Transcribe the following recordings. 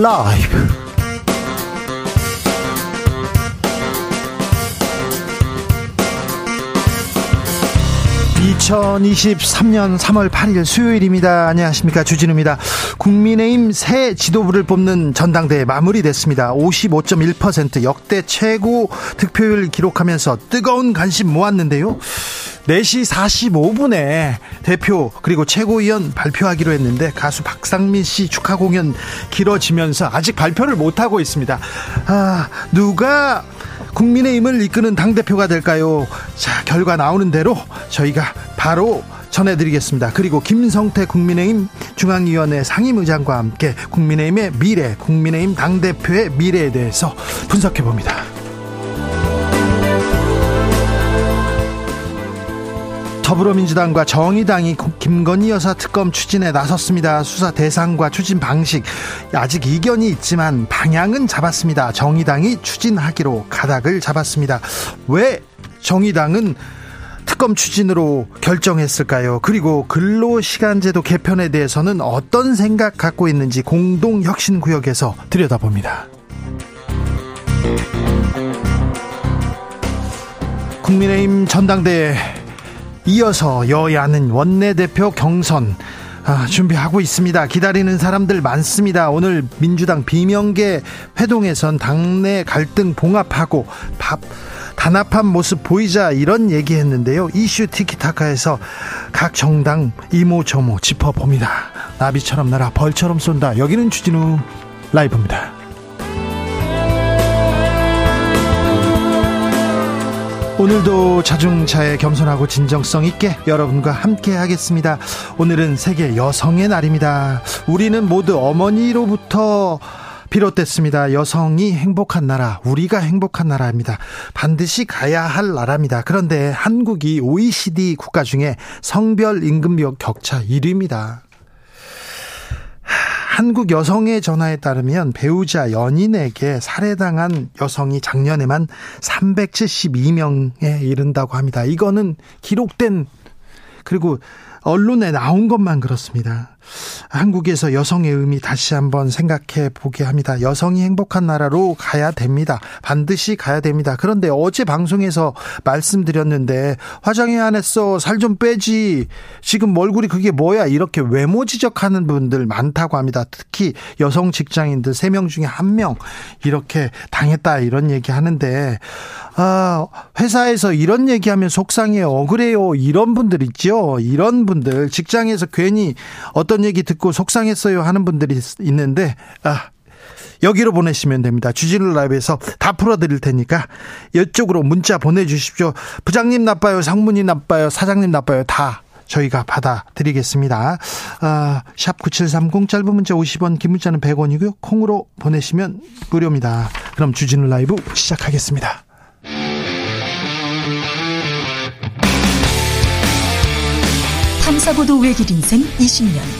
라이브 2023년 3월 8일 수요일입니다. 안녕하십니까. 주진우입니다. 국민의힘 새 지도부를 뽑는 전당대회 마무리됐습니다. 55.1% 역대 최고 득표율 기록하면서 뜨거운 관심 모았는데요. 4시 45분에 대표 그리고 최고위원 발표하기로 했는데 가수 박상민 씨 축하 공연 길어지면서 아직 발표를 못 하고 있습니다. 아, 누가 국민의힘을 이끄는 당 대표가 될까요? 자, 결과 나오는 대로 저희가 바로 전해드리겠습니다. 그리고 김성태 국민의힘 중앙위원회 상임의장과 함께 국민의힘의 미래, 국민의힘 당대표의 미래에 대해서 분석해 봅니다. 더불어민주당과 정의당이 김건희 여사 특검 추진에 나섰습니다. 수사 대상과 추진 방식 아직 이견이 있지만 방향은 잡았습니다. 정의당이 추진하기로 가닥을 잡았습니다. 왜 정의당은 특검 추진으로 결정했을까요? 그리고 근로시간제도 개편에 대해서는 어떤 생각 갖고 있는지 공동혁신구역에서 들여다봅니다. 국민의힘 전당대회 이어서 여야는 원내대표 경선 아, 준비하고 있습니다. 기다리는 사람들 많습니다. 오늘 민주당 비명계 회동에선 당내 갈등 봉합하고 밥 단합한 모습 보이자 이런 얘기했는데요. 이슈 티키타카에서 각 정당 이모저모 짚어봅니다. 나비처럼 날아 벌처럼 쏜다. 여기는 주진우 라이브입니다. 오늘도 자중차에 겸손하고 진정성 있게 여러분과 함께 하겠습니다. 오늘은 세계 여성의 날입니다. 우리는 모두 어머니로부터 비롯됐습니다. 여성이 행복한 나라, 우리가 행복한 나라입니다. 반드시 가야 할 나라입니다. 그런데 한국이 OECD 국가 중에 성별 임금 격차 1위입니다. 한국 여성의 전화에 따르면 배우자 연인에게 살해당한 여성이 작년에만 372명에 이른다고 합니다. 이거는 기록된 그리고 언론에 나온 것만 그렇습니다. 한국에서 여성의 의미 다시 한번 생각해 보게 합니다. 여성이 행복한 나라로 가야 됩니다. 반드시 가야 됩니다. 그런데 어제 방송에서 말씀드렸는데 화장이 안 했어. 살 좀 빼지. 지금 얼굴이 그게 뭐야. 이렇게 외모 지적하는 분들 많다고 합니다. 특히 여성 직장인들 3명 중에 1명 이렇게 당했다 이런 얘기 하는데 아, 회사에서 이런 얘기하면 속상해요. 억울해요. 이런 분들 있죠. 이런 분들 직장에서 괜히 어떤 얘기 듣고 속상했어요 하는 분들이 있는데 아, 여기로 보내시면 됩니다. 주진우 라이브에서 다 풀어드릴 테니까 이쪽으로 문자 보내주십시오. 부장님 나빠요, 상무님 나빠요, 사장님 나빠요, 다 저희가 받아드리겠습니다. 아, 샵9730 짧은 문자 50원, 긴 문자는 100원이고요. 콩으로 보내시면 무료입니다. 그럼 주진우 라이브 시작하겠습니다. 탐사보도 외길 인생 20년.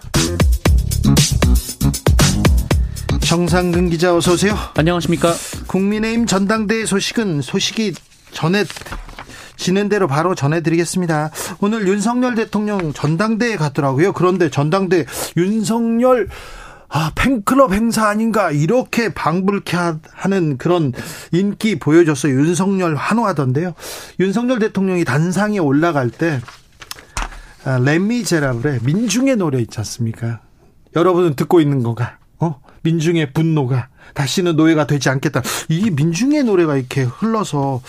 정상근 기자 어서 오세요. 안녕하십니까? 국민의힘 전당대회 소식은 소식이 전에 지는 대로 바로 전해드리겠습니다. 오늘 윤석열 대통령 전당대회 갔더라고요. 그런데 전당대 윤석열 아, 팬클럽 행사 아닌가 이렇게 방불케 하는 그런 인기 보여줬어요. 윤석열 환호하던데요. 윤석열 대통령이 단상에 올라갈 때 아, 레미제라블의 민중의 노래 있지 않습니까? 여러분은 듣고 있는 건가? 어? 민중의 분노가 다시는 노예가 되지 않겠다. 이 민중의 노래가 이렇게 흘러서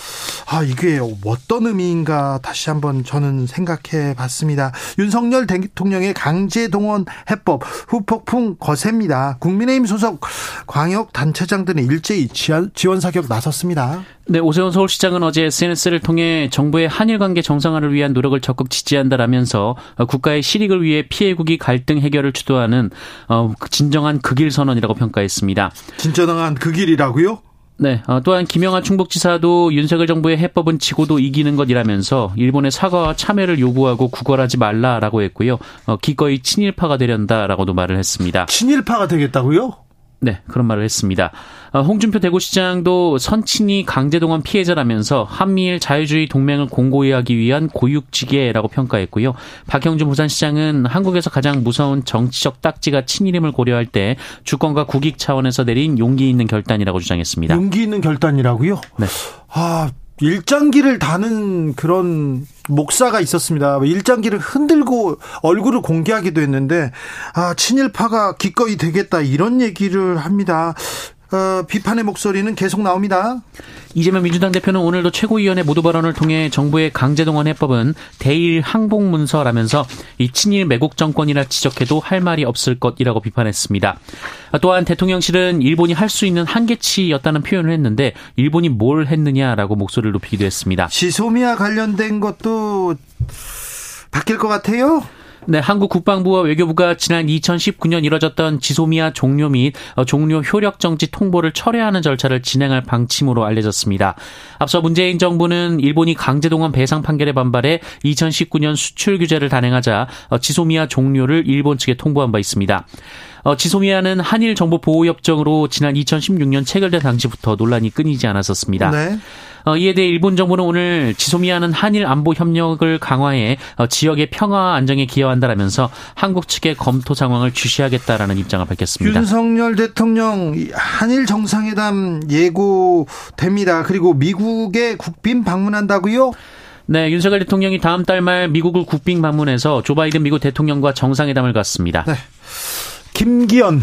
아 이게 어떤 의미인가 다시 한번 저는 생각해 봤습니다. 윤석열 대통령의 강제 동원 해법 후폭풍 거셉니다. 국민의힘 소속 광역 단체장들은 일제히 지원 사격 나섰습니다. 네, 오세훈 서울시장은 어제 SNS를 통해 정부의 한일 관계 정상화를 위한 노력을 적극 지지한다라면서 국가의 실익을 위해 피해국이 갈등 해결을 주도하는 어, 진정한 극일 선언이라고 평가했습니다. 진 정한 극일이라고요? 네. 어, 또한 김영하 충북지사도 윤석열 정부의 해법은 지고도 이기는 것이라면서 일본의 사과와 참여를 요구하고 구걸하지 말라라고 했고요. 어, 기꺼이 친일파가 되련다라고도 말을 했습니다. 친일파가 되겠다고요? 네, 그런 말을 했습니다. 어, 홍준표 대구시장도 선친이 강제동원 피해자라면서 한미일 자유주의 동맹을 공고히 하기 위한 고육지계라고 평가했고요. 박형준 부산시장은 한국에서 가장 무서운 정치적 딱지가 친일임을 고려할 때 주권과 국익 차원에서 내린 용기 있는 결단이라고 주장했습니다. 용기 있는 결단이라고요? 네. 아, 일장기를 다는 그런 목사가 있었습니다. 일장기를 흔들고 얼굴을 공개하기도 했는데 아 친일파가 기꺼이 되겠다 이런 얘기를 합니다. 어, 비판의 목소리는 계속 나옵니다. 이재명 민주당 대표는 오늘도 최고위원회 모두 발언을 통해 정부의 강제동원 해법은 대일 항복 문서라면서 이 친일 매국 정권이라 지적해도 할 말이 없을 것이라고 비판했습니다. 또한 대통령실은 일본이 할 수 있는 한계치였다는 표현을 했는데 일본이 뭘 했느냐라고 목소리를 높이기도 했습니다. 지소미아 관련된 것도 바뀔 것 같아요? 네, 한국 국방부와 외교부가 지난 2019년 이뤄졌던 지소미아 종료 및 어, 종료 효력 정지 통보를 철회하는 절차를 진행할 방침으로 알려졌습니다. 앞서 문재인 정부는 일본이 강제동원 배상 판결에 반발해 2019년 수출 규제를 단행하자 어, 지소미아 종료를 일본 측에 통보한 바 있습니다. 어, 지소미아는 한일 정보 보호 협정으로 지난 2016년 체결된 당시부터 논란이 끊이지 않았었습니다. 네. 어, 이에 대해 일본 정부는 오늘 지소미아는 한일 안보 협력을 강화해 어, 지역의 평화 안정에 기여한다라면서 한국 측의 검토 상황을 주시하겠다라는 입장을 밝혔습니다. 윤석열 대통령 한일 정상회담 예고됩니다. 그리고 미국에 국빈 방문한다고요? 네, 윤석열 대통령이 다음 달 말 미국을 국빈 방문해서 조 바이든 미국 대통령과 정상회담을 갖습니다. 네. 김기현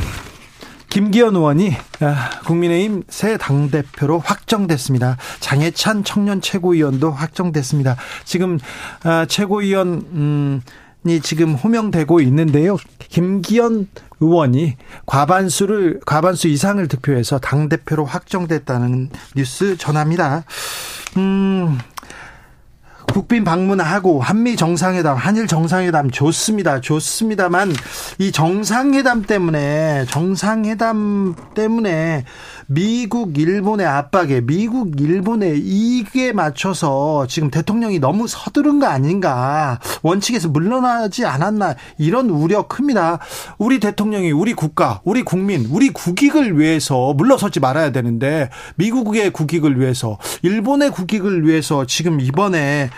김기현 의원이 아, 국민의힘 새 당대표로 확정됐습니다. 장해찬 청년 최고위원도 확정됐습니다. 지금 아, 최고위원 이 지금 호명되고 있는데요. 김기현 의원이 과반수를 과반수 이상을 득표해서 당 대표로 확정됐다는 뉴스 전합니다. 음, 국빈 방문하고 한미 정상회담, 한일 정상회담 좋습니다. 좋습니다만 이 정상회담 때문에 정상회담 때문에 미국 일본의 압박에 미국 일본의 이익에 맞춰서 지금 대통령이 너무 서두른 거 아닌가 원칙에서 물러나지 않았나 이런 우려 큽니다. 우리 대통령이 우리 국가, 우리 국민, 우리 국익을 위해서 물러서지 말아야 되는데 미국의 국익을 위해서 일본의 국익을 위해서 지금 이번에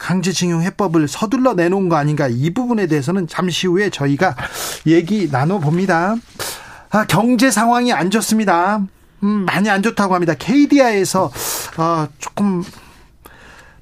강제징용 해법을 서둘러 내놓은 거 아닌가 이 부분에 대해서는 잠시 후에 저희가 얘기 나눠봅니다. 아, 경제 상황이 안 좋습니다. 음, 많이 안 좋다고 합니다. KDI에서 어, 조금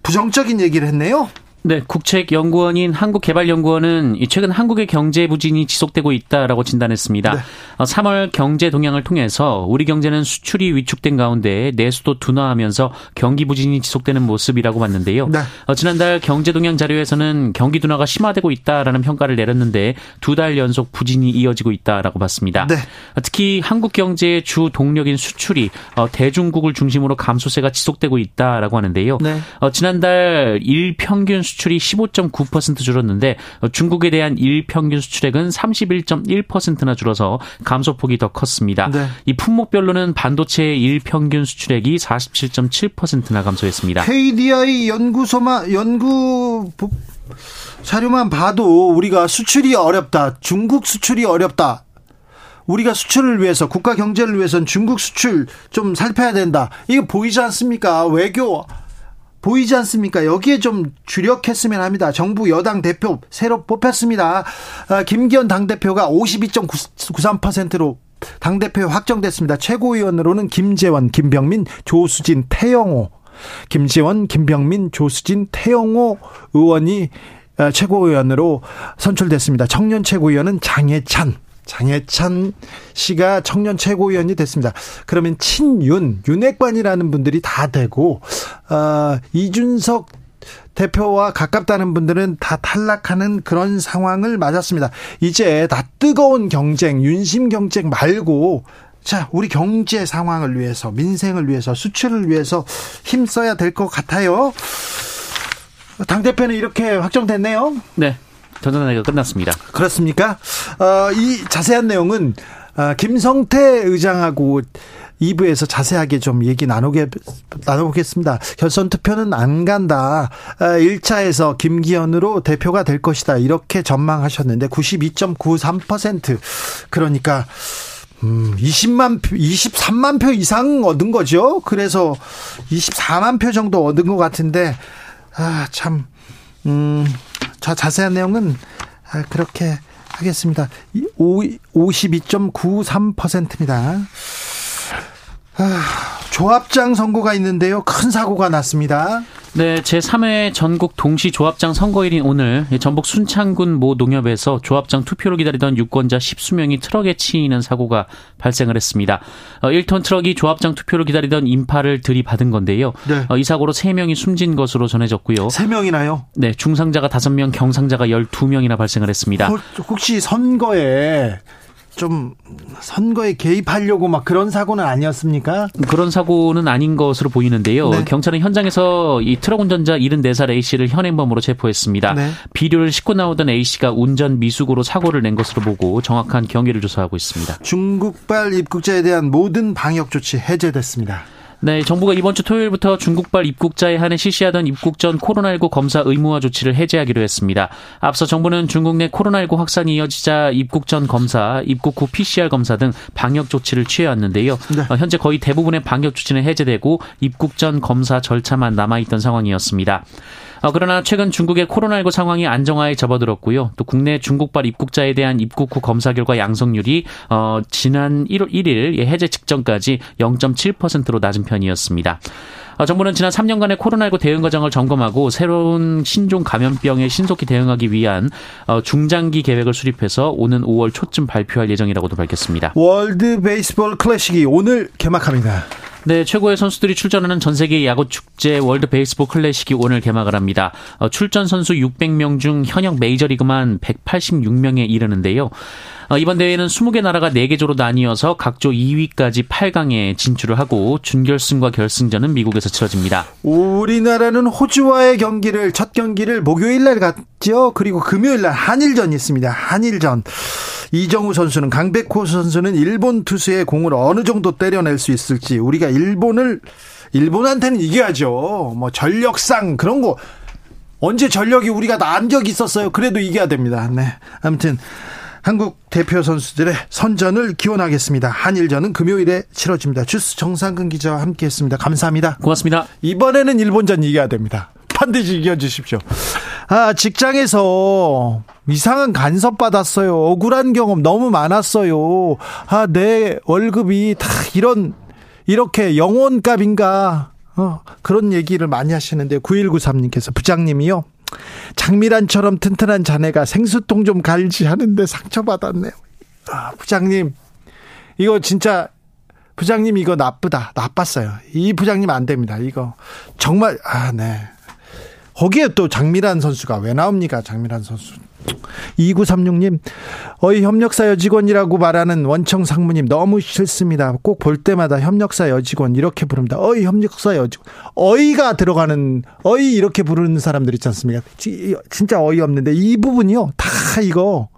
부정적인 얘기를 했네요. 네, 국책연구원인 한국개발연구원은 최근 한국의 경제 부진이 지속되고 있다라고 진단했습니다. 네. 3월 어, 경제 동향을 통해서 우리 경제는 수출이 위축된 가운데 내수도 둔화하면서 경기 부진이 지속되는 모습이라고 봤는데요. 네. 어, 지난달 경제 동향 자료에서는 경기 둔화가 심화되고 있다라는 평가를 내렸는데 두 달 연속 부진이 이어지고 있다라고 봤습니다. 네. 어, 특히 한국 경제의 주 동력인 수출이 대중국을 중심으로 감소세가 지속되고 있다라고 하는데요. 네. 지난달 일 평균 수출이 15.9% 줄었는데 중국에 대한 일평균 수출액은 31.1%나 줄어서 감소폭이 더 컸습니다. 네. 이 품목별로는 반도체의 일평균 수출액이 47.7%나 감소했습니다. KDI 연구소만 연구 자료만 봐도 우리가 수출이 어렵다. 중국 수출이 어렵다. 우리가 수출을 위해서 국가 경제를 위해서는 중국 수출 좀 살펴야 된다. 이거 보이지 않습니까? 외교 보이지 않습니까? 여기에 좀 주력했으면 합니다. 정부 여당 대표 새로 뽑혔습니다. 아, 김기현 당대표가 52.93%로 당대표 확정됐습니다. 최고위원으로는 김재원, 김병민, 조수진, 태영호. 김재원, 김병민, 조수진, 태영호 의원이 아, 최고위원으로 선출됐습니다. 청년 최고위원은 장해찬. 장해찬 씨가 청년 최고위원이 됐습니다. 그러면 친윤, 윤핵관이라는 분들이 다 되고, 어, 이준석 대표와 가깝다는 분들은 다 탈락하는 그런 상황을 맞았습니다. 이제 다 뜨거운 경쟁, 윤심 경쟁 말고, 자, 우리 경제 상황을 위해서, 민생을 위해서, 수출을 위해서 힘써야 될 것 같아요. 당대표는 이렇게 확정됐네요. 네. 전전회의가 끝났습니다. 그렇습니까? 어, 이 자세한 내용은 어, 김성태 의장하고 2부에서 자세하게 좀 얘기 나누게, 나눠보겠습니다. 결선 투표는 안 간다. 1차에서 아, 김기현으로 대표가 될 것이다. 이렇게 전망하셨는데 92.93% 그러니까 음, 20만 표, 23만 표 이상 얻은 거죠. 그래서 24만 표 정도 얻은 것 같은데, 아, 참, 음, 자, 자세한 내용은 아, 그렇게 하겠습니다. 52.93%입니다. 아, 조합장 선거가 있는데요. 큰 사고가 났습니다. 네, 제3회 전국 동시 조합장 선거일인 오늘 전북 순창군 모 농협에서 조합장 투표를 기다리던 유권자 10수명이 트럭에 치이는 사고가 발생을 했습니다. 1톤 어, 트럭이 조합장 투표를 기다리던 인파를 들이받은 건데요. 네. 어, 이 사고로 3명이 숨진 것으로 전해졌고요. 3명이나요? 네, 중상자가 5명, 경상자가 12명이나 발생을 했습니다. 혹시 선거에 좀 선거에 개입하려고 막 그런 사고는 아니었습니까? 그런 사고는 아닌 것으로 보이는데요. 네. 경찰은 현장에서 이 트럭 운전자 74살 A 씨를 현행범으로 체포했습니다. 네. 비료를 싣고 나오던 A 씨가 운전 미숙으로 사고를 낸 것으로 보고 정확한 경위를 조사하고 있습니다. 중국발 입국자에 대한 모든 방역 조치 해제됐습니다. 네, 정부가 이번 주 토요일부터 중국발 입국자에 한해 실시하던 입국 전 코로나19 검사 의무화 조치를 해제하기로 했습니다. 앞서 정부는 중국 내 코로나19 확산이 이어지자 입국 전 검사, 입국 후 PCR 검사 등 방역 조치를 취해왔는데요. 네. 어, 현재 거의 대부분의 방역 조치는 해제되고 입국 전 검사 절차만 남아있던 상황이었습니다. 어, 그러나 최근 중국의 코로나19 상황이 안정화에 접어들었고요. 또 국내 중국발 입국자에 대한 입국 후 검사 결과 양성률이 어, 지난 1월 1일 해제 직전까지 0.7%로 낮은 편이었습니다. 어, 정부는 지난 3년간의 코로나19 대응 과정을 점검하고 새로운 신종 감염병에 신속히 대응하기 위한 어, 중장기 계획을 수립해서 오는 5월 초쯤 발표할 예정이라고도 밝혔습니다. 월드 베이스볼 클래식이 오늘 개막합니다. 네, 최고의 선수들이 출전하는 전 세계 야구 축제 월드 베이스볼 클래식이 오늘 개막을 합니다. 어, 출전 선수 600명 중 현역 메이저리거만 186명에 이르는데요. 어, 이번 대회는 20개 나라가 4개 조로 나뉘어서 각조 2위까지 8강에 진출을 하고 준결승과 결승전은 미국에서 치러집니다. 우리나라는 호주와의 경기를 첫 경기를 목요일 날 갔죠. 그리고 금요일 날 한일전이 있습니다. 한일전. 이정우 선수는 강백호 선수는 일본 투수의 공을 어느 정도 때려낼 수 있을지 우리가 일본을 일본한테는 이겨야죠. 뭐 전력상 그런 거 언제 전력이 우리가 난 적이 있었어요. 그래도 이겨야 됩니다. 네. 아무튼 한국 대표 선수들의 선전을 기원하겠습니다. 한일전은 금요일에 치러집니다. 주스 정상근 기자와 함께했습니다. 감사합니다. 고맙습니다. 이번에는 일본전 이겨야 됩니다. 반드시 이겨주십시오. 아, 직장에서 이상한 간섭 받았어요. 억울한 경험 너무 많았어요. 아, 내 월급이 다 이런, 이렇게 영혼값인가. 어, 그런 얘기를 많이 하시는데 9193님께서 부장님이요. 장미란처럼 튼튼한 자네가 생수통 좀 갈지 하는데 상처받았네요. 아, 부장님, 이거 진짜 부장님 이거 나쁘다. 나빴어요. 이 부장님 안 됩니다. 이거 정말 아, 네. 거기에 또 장미란 선수가 왜 나옵니까? 장미란 선수. 2936님, 어이 협력사 여직원이라고 말하는 원청 상무님 너무 싫습니다. 꼭 볼 때마다 협력사 여직원 이렇게 부릅니다. 어이 협력사 여직원. 어이가 들어가는, 어이 이렇게 부르는 사람들 있지 않습니까? 진짜 어이없는데 이 부분이요. 다 이거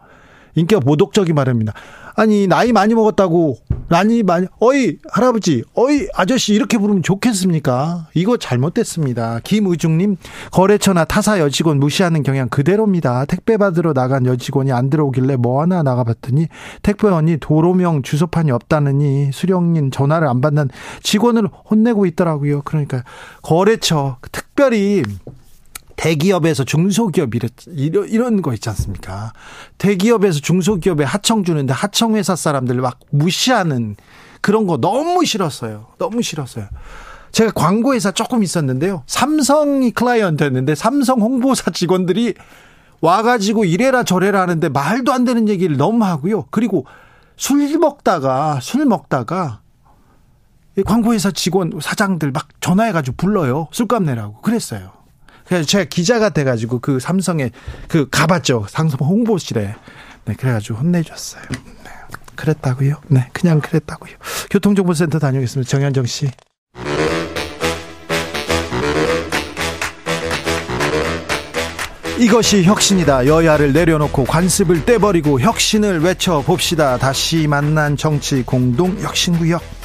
인기가 모독적인 말입니다. 아니 나이 많이 먹었다고 나이 많이 어이 할아버지 어이 아저씨 이렇게 부르면 좋겠습니까? 이거 잘못됐습니다. 김의중님 거래처나 타사 여직원 무시하는 경향 그대로입니다. 택배 받으러 나간 여직원이 안 들어오길래 뭐 하나 나가봤더니 택배원이 도로명 주소판이 없다느니 수령인 전화를 안 받는 직원을 혼내고 있더라고요. 그러니까 거래처 특별히 대기업에서 중소기업 이런 이런 거 있지 않습니까? 대기업에서 중소기업에 하청 주는데 하청 회사 사람들 막 무시하는 그런 거 너무 싫었어요. 너무 싫었어요. 제가 광고회사 조금 있었는데요. 삼성이 클라이언트였는데 삼성 홍보사 직원들이 와가지고 이래라 저래라 하는데 말도 안 되는 얘기를 너무 하고요. 그리고 술 먹다가 술 먹다가 광고회사 직원 사장들 막 전화해가지고 불러요. 술값 내라고 그랬어요. 그래서 제가 기자가 돼가지고 그 삼성에 그 가봤죠. 삼성 홍보실에. 네, 그래가지고 혼내줬어요. 네, 그랬다고요? 네, 그냥 그랬다고요. 교통정보센터 다녀오겠습니다. 정현정 씨. 이것이 혁신이다. 여야를 내려놓고 관습을 떼버리고 혁신을 외쳐 봅시다. 다시 만난 정치 공동 혁신구역.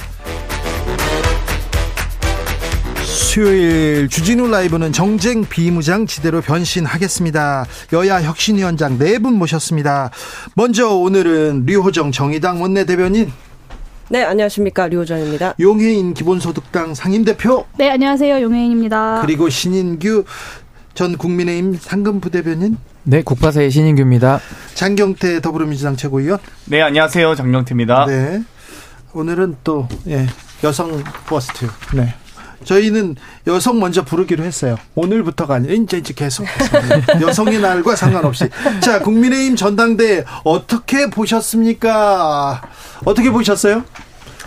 수요일 주진우 라이브는 정쟁 비무장 지대로 변신하겠습니다. 여야 혁신위원장 네 분 모셨습니다. 먼저 오늘은 류호정 정의당 원내대변인 네, 안녕하십니까. 류호정입니다. 용해인 기본소득당 상임대표 네, 안녕하세요. 용해인입니다. 그리고 신인규 전 국민의힘 상근부대변인 네, 국파사의 신인규입니다. 장경태 더불어민주당 최고위원 네, 안녕하세요. 장경태입니다. 네. 오늘은 또 예, 여성 버스트. 네. 저희는 여성 먼저 부르기로 했어요. 오늘부터가 아니라 이제 이제 계속 여성의 날과 상관없이. 자, 국민의힘 전당대 어떻게 보셨습니까? 어떻게 보셨어요?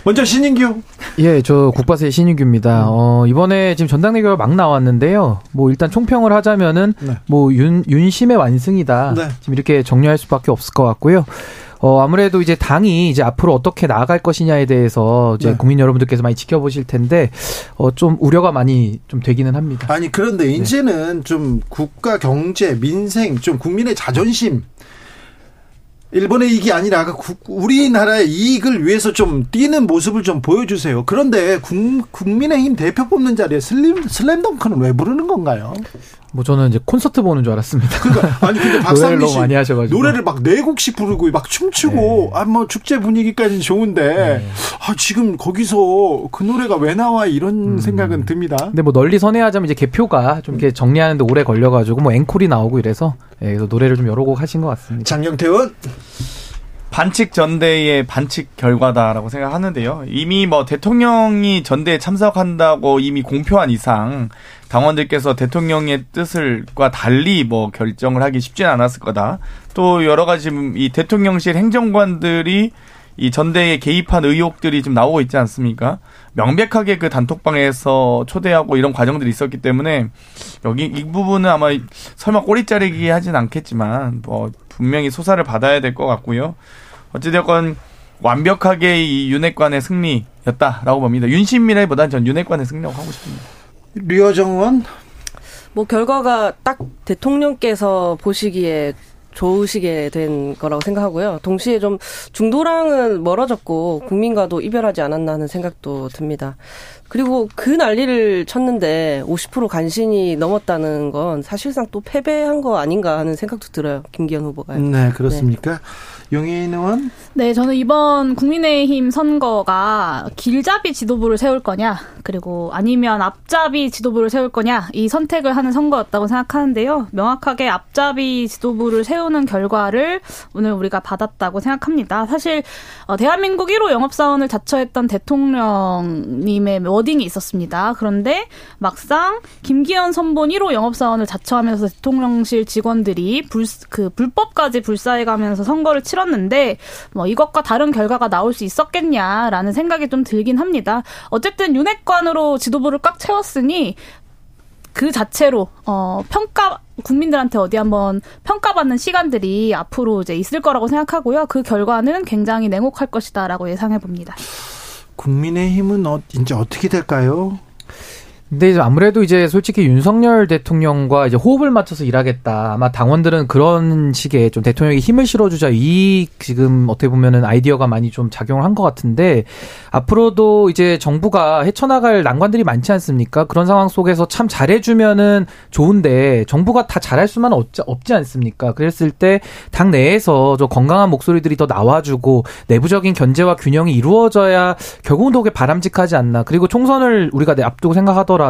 먼저 신인규. 예, 저 국바세 신인규입니다. 어, 이번에 지금 전당대 결과 막 나왔는데요. 뭐 일단 총평을 하자면은 네. 뭐 윤, 윤심의 완승이다. 네. 지금 이렇게 정리할 수밖에 없을 것 같고요. 어, 아무래도 이제 당이 이제 앞으로 어떻게 나아갈 것이냐에 대해서 이제 네. 국민 여러분들께서 많이 지켜보실 텐데, 어, 좀 우려가 많이 좀 되기는 합니다. 아니 그런데 이제는 좀 국가 경제, 민생, 좀 국민의 자존심 일본의 이익이 아니라 국- 우리나라의 이익을 위해서 좀 뛰는 모습을 좀 보여주세요. 그런데 국, 국민의힘 대표 뽑는 자리에 슬림, 슬램덩크는 왜 부르는 건가요? 뭐 저는 이제 콘서트 보는 줄 알았습니다. 그러니까 아니 근데 박상민 씨 많이 하셔가지고. 노래를 막 네 곡씩 부르고 막 춤추고 아뭐 축제 분위기까지는 좋은데 아 지금 거기서 그 노래가 왜 나와 이런 생각은 듭니다. 근데 뭐 널리 선회하자면 이제 개표가 좀 이렇게 정리하는데 오래 걸려가지고 뭐 앵콜이 나오고 이래서 예, 그래서 노래를 좀 여러 곡 하신 것 같습니다. 장경태원 반칙 전대의 반칙 결과다라고 생각하는데요. 이미 뭐 대통령이 전대에 참석한다고 이미 공표한 이상 당원들께서 대통령의 뜻을과 달리 뭐 결정을 하기 쉽지는 않았을 거다. 또 여러 가지 이 대통령실 행정관들이 이 전대에 개입한 의혹들이 좀 나오고 있지 않습니까? 명백하게 그 단톡방에서 초대하고 이런 과정들이 있었기 때문에 여기 이 부분은 아마 설마 꼬리 자르기 하진 않겠지만 뭐 분명히 소사를 받아야 될 것 같고요. 어찌되건 완벽하게 이 윤핵관의 승리였다라고 봅니다. 윤심미래보다는 전 윤핵관의 승리라고 하고 싶습니다. 류어정원 뭐 결과가 딱 대통령께서 보시기에 좋으시게 된 거라고 생각하고요. 동시에 좀 중도랑은 멀어졌고 국민과도 이별하지 않았나 하는 생각도 듭니다. 그리고 그 난리를 쳤는데 50% 간신히 넘었다는 건 사실상 또 패배한 거 아닌가 하는 생각도 들어요. 김기현 후보가. 네 그렇습니까? 용해인 의원 네, 저는 이번 국민의힘 선거가 길잡이 지도부를 세울 거냐, 그리고 아니면 앞잡이 지도부를 세울 거냐, 이 선택을 하는 선거였다고 생각하는데요. 명확하게 앞잡이 지도부를 세우는 결과를 오늘 우리가 받았다고 생각합니다. 사실, 어, 대한민국 1호 영업사원을 자처했던 대통령님의 워딩이 있었습니다. 그런데 막상 김기현 선본 1호 영업사원을 자처하면서 대통령실 직원들이 불, 그 불법까지 불사해가면서 선거를 치렀는데 뭐 이것과 다른 결과가 나올 수 있었겠냐라는 생각이 좀 들긴 합니다. 어쨌든 윤핵관으로 지도부를 꽉 채웠으니 그 자체로 어 평가 국민들한테 어디 한번 평가받는 시간들이 앞으로 이제 있을 거라고 생각하고요. 그 결과는 굉장히 냉혹할 것이다라고 예상해 봅니다. 국민의힘은 어, 이제 어떻게 될까요? 근데 이제 아무래도 이제 솔직히 윤석열 대통령과 이제 호흡을 맞춰서 일하겠다. 아마 당원들은 그런 식의 좀 대통령에게 힘을 실어주자 이 지금 어떻게 보면은 아이디어가 많이 좀 작용을 한 것 같은데 앞으로도 이제 정부가 헤쳐나갈 난관들이 많지 않습니까? 그런 상황 속에서 참 잘해주면은 좋은데 정부가 다 잘할 수만 없지, 없지 않습니까? 그랬을 때 당 내에서 저 건강한 목소리들이 더 나와주고 내부적인 견제와 균형이 이루어져야 결국은 더 그게 바람직하지 않나. 그리고 총선을 우리가 앞두고 생각하더라도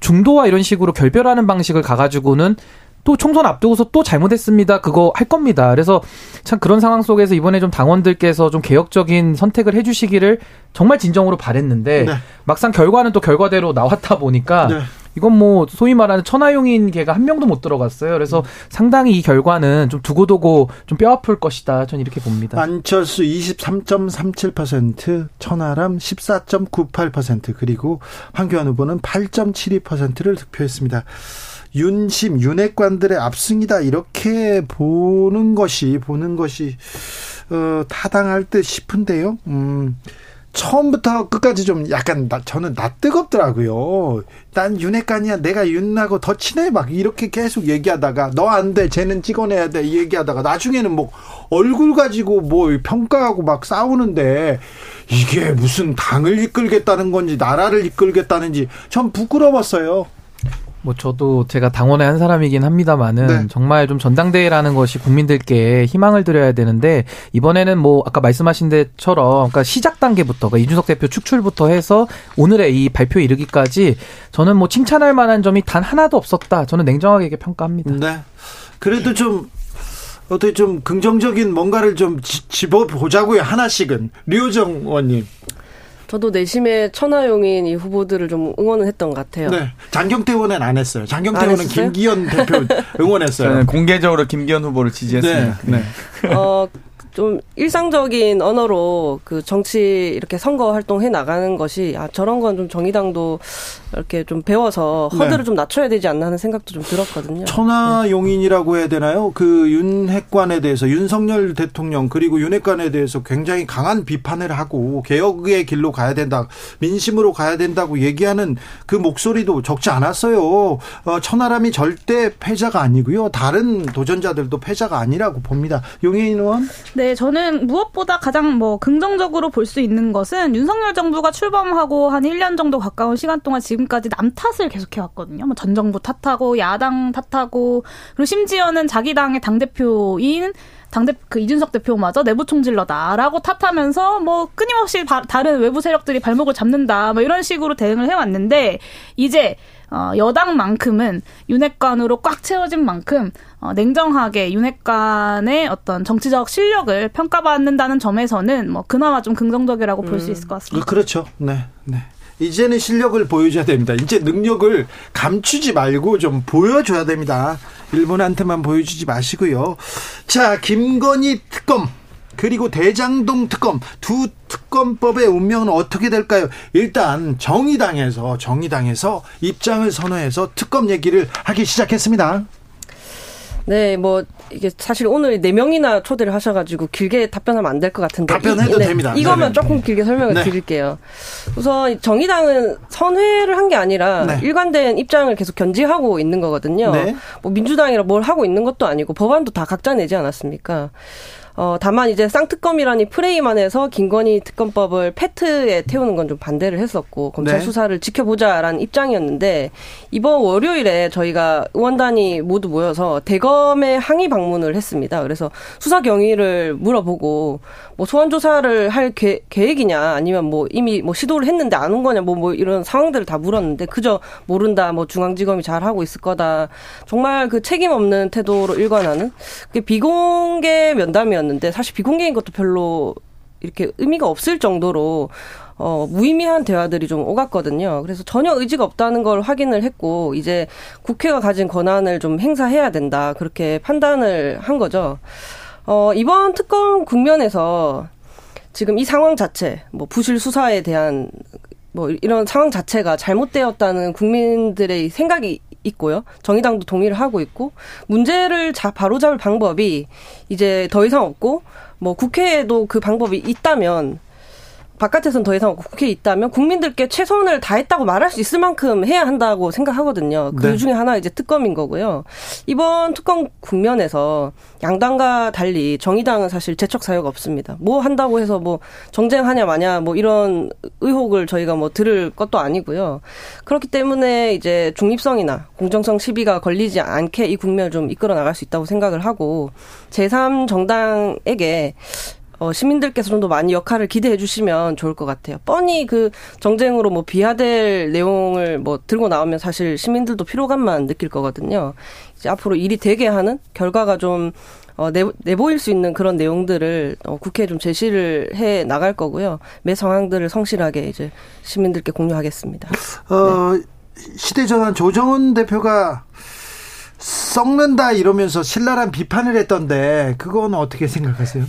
중도와 이런 식으로 결별하는 방식을 가가지고는 또 총선 앞두고서 또 잘못했습니다. 그거 할 겁니다. 그래서 참 그런 상황 속에서 이번에 좀 당원들께서 좀 개혁적인 선택을 해주시기를 정말 진정으로 바랬는데 네. 막상 결과는 또 결과대로 나왔다 보니까 네. 이건 뭐 소위 말하는 천하용인 개가 한 명도 못 들어갔어요. 그래서 상당히 이 결과는 좀 두고두고 좀 뼈아플 것이다. 저는 이렇게 봅니다. 안철수 23.37%, 천하람 14.98% 그리고 황교안 후보는 8.72%를 득표했습니다. 윤심 윤핵관들의 압승이다 이렇게 보는 것이 보는 것이 어, 타당할 듯 싶은데요. 음, 처음부터 끝까지 좀 약간 나, 저는 나 뜨겁더라고요. 난 윤핵관이야. 내가 윤하고 더 친해. 막 이렇게 계속 얘기하다가 너 안 돼. 쟤는 찍어내야 돼. 얘기하다가 나중에는 뭐 얼굴 가지고 뭐 평가하고 막 싸우는데 이게 무슨 당을 이끌겠다는 건지 나라를 이끌겠다는지 전 부끄러웠어요. 뭐 저도 제가 당원의 한 사람이긴 합니다만은 네. 정말 좀 전당대회라는 것이 국민들께 희망을 드려야 되는데 이번에는 뭐 아까 말씀하신 데처럼 그러니까 시작 단계부터 그러니까 이준석 대표 축출부터 해서 오늘의 이 발표 이르기까지 저는 뭐 칭찬할 만한 점이 단 하나도 없었다. 저는 냉정하게 평가합니다. 네. 그래도 좀 어떻게 좀 긍정적인 뭔가를 좀 집어 보자고요. 하나씩은 류정 의원님. 저도 내심의 천하용인 이 후보들을 좀 응원을 했던 것 같아요. 네. 장경태 의원은 안 했어요. 장경태 의원은 김기현 대표 응원했어요. 저는 공개적으로 김기현 후보를 지지했습니다. 네. 네. 어, 좀 일상적인 언어로 그 정치 이렇게 선거 활동해 나가는 것이 아 저런 건 좀 정의당도 이렇게 좀 배워서 허들을 네. 좀 낮춰야 되지 않나 하는 생각도 좀 들었거든요. 천하 용인이라고 해야 되나요? 그 윤핵관에 대해서 윤석열 대통령 그리고 윤핵관에 대해서 굉장히 강한 비판을 하고 개혁의 길로 가야 된다, 민심으로 가야 된다고 얘기하는 그 목소리도 적지 않았어요. 어, 천하람이 절대 패자가 아니고요. 다른 도전자들도 패자가 아니라고 봅니다. 용인 의원? 네, 저는 무엇보다 가장 뭐 긍정적으로 볼 수 있는 것은 윤석열 정부가 출범하고 한 1년 정도 가까운 시간 동안 지금까지 남 탓을 계속해 왔거든요. 뭐 전 정부 탓하고 야당 탓하고 그리고 심지어는 자기 당의 당 대표인 당대 그 이준석 대표마저 내부 총질러다라고 탓하면서 뭐 끊임없이 바, 다른 외부 세력들이 발목을 잡는다 뭐 이런 식으로 대응을 해왔는데 이제 어, 여당만큼은 윤핵관으로 꽉 채워진 만큼 어, 냉정하게 윤핵관의 어떤 정치적 실력을 평가받는다는 점에서는 뭐 그나마 좀 긍정적이라고 볼수 음. 있을 것 같습니다. 그렇죠. 네, 네. 이제는 실력을 보여줘야 됩니다. 이제 능력을 감추지 말고 좀 보여줘야 됩니다. 일본한테만 보여주지 마시고요. 자, 김건희 특검. 그리고 대장동 특검 두 특검법의 운명은 어떻게 될까요? 일단 정의당에서 정의당에서 입장을 선언해서 특검 얘기를 하기 시작했습니다. 네, 뭐 이게 사실 오늘 네 명이나 초대를 하셔가지고 길게 답변하면 안 될 것 같은데 답변해도 이, 네, 됩니다. 이거만 네네. 조금 길게 설명을 네. 드릴게요. 우선 정의당은 선회를 한 게 아니라 네. 일관된 입장을 계속 견지하고 있는 거거든요. 네. 뭐 민주당이라 뭘 하고 있는 것도 아니고 법안도 다 각자 내지 않았습니까? 어, 다만 이제 쌍특검이라니 프레임 안에서 김건희 특검법을 패트에 태우는 건 좀 반대를 했었고 검찰 네. 수사를 지켜보자라는 입장이었는데 이번 월요일에 저희가 의원단이 모두 모여서 대검에 항의 방문을 했습니다. 그래서 수사 경위를 물어보고 뭐 소환 조사를 할 계, 계획이냐 아니면 뭐 이미 뭐 시도를 했는데 안 온 거냐 뭐, 뭐 이런 상황들을 다 물었는데 그저 모른다 뭐 중앙지검이 잘 하고 있을 거다 정말 그 책임 없는 태도로 일관하는 그 비공개 면담이 있었는데 사실 비공개인 것도 별로 이렇게 의미가 없을 정도로 어, 무의미한 대화들이 좀 오갔거든요. 그래서 전혀 의지가 없다는 걸 확인을 했고, 이제 국회가 가진 권한을 좀 행사해야 된다. 그렇게 판단을 한 거죠. 어, 이번 특검 국면에서 지금 이 상황 자체, 뭐 부실 수사에 대한 뭐 이런 상황 자체가 잘못되었다는 국민들의 생각이 있고요. 정의당도 동의를 하고 있고 문제를 자 바로잡을 방법이 이제 더 이상 없고 뭐 국회에도 그 방법이 있다면 바깥에서는 더 이상 국회에 있다면 국민들께 최선을 다했다고 말할 수 있을 만큼 해야 한다고 생각하거든요. 그 네. 중에 하나 이제 특검인 거고요. 이번 특검 국면에서 양당과 달리 정의당은 사실 재척 사유가 없습니다. 뭐 한다고 해서 뭐 정쟁하냐 마냐 뭐 이런 의혹을 저희가 뭐 들을 것도 아니고요. 그렇기 때문에 이제 중립성이나 공정성 시비가 걸리지 않게 이 국면을 좀 이끌어 나갈 수 있다고 생각을 하고 제3 정당에게 어, 시민들께서 좀 더 많이 역할을 기대해 주시면 좋을 것 같아요. 뻔히 그 정쟁으로 뭐 비하될 내용을 뭐 들고 나오면 사실 시민들도 피로감만 느낄 거거든요. 이제 앞으로 일이 되게 하는 결과가 좀 어, 내, 내보일 수 있는 그런 내용들을 어, 국회에 좀 제시를 해 나갈 거고요. 매 상황들을 성실하게 이제 시민들께 공유하겠습니다. 어, 네. 시대전환 조정은 대표가 썩는다 이러면서 신랄한 비판을 했던데 그건 어떻게 생각하세요?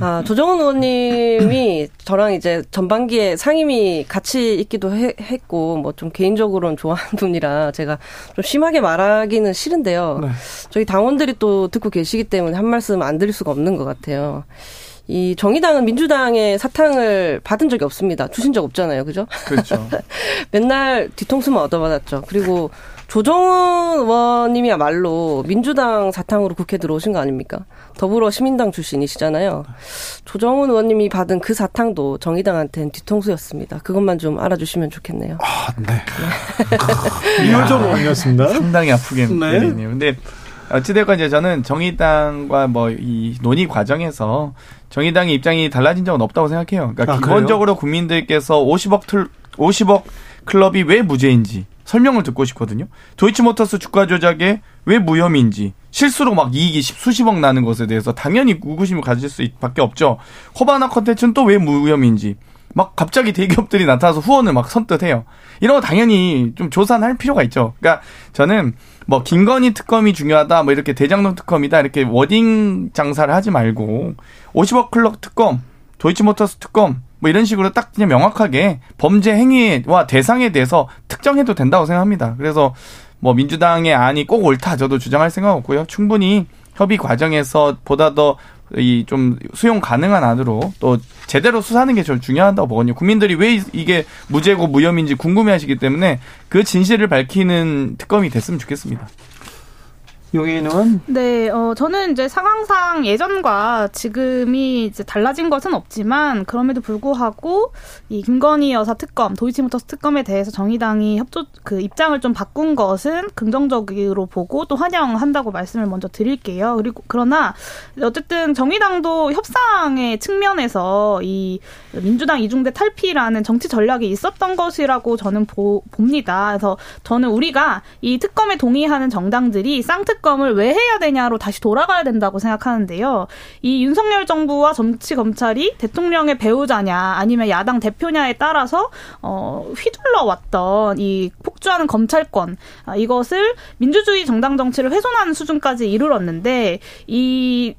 아, 조정훈 의원님이 저랑 이제 전반기에 상임위 같이 있기도 해, 했고, 뭐 좀 개인적으로는 좋아하는 분이라 제가 좀 심하게 말하기는 싫은데요. 네. 저희 당원들이 또 듣고 계시기 때문에 한 말씀 안 드릴 수가 없는 것 같아요. 이 정의당은 민주당의 사탕을 받은 적이 없습니다. 주신 적 없잖아요. 그죠? 그렇죠. 맨날 뒤통수만 얻어받았죠. 그리고 조정은 의원님이야말로 민주당 사탕으로 국회 들어오신 거 아닙니까? 더불어 시민당 출신이시잖아요. 조정은 의원님이 받은 그 사탕도 정의당한테는 뒤통수였습니다. 그것만 좀 알아주시면 좋겠네요. 아, 네. 이효정 의원이었습니다. 상당히 아프게 네. 내리네요. 근데 어찌됐건 이제 저는 정의당과 뭐 이 논의 과정에서 정의당의 입장이 달라진 적은 없다고 생각해요. 그러니까 아, 기본적으로 국민들께서 50억 틀 50억 클럽이 왜 무죄인지 설명을 듣고 싶거든요. 도이치모터스 주가 조작에 왜 무혐의인지 실수로 막 이익이 십- 수십억 나는 것에 대해서 당연히 의구심을 가질 수밖에 없죠. 호바나 컨텐츠는 또 왜 무혐의인지 막 갑자기 대기업들이 나타나서 후원을 막 선뜻해요. 이런 거 당연히 좀 조사할 필요가 있죠. 그러니까 저는 뭐 김건희 특검이 중요하다, 뭐 이렇게 대장동 특검이다 이렇게 워딩 장사를 하지 말고 50억 클럽 특검, 도이치모터스 특검 뭐 이런 식으로 딱 그냥 명확하게 범죄 행위와 대상에 대해서 특정해도 된다고 생각합니다. 그래서 뭐 민주당의 안이 꼭 옳다 저도 주장할 생각 없고요. 충분히 협의 과정에서 보다 더 이 좀 수용 가능한 안으로 또 제대로 수사하는 게 제일 중요하다고 보거든요. 국민들이 왜 이- 이게 무죄고 무혐의인지 궁금해하시기 때문에 그 진실을 밝히는 특검이 됐으면 좋겠습니다. 용인 의원 네, 어, 저는 이제 상황상 예전과 지금이 이제 달라진 것은 없지만, 그럼에도 불구하고, 이 김건희 여사 특검, 도이치모터스 특검에 대해서 정의당이 협조, 그 입장을 좀 바꾼 것은 긍정적으로 보고 또 환영한다고 말씀을 먼저 드릴게요. 그리고, 그러나, 어쨌든 정의당도 협상의 측면에서 이 민주당 이중대 탈피라는 정치 전략이 있었던 것이라고 저는 보, 봅니다. 그래서 저는 우리가 이 특검에 동의하는 정당들이 쌍특 검을 왜 해야 되냐로 다시 돌아가야 된다고 생각하는데요. 이 윤석열 정부와 정치 검찰이 대통령의 배우자냐 아니면 야당 대표냐에 따라서 어, 휘둘러 왔던 이 폭주하는 검찰권 아, 이것을 민주주의 정당 정치를 훼손하는 수준까지 이르렀는데 이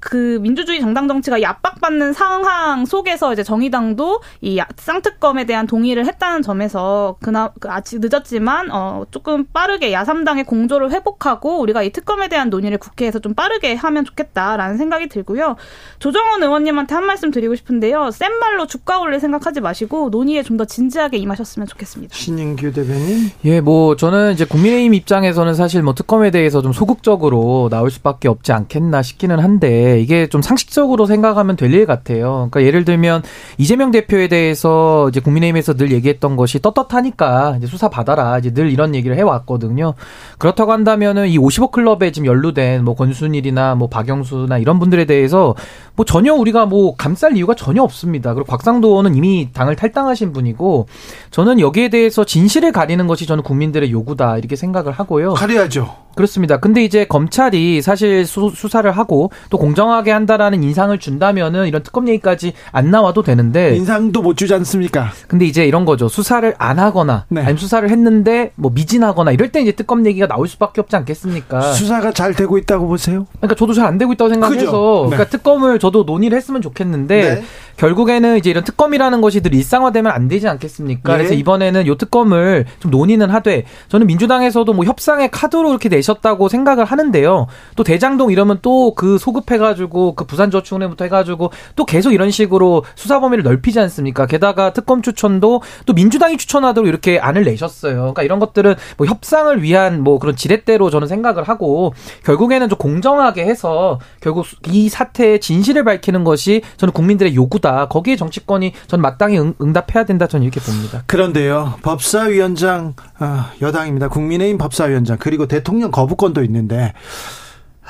그 민주주의 정당 정치가 압박받는 상황 속에서 이제 정의당도 이 야- 쌍특검에 대한 동의를 했다는 점에서 그나 그 아직 늦었지만 어 조금 빠르게 야삼당의 공조를 회복하고 우리가 이 특검에 대한 논의를 국회에서 좀 빠르게 하면 좋겠다라는 생각이 들고요. 조정원 의원님한테 한 말씀 드리고 싶은데요. 센 말로 주가 올릴 생각하지 마시고 논의에 좀 더 진지하게 임하셨으면 좋겠습니다. 신인규 대변인 예, 뭐 저는 이제 국민의힘 입장에서는 사실 뭐 특검에 대해서 좀 소극적으로 나올 수밖에 없지 않겠나 싶기는 한데 이게 좀 상식적으로 생각하면 될 일 같아요. 그러니까 예를 들면 이재명 대표에 대해서 이제 국민의힘에서 늘 얘기했던 것이 떳떳하니까 이제 수사 받아라 이제 늘 이런 얘기를 해왔거든요. 그렇다고 한다면은 이 50억 클럽에 지금 연루된 뭐 권순일이나 뭐 박영수나 이런 분들에 대해서 뭐 전혀 우리가 뭐 감쌀 이유가 전혀 없습니다. 그리고 곽상도 의원은 이미 당을 탈당하신 분이고 저는 여기에 대해서 진실을 가리는 것이 저는 국민들의 요구다 이렇게 생각을 하고요. 가려야죠. 그렇습니다. 근데 이제 검찰이 사실 수, 사를 하고 또 공정 하게 한다라는 인상을 준다면은 이런 특검 얘기까지 안 나와도 되는데 인상도 못 주지 않습니까? 근데 이제 이런 거죠. 수사를 안 하거나 네. 아니면 수사를 했는데 뭐 미진하거나 이럴 때 이제 특검 얘기가 나올 수밖에 없지 않겠습니까? 수사가 잘 되고 있다고 보세요? 그러니까 저도 잘 안 되고 있다고 생각해서 그죠? 네. 그러니까 특검을 저도 논의를 했으면 좋겠는데 네. 결국에는 이제 이런 특검이라는 것이 늘 일상화되면 안 되지 않겠습니까? 예. 그래서 이번에는 요 특검을 좀 논의는 하되 저는 민주당에서도 뭐 협상의 카드로 이렇게 내셨다고 생각을 하는데요. 또 대장동 이러면 또 그 소급해가 지고 그 부산저축은행부터 해가지고 또 계속 이런 식으로 수사 범위를 넓히지 않습니까? 게다가 특검 추천도 또 민주당이 추천하도록 이렇게 안을 내셨어요. 그러니까 이런 것들은 뭐 협상을 위한 뭐 그런 지렛대로 저는 생각을 하고 결국에는 좀 공정하게 해서 결국 이 사태의 진실을 밝히는 것이 저는 국민들의 요구다. 거기에 정치권이 전 마땅히 응, 응답해야 된다. 저는 이렇게 봅니다. 그런데요, 법사위원장 아, 여당입니다. 국민의힘 법사위원장 그리고 대통령 거부권도 있는데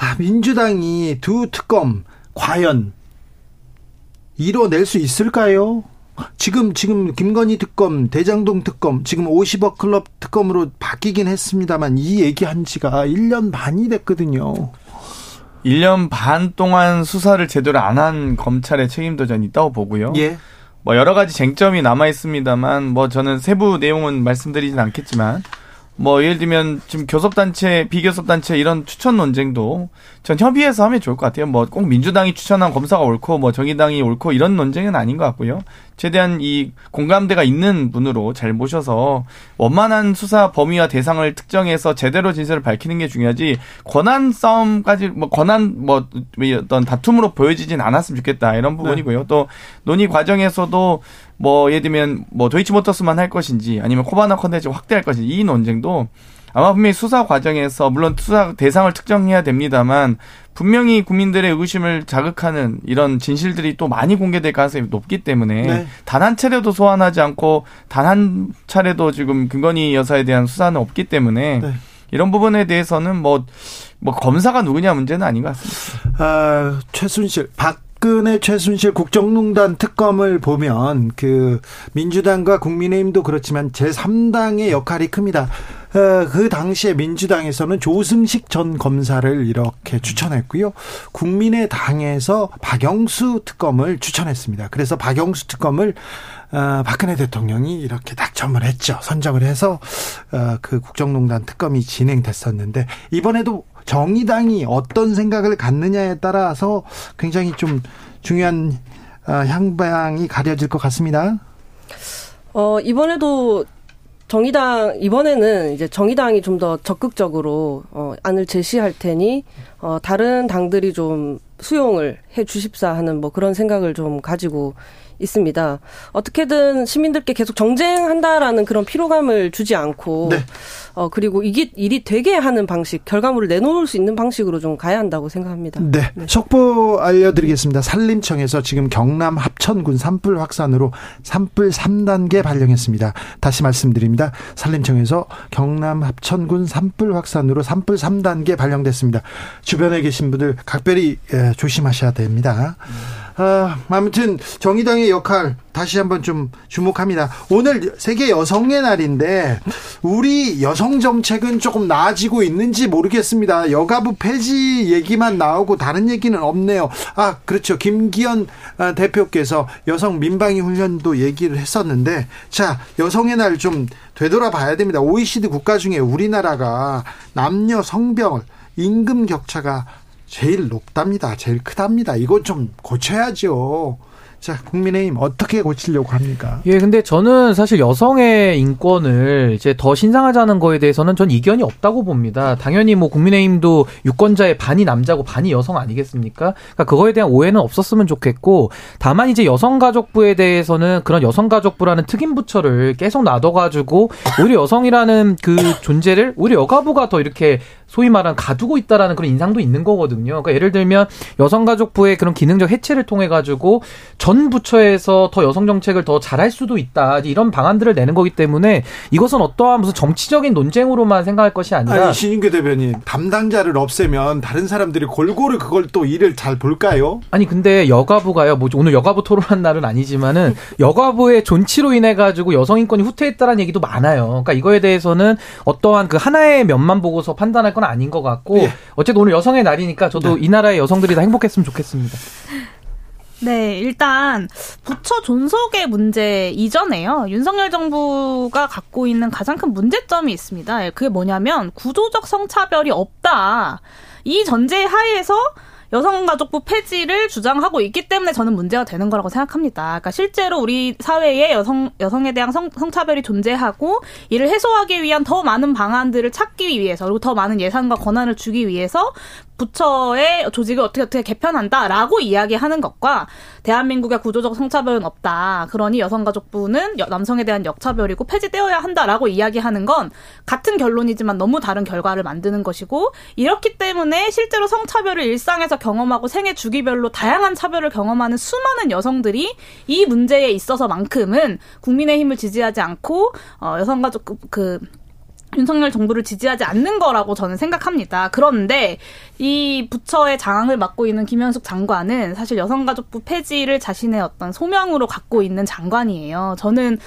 아, 민주당이 두 특검 과연 이뤄낼 수 있을까요? 지금 지금 김건희 특검, 대장동 특검, 지금 50억 클럽 특검으로 바뀌긴 했습니다만 이 얘기한 지가 1년 반이 됐거든요. 1년 반 동안 수사를 제대로 안 한 검찰의 책임도 전 있다고 보고요. 예. 뭐 여러 가지 쟁점이 남아 있습니다만 뭐 저는 세부 내용은 말씀드리진 않겠지만 뭐 예를 들면 지금 교섭단체, 비교섭단체 이런 추천 논쟁도 전 협의해서 하면 좋을 것 같아요. 뭐 꼭 민주당이 추천한 검사가 옳고 뭐 정의당이 옳고 이런 논쟁은 아닌 것 같고요. 최대한 이 공감대가 있는 분으로 잘 모셔서 원만한 수사 범위와 대상을 특정해서 제대로 진실을 밝히는 게 중요하지 권한 싸움까지 뭐 권한 뭐 어떤 다툼으로 보여지진 않았으면 좋겠다 이런 부분이고요. 네. 또 논의 과정에서도 뭐 예를 들면 뭐 도이치모터스만 할 것인지 아니면 코바나 컨텐츠 확대할 것인지 이 논쟁도 아마 분명히 수사 과정에서 물론 수사 대상을 특정해야 됩니다만 분명히 국민들의 의구심을 자극하는 이런 진실들이 또 많이 공개될 가능성이 높기 때문에 네. 단한 차례도 소환하지 않고 단 한 차례도 지금 김건희 여사에 대한 수사는 없기 때문에 네. 이런 부분에 대해서는 뭐, 뭐 검사가 누구냐 문제는 아닌 것 같습니다. 아, 최순실, 박 박근혜 최순실 국정농단 특검을 보면 그 민주당과 국민의힘도 그렇지만 제3당의 역할이 큽니다. 어, 그 당시에 민주당에서는 조승식 전 검사를 이렇게 추천했고요. 국민의당에서 박영수 특검을 추천했습니다. 그래서 박영수 특검을 어, 박근혜 대통령이 이렇게 낙점을 했죠. 선정을 해서 어, 그 국정농단 특검이 진행됐었는데 이번에도 정의당이 어떤 생각을 갖느냐에 따라서 굉장히 좀 중요한 어, 향방이 가려질 것 같습니다. 어, 이번에도 정의당 이번에는 이제 정의당이 좀 더 적극적으로 어 안을 제시할 테니 어 다른 당들이 좀 수용을 해 주십사 하는 뭐 그런 생각을 좀 가지고 있습니다. 어떻게든 시민들께 계속 정쟁한다라는 그런 피로감을 주지 않고 네. 어 그리고 이게 일이 되게 하는 방식, 결과물을 내놓을 수 있는 방식으로 좀 가야 한다고 생각합니다. 네. 네. 속보 알려드리겠습니다. 산림청에서 지금 경남 합천군 산불 확산으로 산불 3단계 발령했습니다. 다시 말씀드립니다. 산림청에서 경남 합천군 산불 확산으로 산불 3단계 발령됐습니다. 주변에 계신 분들 각별히 예, 조심하셔야 됩니다. 음. 아, 아무튼 정의당의 역할 다시 한번 좀 주목합니다. 오늘 세계 여성의 날인데 우리 여성 정책은 조금 나아지고 있는지 모르겠습니다. 여가부 폐지 얘기만 나오고 다른 얘기는 없네요. 아, 그렇죠. 김기현 아, 대표께서 여성 민방위 훈련도 얘기를 했었는데 자, 여성의 날 좀 되돌아봐야 됩니다. OECD 국가 중에 우리나라가 남녀 성별 임금 격차가 제일 높답니다. 제일 크답니다. 이건 좀 고쳐야죠. 자, 국민의힘 어떻게 고치려고 합니까? 예, 근데 저는 사실 여성의 인권을 이제 더 신상하자는 거에 대해서는 전 이견이 없다고 봅니다. 당연히 뭐 국민의힘도 유권자의 반이 남자고 반이 여성 아니겠습니까? 그러니까 그거에 대한 오해는 없었으면 좋겠고 다만 이제 여성가족부에 대해서는 그런 여성가족부라는 특임 부처를 계속 놔둬 가지고 오히려 여성이라는 그 존재를 오히려 여가부가 더 이렇게 소위 말하는 가두고 있다라는 그런 인상도 있는 거거든요. 그러니까 예를 들면 여성가족부의 그런 기능적 해체를 통해 가지고 전 부처에서 더 여성 정책을 더 잘할 수도 있다 이런 방안들을 내는 거기 때문에 이것은 어떠한 무슨 정치적인 논쟁으로만 생각할 것이 아니라 아니, 신인규 대변인 담당자를 없애면 다른 사람들이 골고루 그걸 또 일을 잘 볼까요? 아니 근데 여가부가요. 뭐 오늘 여가부 토론한 날은 아니지만은 여가부의 존치로 인해 가지고 여성 인권이 후퇴했다라는 얘기도 많아요. 그러니까 이거에 대해서는 어떠한 그 하나의 면만 보고서 판단할 건 아닌 것 같고 예. 어쨌든 오늘 여성의 날이니까 저도 네. 이 나라의 여성들이 다 행복했으면 좋겠습니다. 네, 일단 부처 존속의 문제 이전에요. 윤석열 정부가 갖고 있는 가장 큰 문제점이 있습니다. 그게 뭐냐면 구조적 성차별이 없다. 이 전제 하에서 여성가족부 폐지를 주장하고 있기 때문에 저는 문제가 되는 거라고 생각합니다. 그러니까 실제로 우리 사회에 여성 여성에 대한 성, 성차별이 존재하고 이를 해소하기 위한 더 많은 방안들을 찾기 위해서 그리고 더 많은 예산과 권한을 주기 위해서 부처의 조직을 어떻게 어떻게 개편한다라고 이야기하는 것과 대한민국의 구조적 성차별은 없다. 그러니 여성가족부는 남성에 대한 역차별이고 폐지되어야 한다라고 이야기하는 건 같은 결론이지만 너무 다른 결과를 만드는 것이고 이렇기 때문에 실제로 성차별을 일상에서 경험하고 생애 주기별로 다양한 차별을 경험하는 수많은 여성들이 이 문제에 있어서만큼은 국민의힘을 지지하지 않고 어, 여성가족 그 윤석열 정부를 지지하지 않는 거라고 저는 생각합니다. 그런데 이 부처의 장악을 맡고 있는 김현숙 장관은 사실 여성가족부 폐지를 자신의 어떤 소명으로 갖고 있는 장관이에요. 저는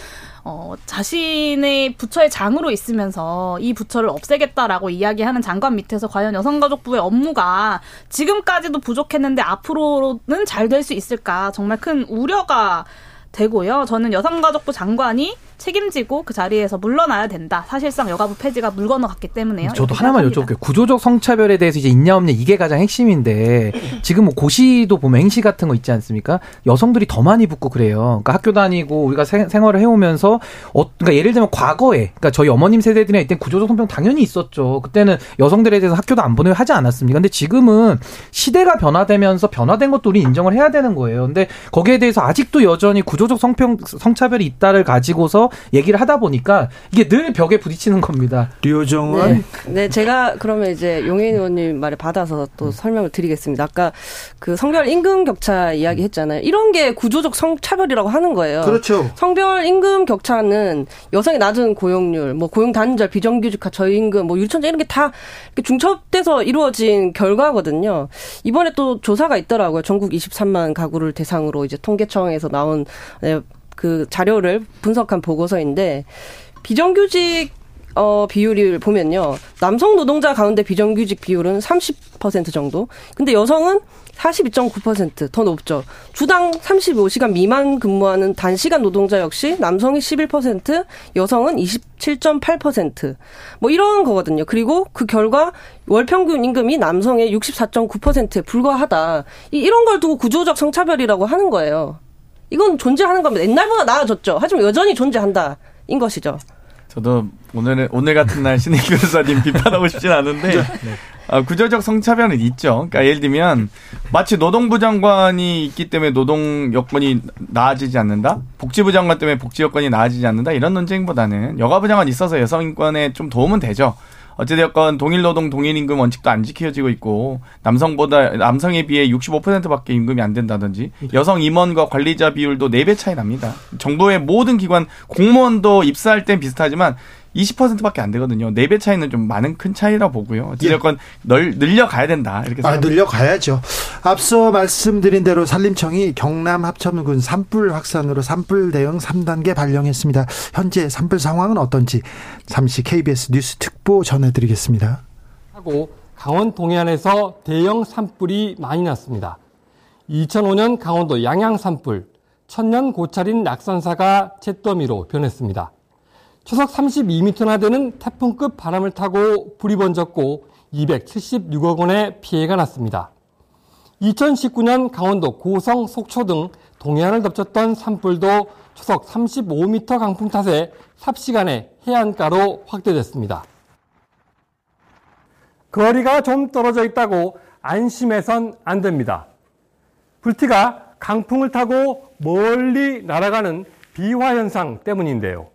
어, 자신의 부처의 장으로 있으면서 이 부처를 없애겠다라고 이야기하는 장관 밑에서 과연 여성가족부의 업무가 지금까지도 부족했는데 앞으로는 잘 될 수 있을까 정말 큰 우려가 되고요. 저는 여성가족부 장관이 책임지고 그 자리에서 물러나야 된다. 사실상 여가부 폐지가 물 건너갔기 때문에요. 저도 하나만 여쭤볼게요. 구조적 성차별에 대해서 이제 있냐 없냐 이게 가장 핵심인데 지금 뭐 고시도 보면 행시 같은 거 있지 않습니까? 여성들이 더 많이 붙고 그래요. 그러니까 학교 다니고 우리가 생, 활을 해오면서 어, 그러니까 예를 들면 과거에 그러니까 저희 어머님 세대들이 이때 구조적 성평 당연히 있었죠. 그때는 여성들에 대해서 학교도 안 보내고 하지 않았습니까? 근데 지금은 시대가 변화되면서 변화된 것도 우리 인정을 해야 되는 거예요. 근데 거기에 대해서 아직도 여전히 구조 적 성평 성차별이 있다를 가지고서 얘기를 하다 보니까 이게 늘 벽에 부딪히는 겁니다. 류정은 네. 네, 제가 그러면 이제 용인 의원님 말을 받아서 또 음. 설명을 드리겠습니다. 아까 그 성별 임금 격차 이야기 했잖아요. 이런 게 구조적 성차별이라고 하는 거예요. 그렇죠. 성별 임금 격차는 여성의 낮은 고용률, 뭐 고용 단절, 비정규직화, 저임금, 뭐 유리천재 이런 게 다 중첩돼서 이루어진 결과거든요. 이번에 또 조사가 있더라고요. 전국 23만 가구를 대상으로 이제 통계청에서 나온 네, 그 자료를 분석한 보고서인데 비정규직 어, 비율을 보면요. 남성 노동자 가운데 비정규직 비율은 30% 정도. 근데 여성은 42.9%더 높죠. 주당 35시간 미만 근무하는 단시간 노동자 역시 남성이 11%, 여성은 27.8%. 뭐 이런 거거든요. 그리고 그 결과 월 평균 임금이 남성의 64.9%에 불과하다. 이런 걸 두고 구조적 성차별이라고 하는 거예요. 이건 존재하는 겁니다. 옛날보다 나아졌죠. 하지만 여전히 존재한다. 인 것이죠. 저도 오늘 오늘 같은 날 신의 교사님 비판하고 싶진 않은데 네. 아, 구조적 성차별은 있죠. 그러니까 예를 들면 마치 노동부 장관이 있기 때문에 노동 여건이 나아지지 않는다, 복지부 장관 때문에 복지 여건이 나아지지 않는다 이런 논쟁보다는 여가부 장관 있어서 여성 인권에 좀 도움은 되죠. 어찌되었건 동일 노동 동일 임금 원칙도 안 지켜지고 있고 남성보다 남성에 비해 65%밖에 임금이 안 된다든지 여성 임원과 관리자 비율도 4배 차이 납니다. 정부의 모든 기관 공무원도 입사할 땐 비슷하지만 20%밖에 안 되거든요. 4배 차이는 좀 많은 큰 차이라 보고요. 어찌됐건 널 늘려가야 된다. 이렇게 아, 늘려가야죠. 앞서 말씀드린 대로 산림청이 경남 합천군 산불 확산으로 산불 대응 3단계 발령했습니다. 현재 산불 상황은 어떤지 잠시 KBS 뉴스 특보 전해드리겠습니다. 하고 강원 동해안에서 대형 산불이 많이 났습니다. 2005년 강원도 양양 산불, 천년 고찰인 낙산사가 잿더미로 변했습니다. 초속 32m나 되는 태풍급 바람을 타고 불이 번졌고 276억 원의 피해가 났습니다. 2019년 강원도 고성, 속초 등 동해안을 덮쳤던 산불도 초속 35m 강풍 탓에 삽시간에 해안가로 확대됐습니다. 거리가 좀 떨어져 있다고 안심해선 안 됩니다. 불티가 강풍을 타고 멀리 날아가는 비화 현상 때문인데요.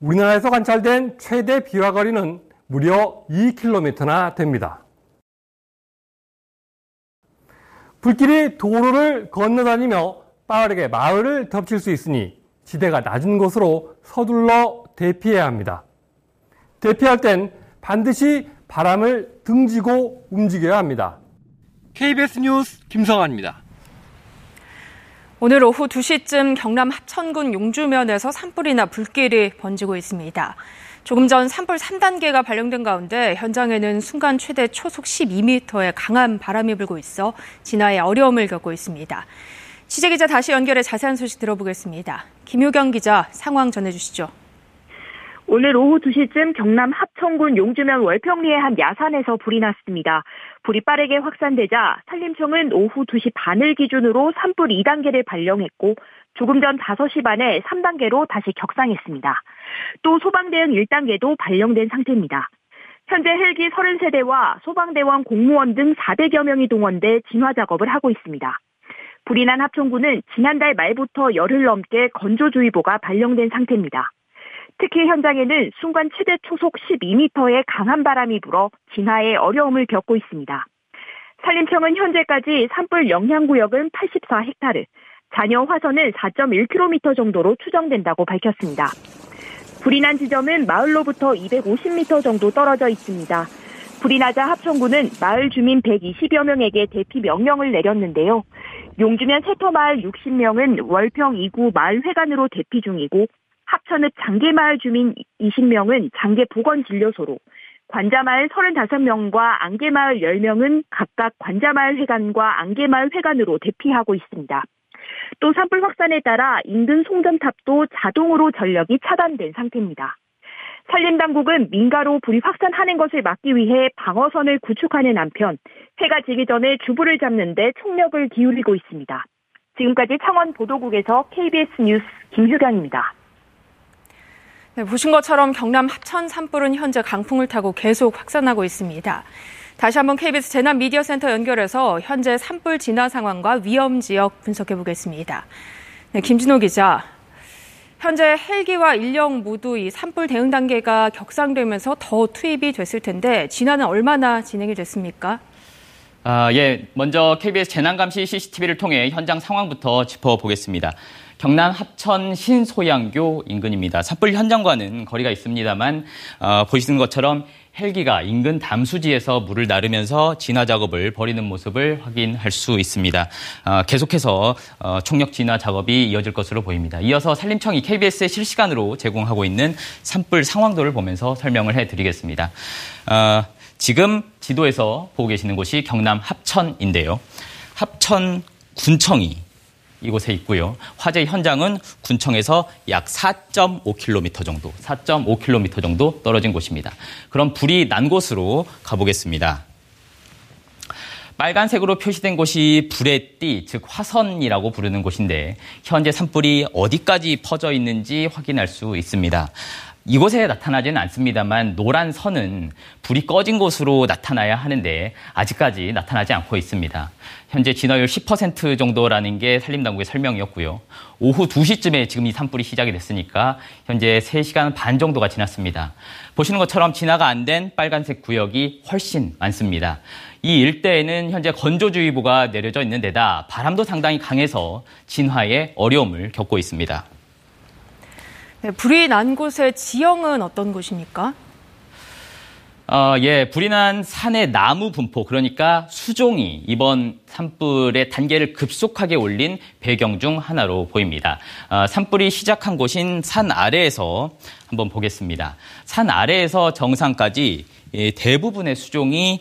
우리나라에서 관찰된 최대 비화 거리는 무려 2km나 됩니다. 불길이 도로를 건너다니며 빠르게 마을을 덮칠 수 있으니 지대가 낮은 곳으로 서둘러 대피해야 합니다. 대피할 땐 반드시 바람을 등지고 움직여야 합니다. KBS 뉴스 김성환입니다. 오늘 오후 2시쯤 경남 합천군 용주면에서 산불이나 불길이 번지고 있습니다. 조금 전 산불 3단계가 발령된 가운데 현장에는 순간 최대 초속 12m의 강한 바람이 불고 있어 진화에 어려움을 겪고 있습니다. 취재기자 다시 연결해 자세한 소식 들어보겠습니다. 김효경 기자 상황 전해주시죠. 오늘 오후 2시쯤 경남 합천군 용주면 월평리의 한 야산에서 불이 났습니다. 불이 빠르게 확산되자 산림청은 오후 2시 반을 기준으로 산불 2단계를 발령했고 조금 전 5시 반에 3단계로 다시 격상했습니다. 또 소방대응 1단계도 발령된 상태입니다. 현재 헬기 30세대와 소방대원 공무원 등 400여 명이 동원돼 진화 작업을 하고 있습니다. 불이 난 합천군은 지난달 말부터 열흘 넘게 건조주의보가 발령된 상태입니다. 특히 현장에는 순간 최대 초속 12m의 강한 바람이 불어 진화에 어려움을 겪고 있습니다. 산림청은 현재까지 산불 영향구역은 84헥타르, 잔여 화선은 4.1km 정도로 추정된다고 밝혔습니다. 불이 난 지점은 마을로부터 250m 정도 떨어져 있습니다. 불이 나자 합천군은 마을 주민 120여 명에게 대피 명령을 내렸는데요. 용주면 세터마을 60명은 월평 2구 마을회관으로 대피 중이고 합천읍 장계마을 주민 20명은 장계보건진료소로, 관자마을 35명과 안개마을 10명은 각각 관자마을 회관과 안개마을 회관으로 대피하고 있습니다. 또 산불 확산에 따라 인근 송전탑도 자동으로 전력이 차단된 상태입니다. 산림당국은 민가로 불이 확산하는 것을 막기 위해 방어선을 구축하는 한편 해가 지기 전에 주부를 잡는 데 총력을 기울이고 있습니다. 지금까지 창원 보도국에서 KBS 뉴스 김주경입니다. 네, 보신 것처럼 경남 합천 산불은 현재 강풍을 타고 계속 확산하고 있습니다. 다시 한번 KBS 재난 미디어 센터 연결해서 현재 산불 진화 상황과 위험 지역 분석해 보겠습니다. 네, 김진호 기자. 현재 헬기와 인력 모두 이 산불 대응 단계가 격상되면서 더 투입이 됐을 텐데 진화는 얼마나 진행이 됐습니까? 아, 예. 먼저 KBS 재난감시 CCTV를 통해 현장 상황부터 짚어보겠습니다. 경남 합천 신소양교 인근입니다. 산불 현장과는 거리가 있습니다만 어, 보시는 것처럼 헬기가 인근 담수지에서 물을 나르면서 진화 작업을 벌이는 모습을 확인할 수 있습니다. 어, 계속해서 어, 총력 진화 작업이 이어질 것으로 보입니다. 이어서 산림청이 KBS에 실시간으로 제공하고 있는 산불 상황도를 보면서 설명을 해드리겠습니다. 어, 지금 지도에서 보고 계시는 곳이 경남 합천인데요. 합천 군청이 이곳에 있고요. 화재 현장은 군청에서 약 4.5km 정도, 4.5km 정도 떨어진 곳입니다. 그럼 불이 난 곳으로 가보겠습니다. 빨간색으로 표시된 곳이 불의 띠, 즉 화선이라고 부르는 곳인데 현재 산불이 어디까지 퍼져 있는지 확인할 수 있습니다. 이곳에 나타나지는 않습니다만 노란 선은 불이 꺼진 곳으로 나타나야 하는데 아직까지 나타나지 않고 있습니다. 현재 진화율 10% 정도라는 게 산림당국의 설명이었고요. 오후 2시쯤에 지금 이 산불이 시작이 됐으니까 현재 3시간 반 정도가 지났습니다. 보시는 것처럼 진화가 안 된 빨간색 구역이 훨씬 많습니다. 이 일대에는 현재 건조주의보가 내려져 있는 데다 바람도 상당히 강해서 진화에 어려움을 겪고 있습니다. 네, 불이 난 곳의 지형은 어떤 곳입니까? 어, 예, 불이 난 산의 나무 분포, 그러니까 수종이 이번 산불의 단계를 급속하게 올린 배경 중 하나로 보입니다. 어, 산불이 시작한 곳인 산 아래에서 한번 보겠습니다. 산 아래에서 정상까지 예, 대부분의 수종이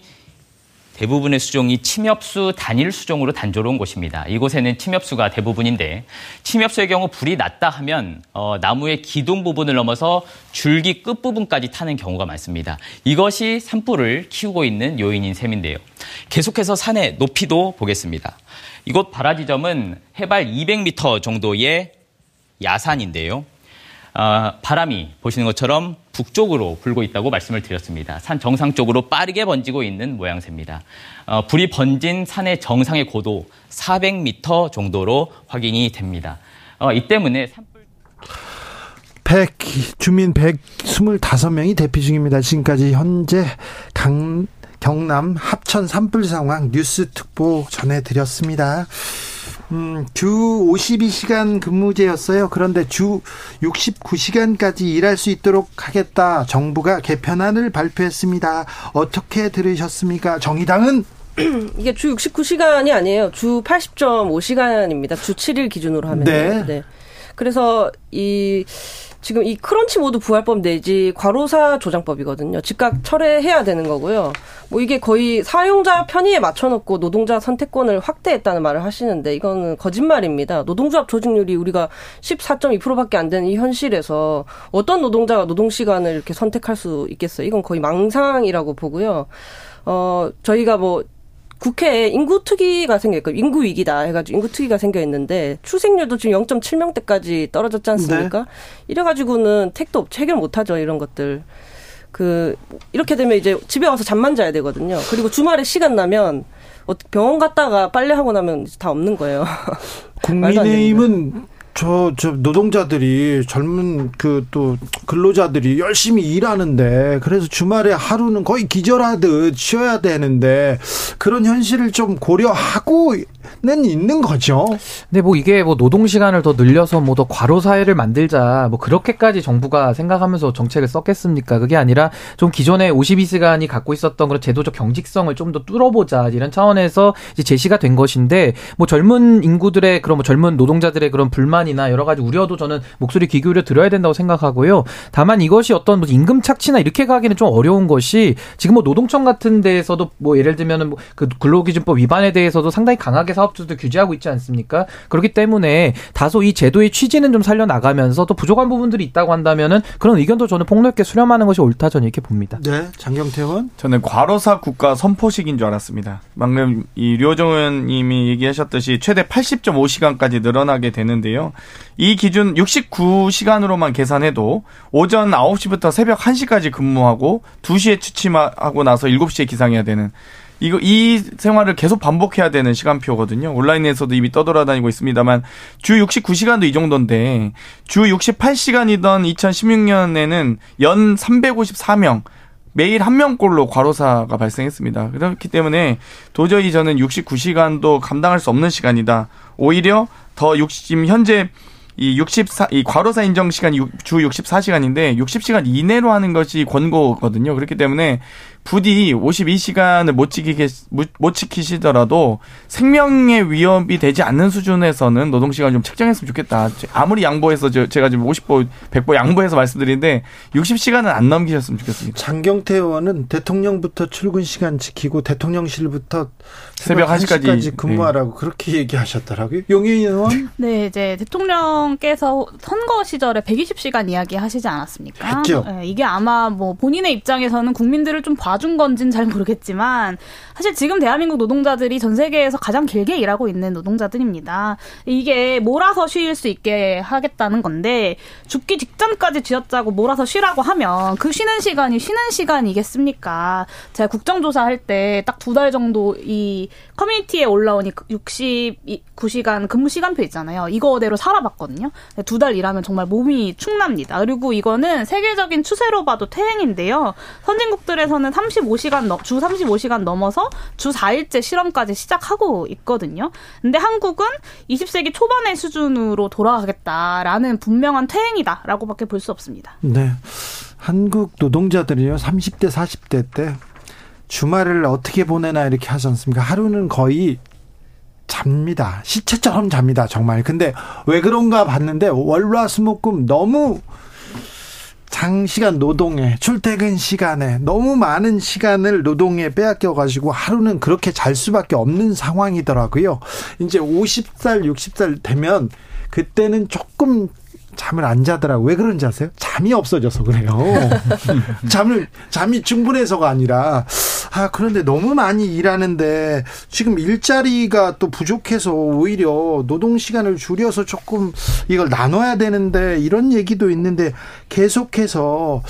대부분의 수종이 침엽수 단일 수종으로 단조로운 곳입니다. 이곳에는 침엽수가 대부분인데 침엽수의 경우 불이 났다 하면 어, 나무의 기둥 부분을 넘어서 줄기 끝 부분까지 타는 경우가 많습니다. 이것이 산불을 키우고 있는 요인인 셈인데요. 계속해서 산의 높이도 보겠습니다. 이곳 바라지점은 해발 200m 정도의 야산인데요. 어, 바람이 보시는 것처럼 북쪽으로 불고 있다고 말씀을 드렸습니다. 산 정상 쪽으로 빠르게 번지고 있는 모양새입니다. 어, 불이 번진 산의 정상의 고도 400m 정도로 확인이 됩니다. 어, 이 때문에 산불 100, 주민 125명이 대피 중입니다. 지금까지 현재 강, 경남 합천 산불 상황 뉴스 특보 전해드렸습니다. 음, 주 52시간 근무제였어요. 그런데 주 69시간까지 일할 수 있도록 하겠다. 정부가 개편안을 발표했습니다. 어떻게 들으셨습니까? 정의당은 이게 주 69시간이 아니에요. 주 80.5시간입니다. 주 7일 기준으로 하면. 네. 네. 그래서 이 지금 이 크런치 모드 부활법 내지 과로사 조장법이거든요. 즉각 철회해야 되는 거고요. 뭐 이게 거의 사용자 편의에 맞춰놓고 노동자 선택권을 확대했다는 말을 하시는데 이거는 거짓말입니다. 노동조합 조직률이 우리가 14.2%밖에 안 되는 이 현실에서 어떤 노동자가 노동 시간을 이렇게 선택할 수 있겠어요? 이건 거의 망상이라고 보고요. 어 저희가 뭐 국회에 인구 투기가 생겼고 인구 위기다 해가지고 인구 투기가 생겨 있는데 출생률도 지금 0.7명대까지 떨어졌지 않습니까? 네. 이래가지고는 택도 업체 해결 못하죠 이런 것들. 그 이렇게 되면 이제 집에 와서 잠만 자야 되거든요. 그리고 주말에 시간 나면 어, 병원 갔다가 빨래하고 나면 다 없는 거예요. 국민의힘은 저, 저, 노동자들이, 젊은 그 또 근로자들이 열심히 일하는데, 그래서 주말에 하루는 거의 기절하듯 쉬어야 되는데, 그런 현실을 좀 고려하고는 있는 거죠. 근데 뭐 이게 뭐 노동 시간을 더 늘려서 뭐 더 과로 사회를 만들자, 뭐 그렇게까지 정부가 생각하면서 정책을 썼겠습니까? 그게 아니라 좀 기존에 52시간이 갖고 있었던 그런 제도적 경직성을 좀 더 뚫어보자, 이런 차원에서 이제 제시가 된 것인데, 뭐 젊은 인구들의 그런 뭐 젊은 노동자들의 그런 불만 불만이나 여러 가지 우려도 저는 목소리 귀 기울여 들어야 된다고 생각하고요. 다만 이것이 어떤 뭐 임금 착취나 이렇게 가기는 좀 어려운 것이 지금 뭐 노동청 같은 데에서도 뭐 예를 들면은 뭐 그 근로기준법 위반에 대해서도 상당히 강하게 사업주도 규제하고 있지 않습니까? 그렇기 때문에 다소 이 제도의 취지는 좀 살려 나가면서 또 부족한 부분들이 있다고 한다면은 그런 의견도 저는 폭넓게 수렴하는 것이 옳다 저는 이렇게 봅니다. 네, 장경태원. 저는 과로사 국가 선포식인 줄 알았습니다. 방금 이 류정은 님이 얘기하셨듯이 최대 80.5시간까지 늘어나게 되는데요. 이 기준 69시간으로만 계산해도 오전 9시부터 새벽 1시까지 근무하고 2시에 취침하고 나서 7시에 기상해야 되는 이거 이 생활을 계속 반복해야 되는 시간표거든요. 온라인에서도 이미 떠돌아다니고 있습니다만 주 69시간도 이 정도인데 주 68시간이던 2016년에는 연 354명 매일 한 명꼴로 과로사가 발생했습니다. 그렇기 때문에 도저히 저는 69시간도 감당할 수 없는 시간이다. 오히려 더 60, 현재 이 64, 이 과로사 인정 시간이 주 64시간인데 60시간 이내로 하는 것이 권고거든요. 그렇기 때문에 부디 52시간을 못 지키게 못 지키시더라도 생명의 위협이 되지 않는 수준에서는 노동 시간 좀 책정했으면 좋겠다. 아무리 양보해서 제가 지금 50보 100보 양보해서 말씀드리는데 60시간은 안 넘기셨으면 좋겠습니다. 장경태 의원은 대통령부터 출근 시간 지키고 대통령실부터 새벽, 새벽 1시까지, 1시까지 근무하라고 네. 그렇게 얘기하셨더라고요. 용희 의원? 네, 이제 대통령께서 선거 시절에 120시간 이야기 하시지 않았습니까? 했죠. 네, 이게 아마 뭐 본인의 입장에서는 국민들을 좀 봐. 봐준 건지는 잘 모르겠지만 사실 지금 대한민국 노동자들이 전 세계에서 가장 길게 일하고 있는 노동자들입니다. 이게 몰아서 쉴 수 있게 하겠다는 건데 죽기 직전까지 쥐었자고 몰아서 쉬라고 하면 그 쉬는 시간이 쉬는 시간이겠습니까? 제가 국정조사 할 때 딱 두 달 정도 이 커뮤니티에 올라오니 69시간 근무 시간표 있잖아요. 이거대로 살아봤거든요. 두 달 일하면 정말 몸이 축납니다. 그리고 이거는 세계적인 추세로 봐도 퇴행인데요. 선진국들에서는 35시간 넘, 주 35시간 넘어서 주 4일째 실험까지 시작하고 있거든요. 근데 한국은 20세기 초반의 수준으로 돌아가겠다라는 분명한 퇴행이다라고밖에 볼 수 없습니다. 네. 한국 노동자들이요. 30대, 40대 때 주말을 어떻게 보내나 이렇게 하지 않습니까? 하루는 거의 잡니다. 시체처럼 잡니다. 정말. 근데 왜 그런가 봤는데 월화수목금 너무 장시간 노동에 출퇴근 시간에 너무 많은 시간을 노동에 빼앗겨 가지고 하루는 그렇게 잘 수밖에 없는 상황이더라고요. 이제 50살, 60살 되면 그때는 조금 잠을 안 자더라고. 왜 그런지 아세요? 잠이 없어져서 그래요. 잠을, 잠이 충분해서가 아니라, 아, 그런데 너무 많이 일하는데, 지금 일자리가 또 부족해서 오히려 노동 시간을 줄여서 조금 이걸 나눠야 되는데, 이런 얘기도 있는데, 계속해서,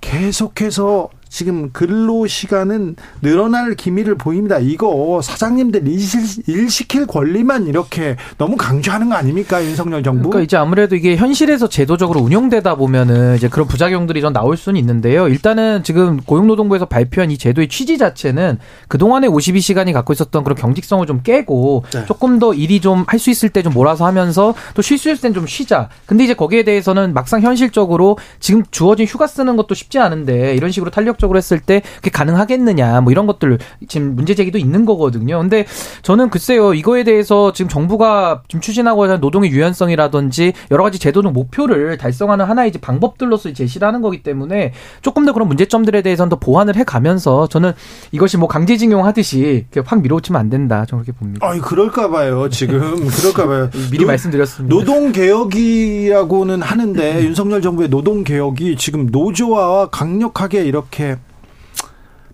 계속해서 지금 근로 시간은 늘어날 기미를 보입니다. 이거 사장님들 일, 시킬 권리만 이렇게 너무 강조하는 거 아닙니까 윤석열 정부? 그러니까 이제 아무래도 이게 현실에서 제도적으로 운영되다 보면은 이제 그런 부작용들이 좀 나올 수는 있는데요. 일단은 지금 고용노동부에서 발표한 이 제도의 취지 자체는 그 동안에 52시간이 갖고 있었던 그런 경직성을 좀 깨고 네. 조금 더 일이 좀 할 수 있을 때 좀 몰아서 하면서 또 쉴 수 있을 땐 좀 쉬자. 근데 이제 거기에 대해서는 막상 현실적으로 지금 주어진 휴가 쓰는 것도 쉽지 않은데 이런 식으로 탄력 적으로 했을 때 그게 가능하겠느냐 뭐 이런 것들 지금 문제 제기도 있는 거거든요. 근데 저는 글쎄요 이거에 대해서 지금 정부가 지금 추진하고 있는 노동의 유연성이라든지 여러 가지 제도적 목표를 달성하는 하나의 이제 방법들로서 제시를 하는 거기 때문에 조금 더 그런 문제점들에 대해서는 더 보완을 해가면서 저는 이것이 뭐 강제징용 하듯이 확 밀어붙이면 안 된다. 저는 그렇게 봅니다. 아, 그럴까 봐요. 지금 그럴까 봐요. 미리 노, 말씀드렸습니다. 노동 개혁이라고는 하는데 윤석열 정부의 노동 개혁이 지금 노조와 강력하게 이렇게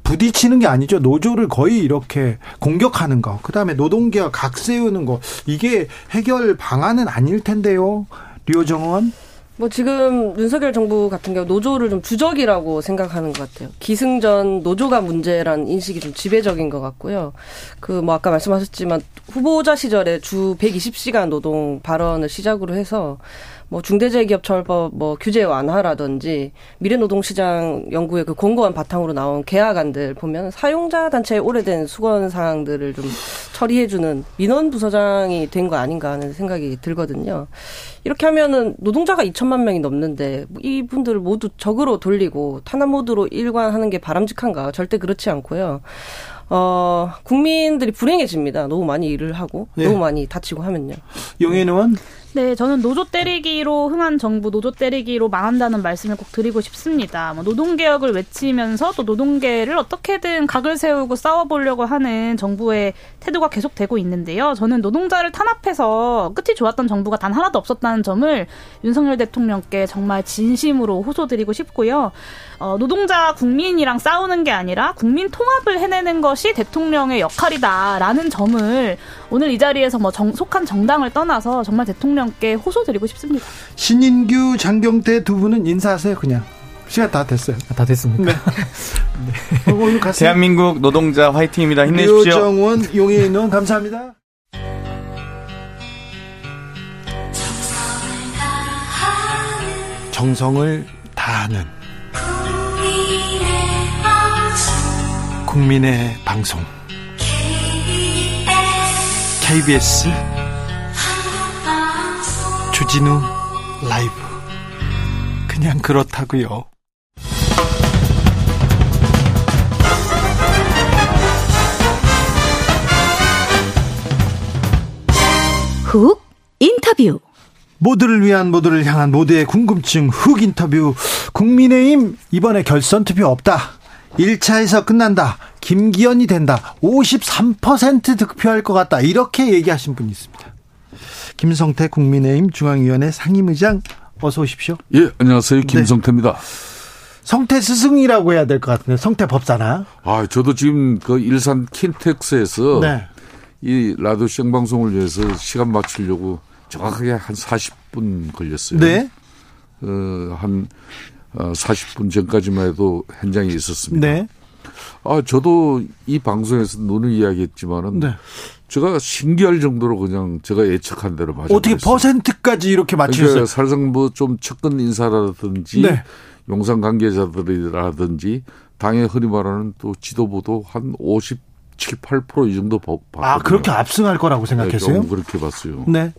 부딪히는 게 아니죠. 노조를 거의 이렇게 공격하는 거. 그다음에 노동계와 각 세우는 거. 이게 해결 방안은 아닐 텐데요. 류정원. 뭐 지금 윤석열 정부 같은 경우 노조를 좀 주적이라고 생각하는 것 같아요. 기승전 노조가 문제란 인식이 좀 지배적인 것 같고요. 그 뭐 아까 말씀하셨지만 후보자 시절에 주 120시간 노동 발언을 시작으로 해서 뭐 중대재해기업처벌법 뭐 규제 완화라든지 미래노동시장 연구의 그 권고안 바탕으로 나온 계약안들 보면 사용자 단체의 오래된 수건 사항들을 좀 처리해주는 민원 부서장이 된 거 아닌가 하는 생각이 들거든요. 이렇게 하면은 노동자가 2천만 명이 넘는데 이분들을 모두 적으로 돌리고 탄압 모드로 일관하는 게 바람직한가? 절대 그렇지 않고요. 어, 국민들이 불행해집니다. 너무 많이 일을 하고, 네. 너무 많이 다치고 하면요. 용인 의원? 네, 저는 노조 때리기로 흥한 정부, 노조 때리기로 망한다는 말씀을 꼭 드리고 싶습니다. 뭐 노동개혁을 외치면서 또 노동계를 어떻게든 각을 세우고 싸워보려고 하는 정부의 태도가 계속되고 있는데요. 저는 노동자를 탄압해서 끝이 좋았던 정부가 단 하나도 없었다는 점을 윤석열 대통령께 정말 진심으로 호소드리고 싶고요. 어, 노동자 국민이랑 싸우는 게 아니라 국민 통합을 해내는 것이 대통령의 역할이다라는 점을 오늘 이 자리에서 뭐 정, 속한 정당을 떠나서 정말 대통령 께 호소드리고 싶습니다. 신인규, 장경태 두 분은 인사하세요, 그냥. 시간 다 됐어요. 아, 다 됐습니까? 네. 네. 오늘 갔습니다. 대한민국 노동자 화이팅입니다. 힘내십시오. 류정원, 용혜인 의원 감사합니다. 정성을 다하는 국민의 방송 KBS 주진우 라이브 그냥 그렇다고요. 훅 인터뷰 모두를 위한 모두를 향한 모두의 궁금증 훅 인터뷰 국민의힘 이번에 결선 투표 없다. 1차에서 끝난다. 김기현이 된다. 53% 득표할 것 같다. 이렇게 얘기하신 분이 있습니다. 김성태 국민의힘 중앙위원회 상임의장 어서 오십시오. 예, 안녕하세요. 김성태입니다. 네. 성태 스승이라고 해야 될 것 같은데 성태 법사나. 아, 저도 지금 그 일산 킨텍스에서 네. 이 라디오 생방송을 위해서 시간 맞추려고 정확하게 한 40분 걸렸어요. 네. 어, 한 40분 어, 전까지만 해도 현장에 있었습니다. 네. 아, 저도 이 방송에서 눈을 이야기했지만은 네. 제가 신기할 정도로 그냥 제가 예측한 대로 맞았어요. 어떻게 퍼센트까지 이렇게 맞추셨어요? 그러니까 사실상 뭐 좀 측근 인사라든지 네. 용산 관계자들이라든지 당의 흔히 말하는 또 지도부도 한 50, 7, 8%이 정도 봤거든요. 아 그렇게 압승할 거라고 생각했어요? 네, 그렇게 봤어요. 네.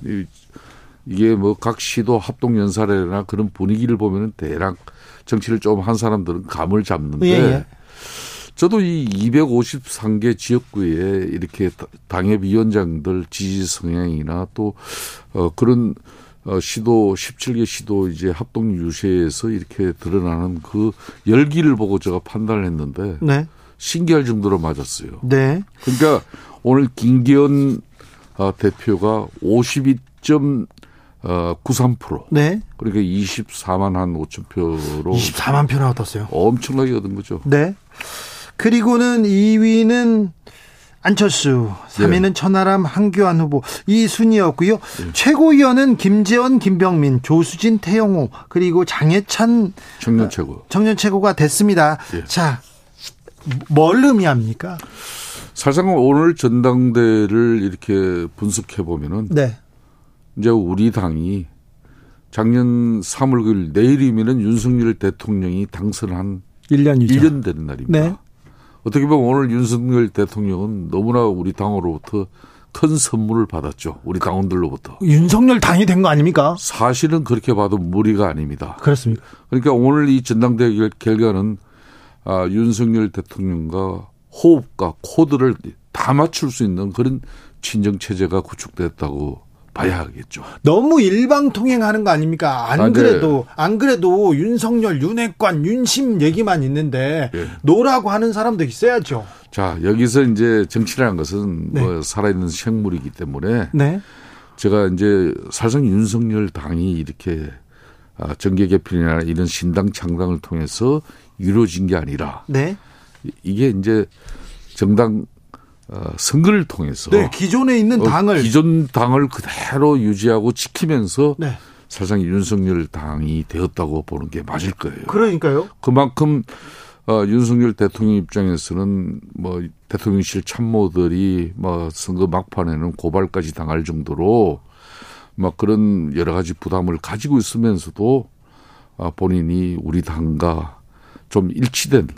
이게 뭐 각 시도 합동 연설회나 그런 분위기를 보면은 대략 정치를 좀 한 사람들은 감을 잡는데 예, 예. 저도 이 253개 지역구에 이렇게 당협위원장들 지지 성향이나 또, 어, 그런, 어, 시도, 17개 시도 이제 합동 유세에서 이렇게 드러나는 그 열기를 보고 제가 판단을 했는데. 네. 신기할 정도로 맞았어요. 네. 그러니까 오늘 김기현 어, 대표가 52점 어, 93%. 네. 그러니까 24만 한 5천 표로. 24만 표나 얻었어요. 엄청나게 얻은 거죠. 네. 그리고는 2위는 안철수, 3위는 네. 천하람, 한교안 후보 이 순이었고요. 네. 최고위원은 김재원, 김병민, 조수진, 태영호 그리고 장해찬 청년 최고 청년 최고가 됐습니다. 네. 자, 뭘 의미합니까? 사실상 오늘 전당대를 이렇게 분석해 보면은 네. 이제 우리 당이 작년 3월 9일 내일이면은 윤석열 대통령이 당선한 1년이죠. 1년 되는 날입니다. 네. 어떻게 보면 오늘 윤석열 대통령은 너무나 우리 당으로부터 큰 선물을 받았죠. 우리 당원들로부터. 윤석열 당이 된 거 아닙니까? 사실은 그렇게 봐도 무리가 아닙니다. 그렇습니까? 그러니까 오늘 이 전당대회 결과는 아, 윤석열 대통령과 호흡과 코드를 다 맞출 수 있는 그런 친정 체제가 구축됐다고 봐야 하겠죠. 너무 일방통행하는 거 아닙니까? 안 아, 네. 그래도 안 그래도 윤석열, 윤핵관, 윤심 얘기만 있는데 네. no라고 하는 사람도 있어야죠. 자 여기서 이제 정치라는 것은 네. 뭐 살아있는 생물이기 때문에 네. 제가 이제 사실상 윤석열 당이 이렇게 아, 정계 개편이나 이런 신당 창당을 통해서 이루어진 게 아니라 네. 이게 이제 정당 어, 선거를 통해서 네, 기존에 있는 어, 당을 어, 기존 당을 그대로 유지하고 지키면서 네. 사실상 윤석열 당이 되었다고 보는 게 맞을 거예요. 그러니까요. 그만큼 어, 윤석열 대통령 입장에서는 뭐 대통령실 참모들이 뭐 선거 막판에는 고발까지 당할 정도로 막 그런 여러 가지 부담을 가지고 있으면서도 아, 본인이 우리 당과 좀 일치된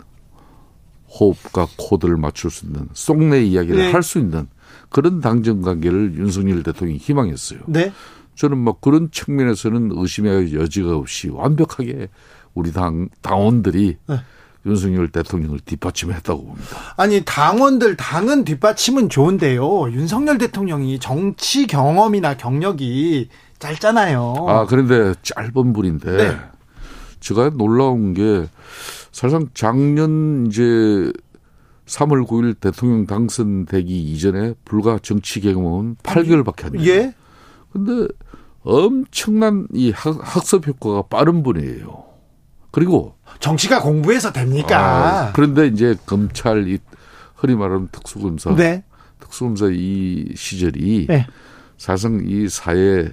호흡과 코드를 맞출 수 있는 속내 이야기를 네. 할수 있는 그런 당정 관계를 윤석열 대통령이 희망했어요. 네. 저는 뭐 그런 측면에서는 의심의 여지가 없이 완벽하게 우리 당 당원들이 네. 윤석열 대통령을 뒷받침했다고 봅니다. 아니 당원들 당은 뒷받침은 좋은데요. 윤석열 대통령이 정치 경험이나 경력이 짧잖아요. 아 그런데 짧은 분인데 네. 제가 놀라운 게 사실상 작년 이제 3월 9일 대통령 당선되기 이전에 불과 정치 경험은 8개월밖에 안 돼요. 예? 근데 엄청난 이 학, 학습 효과가 빠른 분이에요. 그리고 정치가 공부해서 됩니까? 아, 그런데 이제 검찰 이 흔히 말하는 특수검사, 네. 특수검사 이 시절이 네. 사실상 이 사회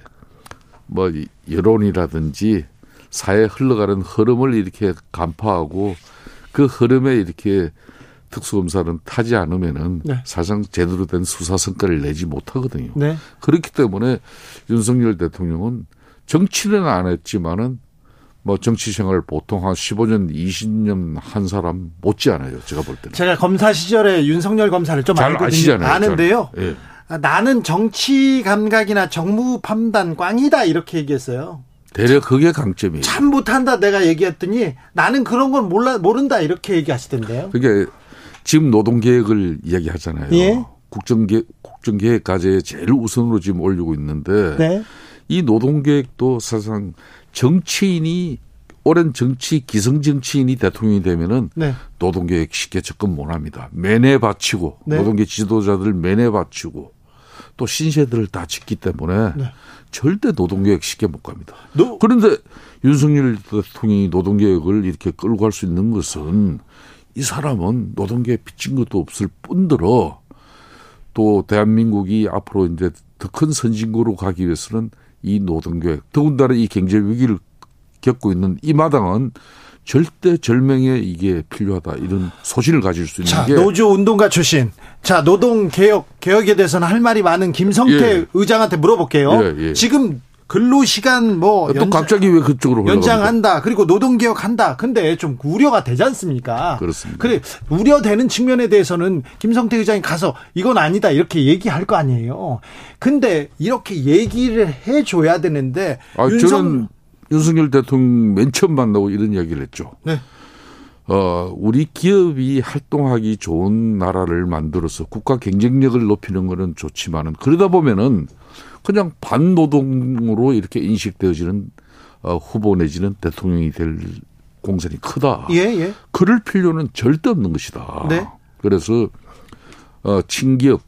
뭐 여론이라든지 사회 흘러가는 흐름을 이렇게 간파하고 그 흐름에 이렇게 특수검사는 타지 않으면은 네. 사실상 제대로 된 수사 성과를 내지 못하거든요. 네. 그렇기 때문에 윤석열 대통령은 정치는 안 했지만은 뭐 정치 생활 보통 한 15년, 20년 한 사람 못지 않아요. 제가 볼 때는. 제가 검사 시절에 윤석열 검사를 좀 잘. 아시잖아요. 아는데요. 잘. 예. 아, 나는 정치 감각이나 정무 판단 꽝이다 이렇게 얘기했어요. 대략 그게 강점이에요. 참 못한다 내가 얘기했더니 나는 그런 건 몰라 모른다 이렇게 얘기하시던데요. 그게 지금 노동계획을 이야기하잖아요. 예. 국정계, 국정계획 과제에 제일 우선으로 지금 올리고 있는데 네. 이 노동개혁도 사실상 정치인이 오랜 정치 기성 정치인이 대통령이 되면은 네. 노동개혁 쉽게 접근 못합니다. 매내 바치고 네. 노동계 지도자들 매내 바치고 또 신세들을 다 짓기 때문에 네. 절대 노동개혁 쉽게 못 갑니다. 노- 그런데 윤석열 대통령이 노동개혁을 이렇게 끌고 갈 수 있는 것은 이 사람은 노동계에 빚진 것도 없을 뿐더러 또 대한민국이 앞으로 이제 더 큰 선진국으로 가기 위해서는 이 노동계획 더군다나 이 경제 위기를 겪고 있는 이 마당은 절대 절명에 이게 필요하다 이런 소신을 가질 수 있는 자 게 노조 운동가 출신. 자 노동 개혁 개혁에 대해서는 할 말이 많은 김성태 예. 의장한테 물어볼게요. 예, 예. 지금 근로 시간 뭐또 갑자기 왜 그쪽으로? 연장한다. 그리고 노동 개혁한다. 근데 좀 우려가 되지 않습니까? 그렇습니다. 그래 우려되는 측면에 대해서는 김성태 의장이 가서 이건 아니다 이렇게 얘기할 거 아니에요. 근데 이렇게 얘기를 해줘야 되는데 아, 윤석- 저는 윤석열 대통령 맨 처음 만나고 이런 이야기를 했죠. 네. 어, 우리 기업이 활동하기 좋은 나라를 만들어서 국가 경쟁력을 높이는 거는 좋지만은 그러다 보면은 그냥 반노동으로 이렇게 인식되어지는 어, 후보 내지는 대통령이 될 공산이 크다. 예 예. 그럴 필요는 절대 없는 것이다. 네. 그래서 어, 친기업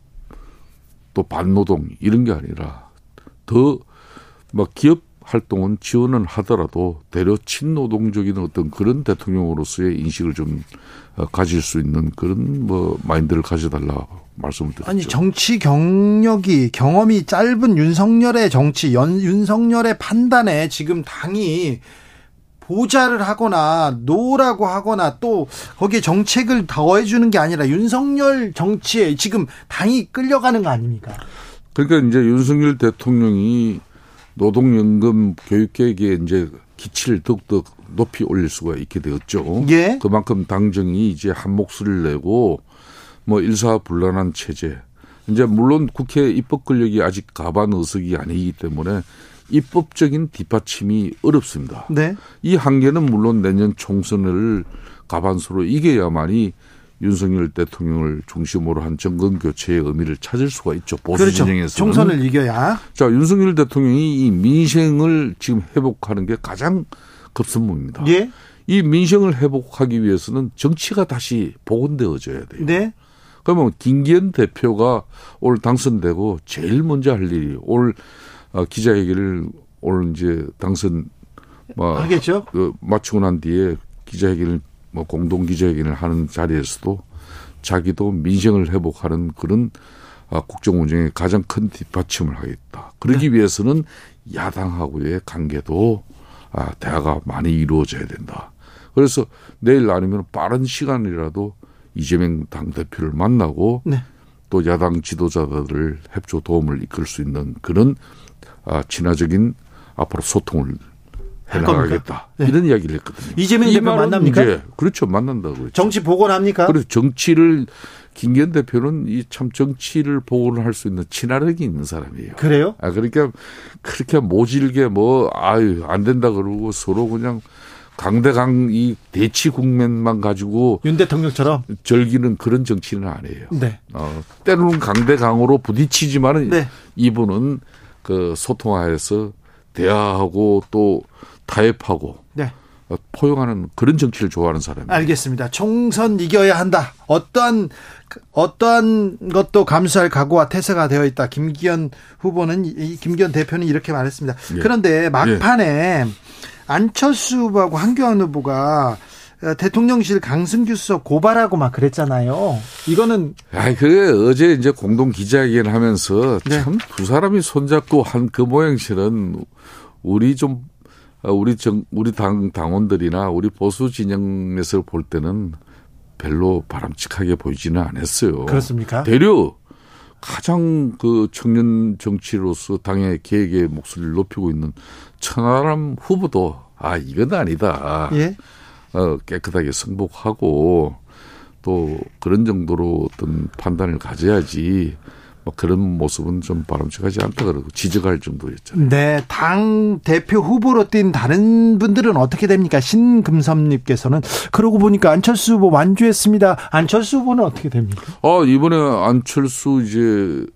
또 반노동 이런 게 아니라 더 막 기업 활동은 지원은 하더라도 대려 친노동적인 어떤 그런 대통령으로서의 인식을 좀 어, 가질 수 있는 그런 뭐 마인드를 가져달라 말씀을 드렸죠. 아니 정치 경력이 경험이 짧은 윤석열의 정치 연, 윤석열의 판단에 지금 당이 보좌를 하거나 no라고 하거나 또 거기에 정책을 더해 주는 게 아니라 윤석열 정치에 지금 당이 끌려가는 거 아닙니까? 그러니까 이제 윤석열 대통령이 노동연금 교육개혁에 이제 기치를 더욱더 높이 올릴 수가 있게 되었죠. 예. 그만큼 당정이 이제 한 목소리를 내고 뭐 일사불란한 체제. 이제 물론 국회 입법 권력이 아직 과반 의석이 아니기 때문에 입법적인 뒷받침이 어렵습니다. 네. 이 한계는 물론 내년 총선을 가반수로 이겨야만이 윤석열 대통령을 중심으로 한 정권 교체의 의미를 찾을 수가 있죠. 보수 그렇죠. 진영에서는. 총선을 이겨야. 자, 윤석열 대통령이 이 민생을 지금 회복하는 게 가장 급선무입니다. 예. 이 민생을 회복하기 위해서는 정치가 다시 복원되어져야 돼요. 네. 그러면 김기현 대표가 오늘 당선되고 제일 먼저 할 일이 오늘 어, 기자회견을 오늘 이제 당선 뭐 하겠죠. 그 마치고 난 뒤에 기자회견을 뭐 공동 기자회견을 하는 자리에서도 자기도 민생을 회복하는 그런 아, 국정 운영에 가장 큰 뒷받침을 하겠다. 그러기 위해서는 야당하고의 관계도 아, 대화가 많이 이루어져야 된다. 그래서 내일 아니면 빠른 시간이라도 이재명 당대표를 만나고 네. 또 야당 지도자들을 협조 도움을 이끌 수 있는 그런 아, 친화적인 앞으로 소통을 할 겁니까? 해나가겠다. 네. 이런 이야기를 했거든요. 이재명 이 대표 만납니까? 이제 그렇죠. 만난다고 그랬죠. 정치 복원합니까? 그래서 정치를 김기현 대표는 이 참 정치를 복원할 수 있는 친화력이 있는 사람이에요. 그래요? 아 그러니까 그렇게 모질게 뭐 아유 안 된다 그러고 서로 그냥 강대강 이 대치 국면만 가지고 윤 대통령처럼 즐기는 그런 정치는 아니에요. 네. 어, 때로는 강대강으로 부딪히지만은 네. 이분은 그 소통하에서 대화하고 또 타협하고 네. 어, 포용하는 그런 정치를 좋아하는 사람이에요. 알겠습니다. 총선 이겨야 한다. 어떠한 어떠한 것도 감수할 각오와 태세가 되어 있다. 김기현 후보는 이 김기현 대표는 이렇게 말했습니다. 예. 그런데 막판에 안철수 후보하고 한교안 후보가 어, 대통령실 강승규 수석 고발하고 막 그랬잖아요. 이거는 아, 그 어제 이제 공동 기자회견 하면서 네. 참두 사람이 손잡고 한 그 모양새는 우리 좀 어, 우리 정 우리 당 당원들이나 우리 보수 진영에서 볼 때는 별로 바람직하게 보이지는 않았어요. 그렇습니까? 대려 가장 그 청년 정치로서 당의 계획의 목소리를 높이고 있는 천하람 후보도 아 이건 아니다. 예. 어, 깨끗하게 승복하고 또 그런 정도로 어떤 판단을 가져야지 뭐 그런 모습은 좀 바람직하지 않다 그러고 지적할 정도였잖아요. 네, 당 대표 후보로 뛴 다른 분들은 어떻게 됩니까? 신금섭님께서는 그러고 보니까 안철수 후보 완주했습니다. 안철수 후보는 어떻게 됩니까? 아 이번에 안철수 이제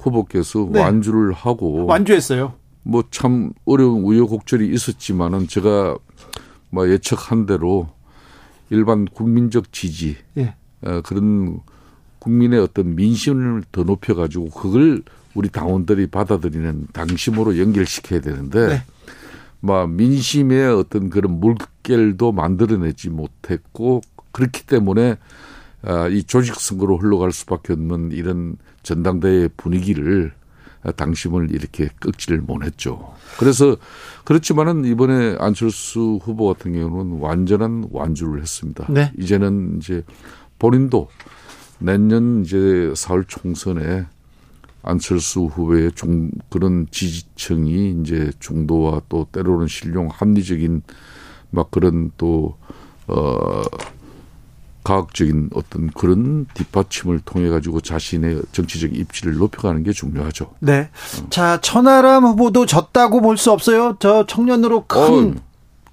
후보께서 네. 완주를 하고 완주했어요. 뭐 참 어려운 우여곡절이 있었지만은 제가 뭐 예측한 대로 일반 국민적 지지 예. 어, 그런 국민의 어떤 민심을 더 높여가지고 그걸 우리 당원들이 받아들이는 당심으로 연결시켜야 되는데 네. 막 민심의 어떤 그런 물결도 만들어내지 못했고 그렇기 때문에 아, 이 조직 선거로 흘러갈 수밖에 없는 이런 전당대회 분위기를 아, 당심을 이렇게 꺾지를 못했죠. 그래서 그렇지만은 이번에 안철수 후보 같은 경우는 완전한 완주를 했습니다. 네. 이제는 이제 본인도 내년 이제 4월 총선에 안철수 후보의 중 그런 지지층이 이제 중도와 또 때로는 신용 합리적인 막 그런 또 어 과학적인 어떤 그런 뒷받침을 통해 가지고 자신의 정치적 입지를 높여가는 게 중요하죠. 네. 자, 천하람 후보도 졌다고 볼 수 없어요. 저 청년으로 큰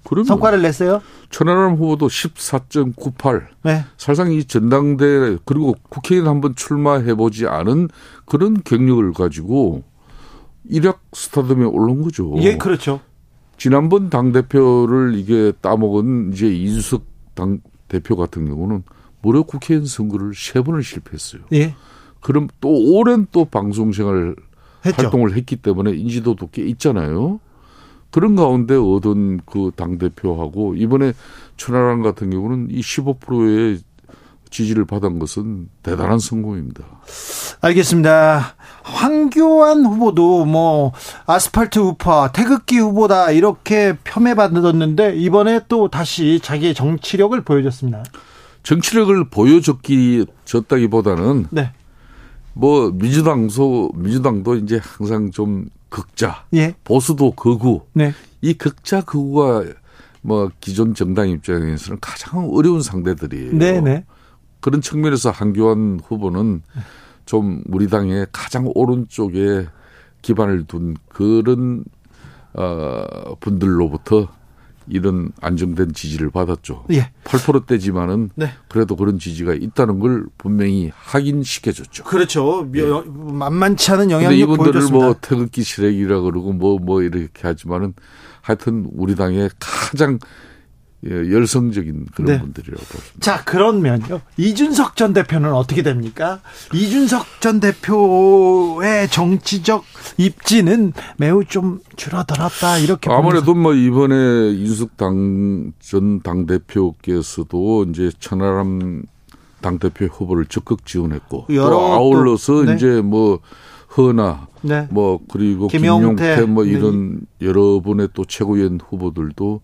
그럼요. 성과를 냈어요. 천하람 후보도 14.98. 네. 사실상 이 전당대 그리고 국회의원 한번 출마해 보지 않은 그런 경력을 가지고 일약 스타덤에 올라온 거죠. 예, 그렇죠. 지난번 당 대표를 이게 따먹은 이제 이준석 당 대표 같은 경우는 무려 국회의원 선거를 세 번을 실패했어요. 예. 그럼 또 오랜 또 방송 생활. 활동을 했기 때문에 인지도도 꽤 있잖아요. 그런 가운데 얻은 그 당 대표하고 이번에 천하람 같은 경우는 이 15%의 지지를 받은 것은 대단한 성공입니다. 알겠습니다. 황교안 후보도 뭐 아스팔트 우파, 태극기 후보다 이렇게 폄훼받았는데 이번에 또 다시 자기의 정치력을 보여줬습니다. 정치력을 보여줬기 졌다기보다는 네. 뭐 민주당 소 민주당도 이제 항상 좀 극자, 예. 보수도 극우. 네. 이 극자 극우가 뭐 기존 정당 입장에서는 가장 어려운 상대들이에요. 네, 네. 그런 측면에서 한교안 후보는 좀 우리 당의 가장 오른쪽에 기반을 둔 그런 어 분들로부터 이런 안정된 지지를 받았죠. 예. 8%대지만은 네. 그래도 그런 지지가 있다는 걸 분명히 확인시켜줬죠. 그렇죠. 여- 만만치 않은 영향력 이분들을 보여줬습니다. 뭐 태극기 시래기라 그러고 뭐뭐 이렇게 하지만은 하여튼 우리 당의 가장 예, 열성적인 그런 네. 분들이라고 봅니다. 자, 그러면요. 이준석 전 대표는 어떻게 됩니까? 이준석 전 대표의 정치적 입지는 매우 좀 줄어들었다. 이렇게 아무래도 뭐 이번에 이준석 당 전 당대표께서도 이제 천하람 당대표 후보를 적극 지원했고 또 아울러서 또, 네. 이제 뭐 허나 네. 뭐 그리고 김용태, 김용태 뭐 네. 이런 여러 분의 또 최고위원 후보들도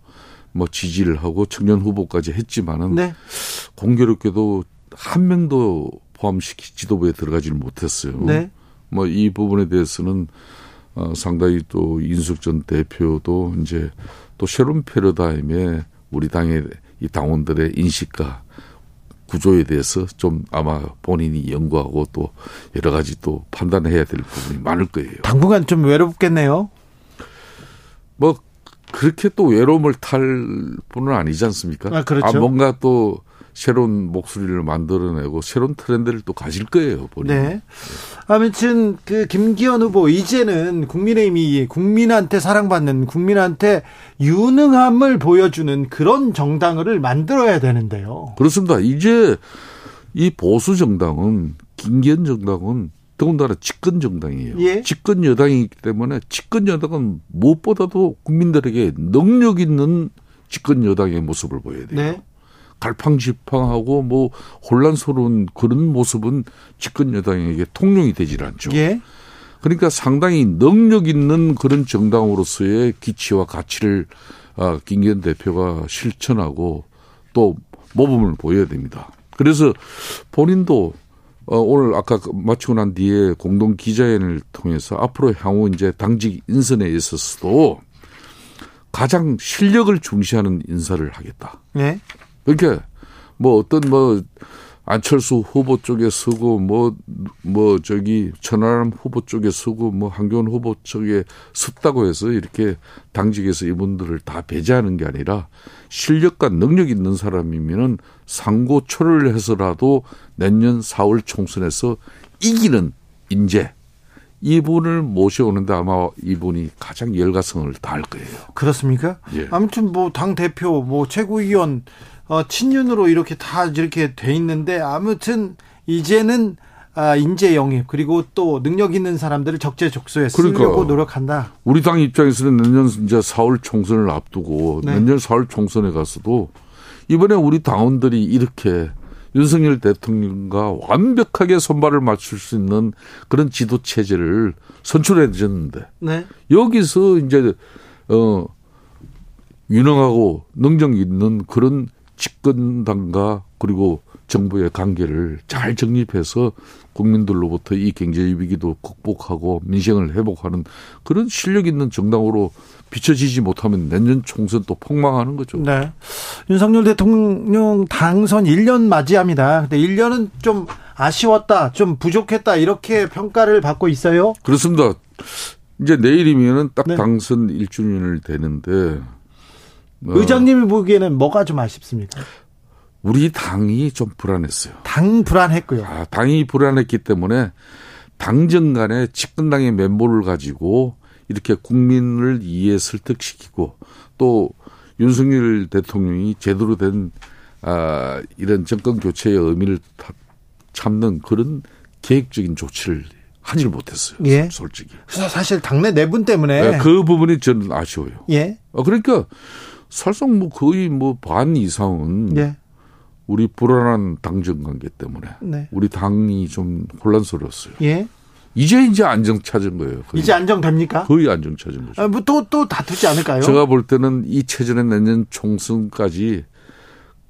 뭐 지지를 하고 청년 후보까지 했지만은 네. 공교롭게도 한 명도 포함시키 지도부에 들어가지를 못했어요. 네. 뭐이 부분에 대해서는 어, 상당히 또 인숙 전 대표도 이제 또 새로운 패러다임에 우리 당의 이 당원들의 인식과 구조에 대해서 좀 아마 본인이 연구하고 또 여러 가지 또 판단해야 될 부분이 많을 거예요. 당분간 좀 외롭겠네요. 뭐 그렇게 또 외로움을 탈 분은 아니지 않습니까? 아, 그렇죠. 뭔가 또 새로운 목소리를 만들어내고 새로운 트렌드를 또 가질 거예요. 본인. 네. 아무튼 그 김기현 후보 이제는 국민의힘이 국민한테 사랑받는 국민한테 유능함을 보여주는 그런 정당을 만들어야 되는데요. 그렇습니다. 이제 이 보수 정당은 김기현 정당은 더군다나 집권 정당이에요. 예. 집권 여당이기 때문에 집권 여당은 무엇보다도 국민들에게 능력 있는 집권 여당의 모습을 보여야 돼요. 네. 갈팡질팡하고 뭐 혼란스러운 그런 모습은 집권 여당에게 통용이 되질 않죠. 예. 그러니까 상당히 능력 있는 그런 정당으로서의 기치와 가치를 아, 김기현 대표가 실천하고 또 모범을 보여야 됩니다. 그래서 본인도 어, 오늘 아까 마치고 난 뒤에 공동 기자회견을 통해서 앞으로 향후 이제 당직 인선에 있어서도 가장 실력을 중시하는 인사를 하겠다. 네. 그러니까 뭐 어떤 뭐 안철수 후보 쪽에 서고 뭐뭐 뭐 저기 천하람 후보 쪽에 서고 뭐 한교안 후보 쪽에 섰다고 해서 이렇게 당직에서 이분들을 다 배제하는 게 아니라 실력과 능력 있는 사람이면은 상고초를 해서라도 내년 4월 총선에서 이기는 인재 이분을 모셔오는데 아마 이분이 가장 열가성을 다할 거예요. 그렇습니까? 예. 아무튼 뭐 당 대표, 뭐 최고위원, 어, 친윤으로 이렇게 다 이렇게 돼 있는데 아무튼 이제는 아, 인재 영입 그리고 또 능력 있는 사람들을 적재적소에 쓰려고 그러니까. 노력한다. 우리 당 입장에서는 내년 이제 4월 총선을 앞두고 네. 내년 4월 총선에 가서도 이번에 우리 당원들이 이렇게 윤석열 대통령과 완벽하게 손발을 맞출 수 있는 그런 지도 체제를 선출해 줬는데 네. 여기서 이제 어 유능하고 능력 있는 그런 집권당과 그리고 정부의 관계를 잘 정립해서 국민들로부터 이 경제 위기도 극복하고 민생을 회복하는 그런 실력 있는 정당으로 비춰지지 못하면 내년 총선 또 폭망하는 거죠. 네. 윤석열 대통령 당선 1년 맞이합니다. 근데 1년은 좀 아쉬웠다, 좀 부족했다 이렇게 평가를 받고 있어요. 그렇습니다. 이제 내일이면은 딱 네. 당선 1주년을 되는데 어, 의장님이 보기에는 뭐가 좀 아쉽습니까? 우리 당이 좀 불안했어요. 당 불안했고요. 아, 당이 불안했기 때문에 당정 간에 집권당의 면모를 가지고 이렇게 국민을 이해 설득시키고 또 윤석열 대통령이 제대로 된 아, 이런 정권 교체의 의미를 다- 참는 그런 계획적인 조치를 하질 못했어요. 예. 솔직히. 사실 당내 내분 때문에 네, 그 부분이 저는 아쉬워요. 예. 어, 그러니까 사실상 뭐 거의 뭐 반 이상은 예. 우리 불안한 당정 관계 때문에 네. 우리 당이 좀 혼란스러웠어요. 예. 이제 이제 안정 찾은 거예요. 거의. 이제 안정됩니까? 거의 안정 찾은 거죠. 아, 뭐또 또 다투지 않을까요? 제가 볼 때는 이 체제는 내년 총선까지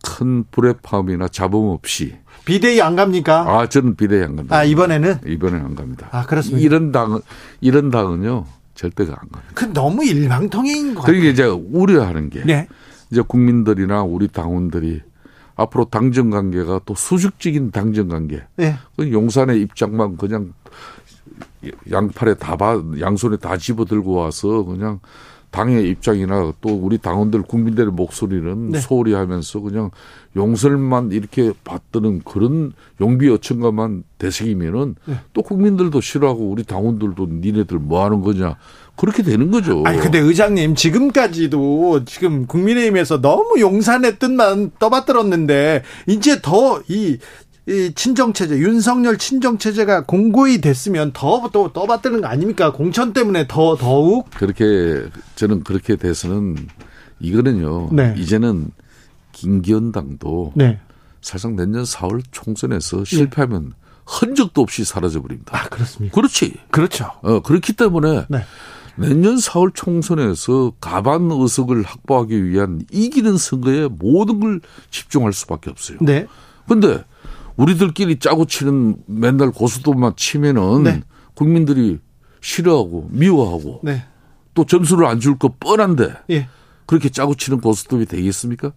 큰 불의 파음이나 잡음 없이 비대위 안 갑니까? 아 저는 비대위 안 간다. 아, 이번에는 이번에 안 갑니다. 아, 그렇습니까? 이런 당은 이런 당은요 절대가 안 갑니다. 그 너무 일방통행인 것 같아요. 그러니까 이제 우려하는 게 네. 이제 국민들이나 우리 당원들이 앞으로 당정 관계가 또 수직적인 당정 관계. 네. 그 용산의 입장만 그냥 양팔에 다 봐, 양손에 다 집어 들고 와서 그냥 당의 입장이나 또 우리 당원들 국민들의 목소리는 네. 소홀히 하면서 그냥 용설만 이렇게 받드는 그런 용비 어천가만 대색이면은 네. 또 국민들도 싫어하고 우리 당원들도 니네들 뭐 하는 거냐 그렇게 되는 거죠. 아니 근데 의장님 지금까지도 지금 국민의힘에서 너무 용산의 뜻만 떠받들었는데 이제 더이 이 친정 체제 윤석열 친정 체제가 공고히 됐으면 더또 떠받드는 거 아닙니까? 공천 때문에 더 더욱 그렇게 저는 그렇게 돼서는 이거는요. 네. 이제는 김기현 당도 네. 사실상 내년 4월 총선에서 실패하면 흔적도 없이 사라져 버립니다. 아 그렇습니까? 그렇지. 그렇죠. 어 그렇기 때문에 네. 내년 4월 총선에서 가반 의석을 확보하기 위한 이기는 선거에 모든 걸 집중할 수밖에 없어요. 네. 근데 우리들끼리 짜고 치는 맨날 고수도만 치면은 네. 국민들이 싫어하고 미워하고 네. 또 점수를 안 줄 거 뻔한데 예. 그렇게 짜고 치는 고스톱이 되겠습니까?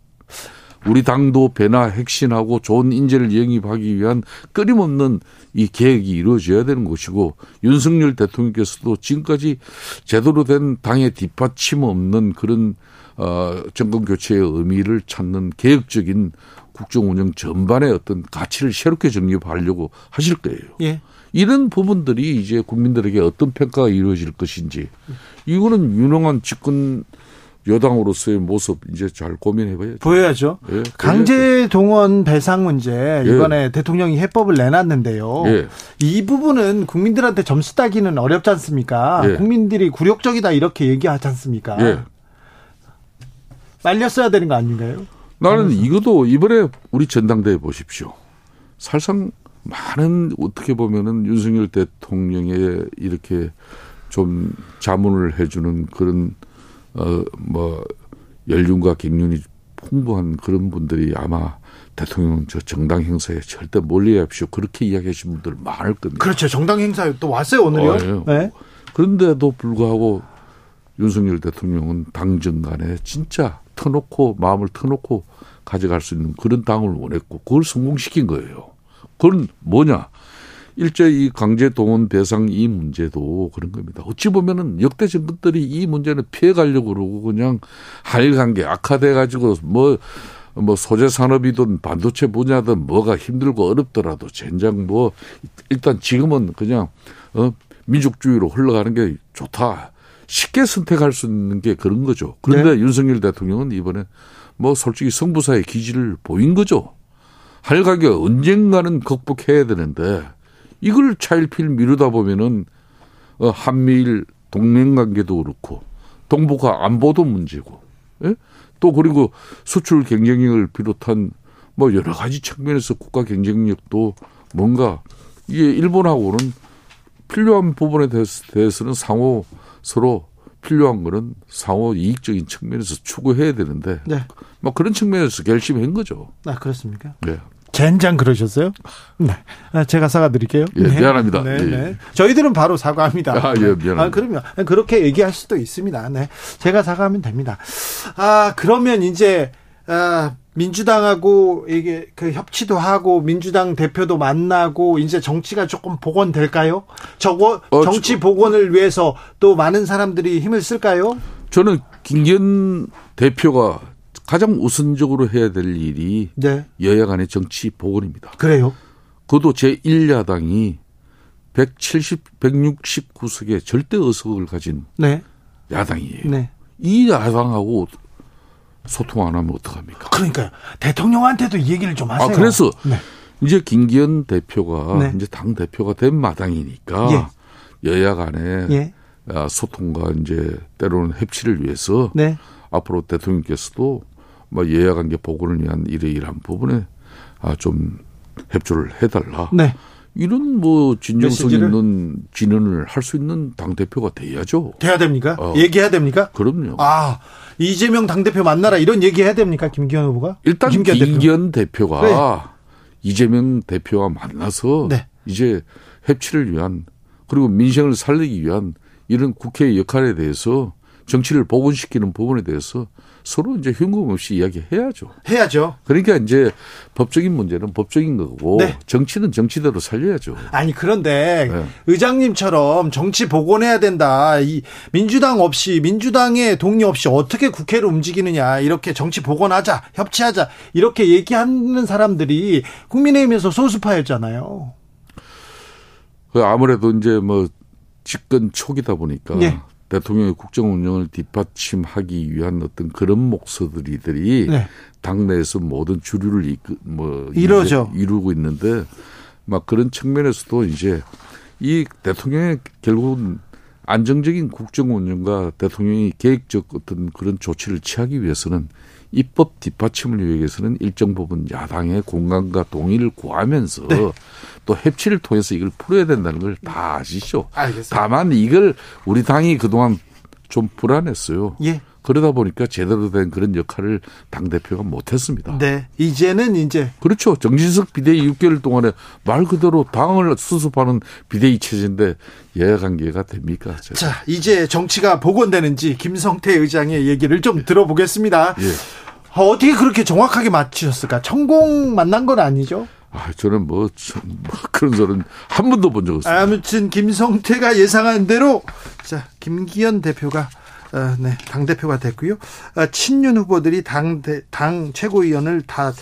우리 당도 변화 핵심하고 좋은 인재를 영입하기 위한 끊임없는 이 계획이 이루어져야 되는 것이고 윤석열 대통령께서도 지금까지 제대로 된 당의 뒷받침 없는 그런 어 정권 교체의 의미를 찾는 개혁적인 국정 운영 전반의 어떤 가치를 새롭게 정립하려고 하실 거예요. 예. 이런 부분들이 이제 국민들에게 어떤 평가가 이루어질 것인지 이거는 유능한 집권 여당으로서의 모습 이제 잘 고민해봐야죠. 보여야죠. 예, 강제 동원 배상 문제 예. 이번에 대통령이 해법을 내놨는데요. 예. 이 부분은 국민들한테 점수 따기는 어렵지 않습니까? 예. 국민들이 굴욕적이다 이렇게 얘기하지 않습니까? 예. 말렸어야 되는 거 아닌가요? 나는 이것도 이번에 우리 전당대회 보십시오. 사실상 많은 어떻게 보면은 윤석열 대통령의 이렇게 좀 자문을 해주는 그런 어뭐 연륜과 경륜이 풍부한 그런 분들이 아마 대통령 저 정당 행사에 절대 몰려합시오 그렇게 이야기하신 분들 많을 겁니다. 그렇죠. 정당 행사에 또 왔어요 오늘요. 어, 예. 네. 그런데도 불구하고 윤석열 대통령은 당정 간에 진짜 터놓고 마음을 터놓고 가져갈 수 있는 그런 당을 원했고 그걸 성공시킨 거예요. 그건 뭐냐? 일제 이 강제 동원 대상 이 문제도 그런 겁니다. 어찌 보면은 역대 정권들이 이 문제는 피해 가려고 그러고 그냥 한일 관계 악화돼 가지고 뭐, 뭐 소재 산업이든 반도체 분야든 뭐가 힘들고 어렵더라도 젠장 뭐 일단 지금은 그냥 어 민족주의로 흘러가는 게 좋다. 쉽게 선택할 수 있는 게 그런 거죠. 그런데 윤석열 대통령은 이번에 뭐 솔직히 성부사의 기질을 보인 거죠. 한일 관계 언젠가는 극복해야 되는데 이걸 차일피일 미루다 보면은 어, 한미일 동맹 관계도 그렇고 동북아 안보도 문제고 예? 또 그리고 수출 경쟁력을 비롯한 뭐 여러 가지 측면에서 국가 경쟁력도 뭔가 이게 일본하고는 필요한 부분에 대해서, 대해서는 상호 서로 필요한 거는 상호 이익적인 측면에서 추구해야 되는데 네. 뭐 그런 측면에서 결심한 거죠. 아 그렇습니까? 네. 젠장 그러셨어요? 네. 아, 제가 사과드릴게요. 예, 미안합니다. 네, 예, 네. 예. 저희들은 바로 사과합니다. 아, 예, 미안합니다. 아, 그럼요. 그렇게 얘기할 수도 있습니다. 네. 제가 사과하면 됩니다. 아, 그러면 이제, 아, 민주당하고 이게 그 협치도 하고 민주당 대표도 만나고 이제 정치가 조금 복원될까요? 저거 어, 정치 복원을 위해서 또 많은 사람들이 힘을 쓸까요? 저는 김기현 대표가 가장 우선적으로 해야 될 일이 네. 여야 간의 정치 복원입니다. 그래요. 그것도 제1야당이 170, 169석의 절대 의석을 가진 네. 야당이에요. 네. 이 야당하고 소통 안 하면 어떡합니까? 그러니까요. 대통령한테도 이 얘기를 좀 하세요. 아, 그래서 네. 이제 김기현 대표가 네. 이제 당 대표가 된 마당이니까 여야 간에 예. 아, 소통과 이제 때로는 협치를 위해서 네. 앞으로 대통령께서도 뭐 여야 관계 복원을 위한 이러이러한 부분에 아, 좀 협조를 해달라. 네. 이런 뭐 진정성 메시지를? 있는 진언을 할 수 있는 당 대표가 돼야죠. 돼야 됩니까? 어. 얘기해야 됩니까? 그럼요. 아, 이재명 당 대표 만나라 이런 얘기 해야 됩니까? 김기현 후보가? 일단 김기현 김기현, 대표. 대표가 이재명 대표와 만나서 네. 이제 협치를 위한 그리고 민생을 살리기 위한 이런 국회의 역할에 대해서 정치를 복원시키는 부분에 대해서 서로 이제 흉금 없이 이야기해야죠. 해야죠. 그러니까 이제 법적인 문제는 법적인 거고 네. 정치는 정치대로 살려야죠. 아니 그런데 네. 의장님처럼 정치 복원해야 된다. 이 민주당 없이 민주당의 동의 없이 어떻게 국회를 움직이느냐. 이렇게 정치 복원하자, 협치하자 이렇게 얘기하는 사람들이 국민의힘에서 소수파였잖아요. 그 아무래도 이제 뭐 집권 초기다 보니까 네. 대통령의 국정 운영을 뒷받침하기 위한 어떤 그런 목소리들이 네. 당내에서 모든 주류를 이끄, 뭐 이루어져. 이제 이루고 있는데 막 그런 측면에서도 이제 이 대통령의 결국은 안정적인 국정 운영과 대통령이 계획적 어떤 그런 조치를 취하기 위해서는 입법 뒷받침을 위해 서는 일정 부분 야당의 공감과 동의를 구하면서 네. 또 협치를 통해서 이걸 풀어야 된다는 걸 다 아시죠? 알겠습니다. 다만 이걸 우리 당이 그동안 좀 불안했어요. 예. 그러다 보니까 제대로 된 그런 역할을 당 대표가 못했습니다. 네. 이제는 이제 그렇죠. 정진석 비대위 6개월 동안에 말 그대로 당을 수습하는 비대위 체제인데 여야 관계가 됩니까? 제가. 자 이제 정치가 복원되는지 김성태 의장의 얘기를 좀 들어보겠습니다. 예. 어, 어떻게 그렇게 정확하게 맞추셨을까? 천공 만난 건 아니죠? 아, 저는 뭐, 저, 뭐 그런 소리는 한 번도 본 적 없어요. 아무튼 김성태가 예상한 대로 자 김기현 대표가 어, 네, 당 대표가 됐고요. 어, 친윤 후보들이 당, 대, 당 최고위원을 다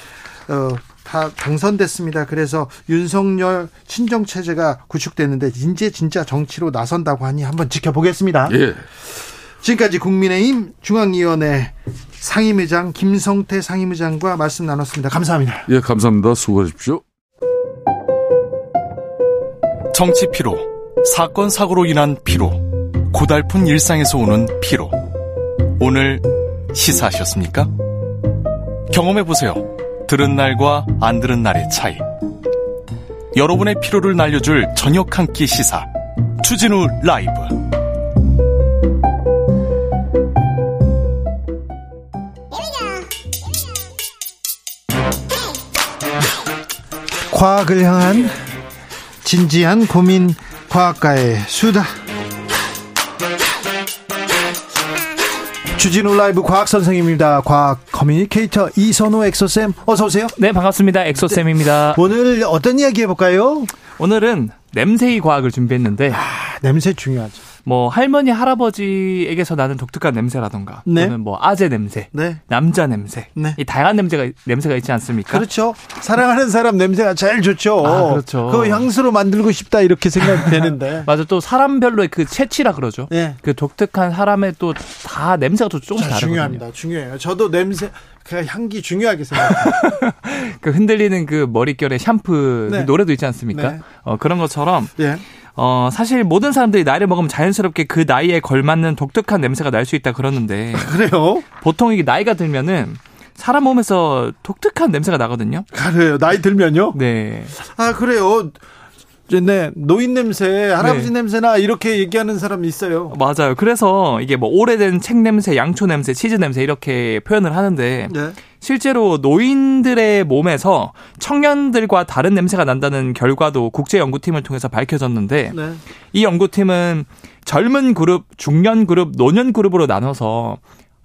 어, 다 당선됐습니다. 그래서 윤석열 친정 체제가 구축됐는데 이제 진짜 정치로 나선다고 하니 한번 지켜보겠습니다. 예. 지금까지 국민의힘 중앙위원회 상임의장 김성태 상임의장과 말씀 나눴습니다. 감사합니다. 예, 감사합니다. 수고하십시오. 정치 피로, 사건 사고로 인한 피로, 고달픈 일상에서 오는 피로. 오늘 시사하셨습니까? 경험해 보세요. 들은 날과 안 들은 날의 차이. 여러분의 피로를 날려줄 저녁 한 끼 시사. 주진우 라이브. 과학을 향한 진지한 고민 과학과의 수다. 주진우 라이브 과학 선생입니다. 과학 커뮤니케이터 이선호 엑소쌤 어서 오세요. 네, 반갑습니다. 엑소쌤입니다. 오늘 어떤 이야기 해볼까요? 오늘은 냄새의 과학을 준비했는데 아, 냄새 중요하죠. 뭐 할머니 할아버지에게서 나는 독특한 냄새라던가 네. 또는 뭐 아재 냄새, 네. 남자 냄새, 네. 이 다양한 냄새가 냄새가 있지 않습니까? 그렇죠. 사랑하는 사람 냄새가 제일 좋죠. 아, 그렇죠. 그 향수로 만들고 싶다 이렇게 생각되는데. 맞아 또 사람별로의 그 채취라 그러죠. 네. 그 독특한 사람의 또 다 냄새가 또 조금씩 자, 다르거든요. 중요합니다. 중요해요. 저도 냄새, 그 향기 중요하게 생각해요. 그 흔들리는 그 머릿결에 샴푸 네. 그 노래도 있지 않습니까? 네. 어, 그런 것처럼 예. 어, 사실 모든 사람들이 나이를 먹으면 자연스럽게 그 나이에 걸맞는 독특한 냄새가 날 수 있다 그러는데 그래요? 보통 이게 나이가 들면은 사람 몸에서 독특한 냄새가 나거든요. 그래요. 나이 들면요? 네. 아, 그래요. 네, 노인 냄새, 할아버지 네. 냄새나 이렇게 얘기하는 사람이 있어요. 맞아요. 그래서 이게 뭐 오래된 책 냄새, 양초 냄새, 치즈 냄새 이렇게 표현을 하는데 네. 실제로 노인들의 몸에서 청년들과 다른 냄새가 난다는 결과도 국제 연구팀을 통해서 밝혀졌는데 네. 이 연구팀은 젊은 그룹, 중년 그룹, 노년 그룹으로 나눠서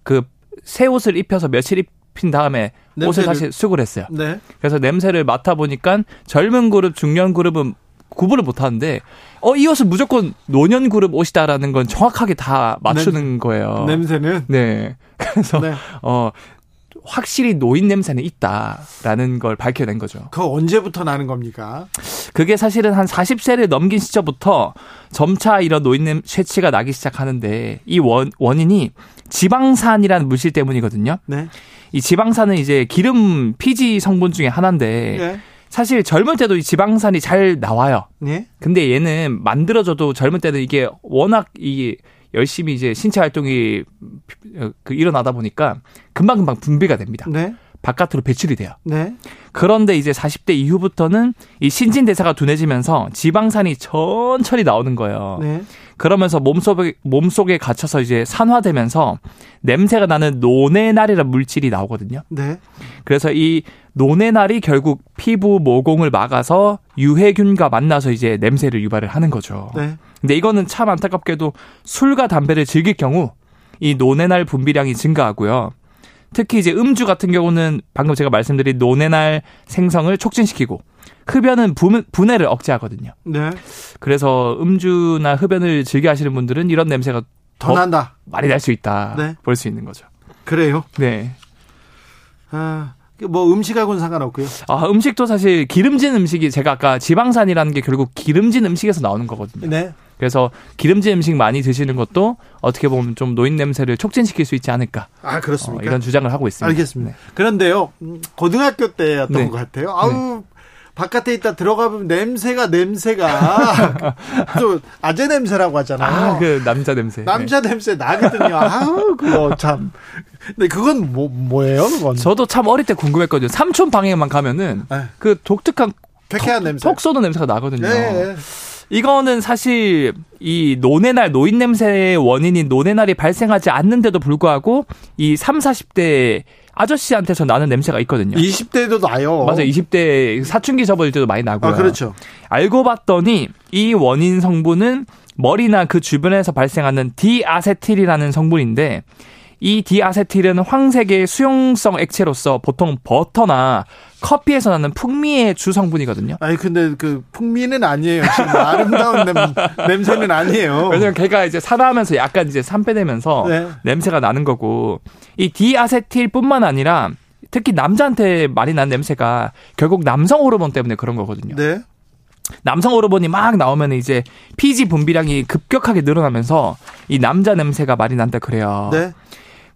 그 새 옷을 입혀서 며칠 입힌 다음에 옷을 냄새를- 다시 수거를 했어요. 네. 그래서 냄새를 맡아 보니까 젊은 그룹, 중년 그룹은 구분을 못 하는데 어 이 옷은 무조건 노년 그룹 옷이다라는 건 정확하게 다 맞추는 거예요. 냄새는? 네. 그래서 네. 어 확실히 노인 냄새는 있다라는 걸 밝혀낸 거죠. 그거 언제부터 나는 겁니까? 그게 사실은 한 40세를 넘긴 시점부터 점차 이런 노인 냄 쇠치가 나기 시작하는데 이 원, 원인이 지방산이라는 물질 때문이거든요. 네. 이 지방산은 이제 기름 피지 성분 중에 하나인데 네. 사실 젊을 때도 이 지방산이 잘 나와요. 네. 근데 얘는 만들어져도 젊을 때는 이게 워낙 이 열심히 이제 신체 활동이 그 일어나다 보니까 금방금방 분비가 됩니다. 네. 바깥으로 배출이 돼요. 네. 그런데 이제 40대 이후부터는 이 신진대사가 둔해지면서 지방산이 천천히 나오는 거예요. 네. 그러면서 몸속에, 몸속에 갇혀서 이제 산화되면서 냄새가 나는 노네날이라는 물질이 나오거든요. 네. 그래서 이 노네날이 결국 피부 모공을 막아서 유해균과 만나서 이제 냄새를 유발을 하는 거죠. 네. 근데 이거는 참 안타깝게도 술과 담배를 즐길 경우 이 노네날 분비량이 증가하고요. 특히 이제 음주 같은 경우는 방금 제가 말씀드린 노네날 생성을 촉진시키고 흡연은 분, 분해를 억제하거든요. 네. 그래서 음주나 흡연을 즐겨 하시는 분들은 이런 냄새가 더 난다. 많이 날 수 있다. 네. 볼 수 있는 거죠. 그래요? 네. 아, 뭐 음식하고는 상관없고요. 아, 음식도 사실 기름진 음식이 제가 아까 지방산이라는 게 결국 기름진 음식에서 나오는 거거든요. 네. 그래서 기름진 음식 많이 드시는 것도 어떻게 보면 좀 노인 냄새를 촉진시킬 수 있지 않을까. 아, 그렇습니까? 어, 이런 주장을 하고 있습니다. 알겠습니다. 그런데요, 음, 고등학교 때였던 네. 것 같아요. 아우, 바깥에 있다 들어가면 냄새가 냄새가 또 아재 냄새라고 하잖아요. 아, 그 남자 냄새. 남자 냄새 나거든요. 아우, 그거 참. 근데 그건 뭐, 뭐예요, 그건? 저도 참 어릴 때 궁금했거든요. 삼촌 방에만 가면은 네. 그 독특한 쾌쾌한 톡- 냄새. 톡 쏘는 냄새가 나거든요. 네. 이거는 사실 이 nonenal 노인 냄새의 원인인 nonenal이 발생하지 않는데도 불구하고 이 3, 40대 아저씨한테서 나는 냄새가 있거든요. 20대도 나요. 맞아요. 20대 사춘기 접어들 때도 많이 나고요. 아, 그렇죠. 알고 봤더니 이 원인 성분은 머리나 그 주변에서 발생하는 diacetyl이라는 성분인데 이 diacetyl은 황색의 수용성 액체로서 보통 버터나 커피에서 나는 풍미의 주성분이거든요. 아니 근데 그 풍미는 아니에요. 지금 아름다운 냄, 새는 아니에요. 왜냐면 걔가 이제 살아하면서 약간 이제 산패되면서 네. 냄새가 나는 거고 이 디아세틸뿐만 아니라 특히 남자한테 많이 난 냄새가 결국 남성 호르몬 때문에 그런 거거든요. 네. 남성 호르몬이 막 나오면 이제 피지 분비량이 급격하게 늘어나면서 이 남자 냄새가 많이 난다 그래요. 네.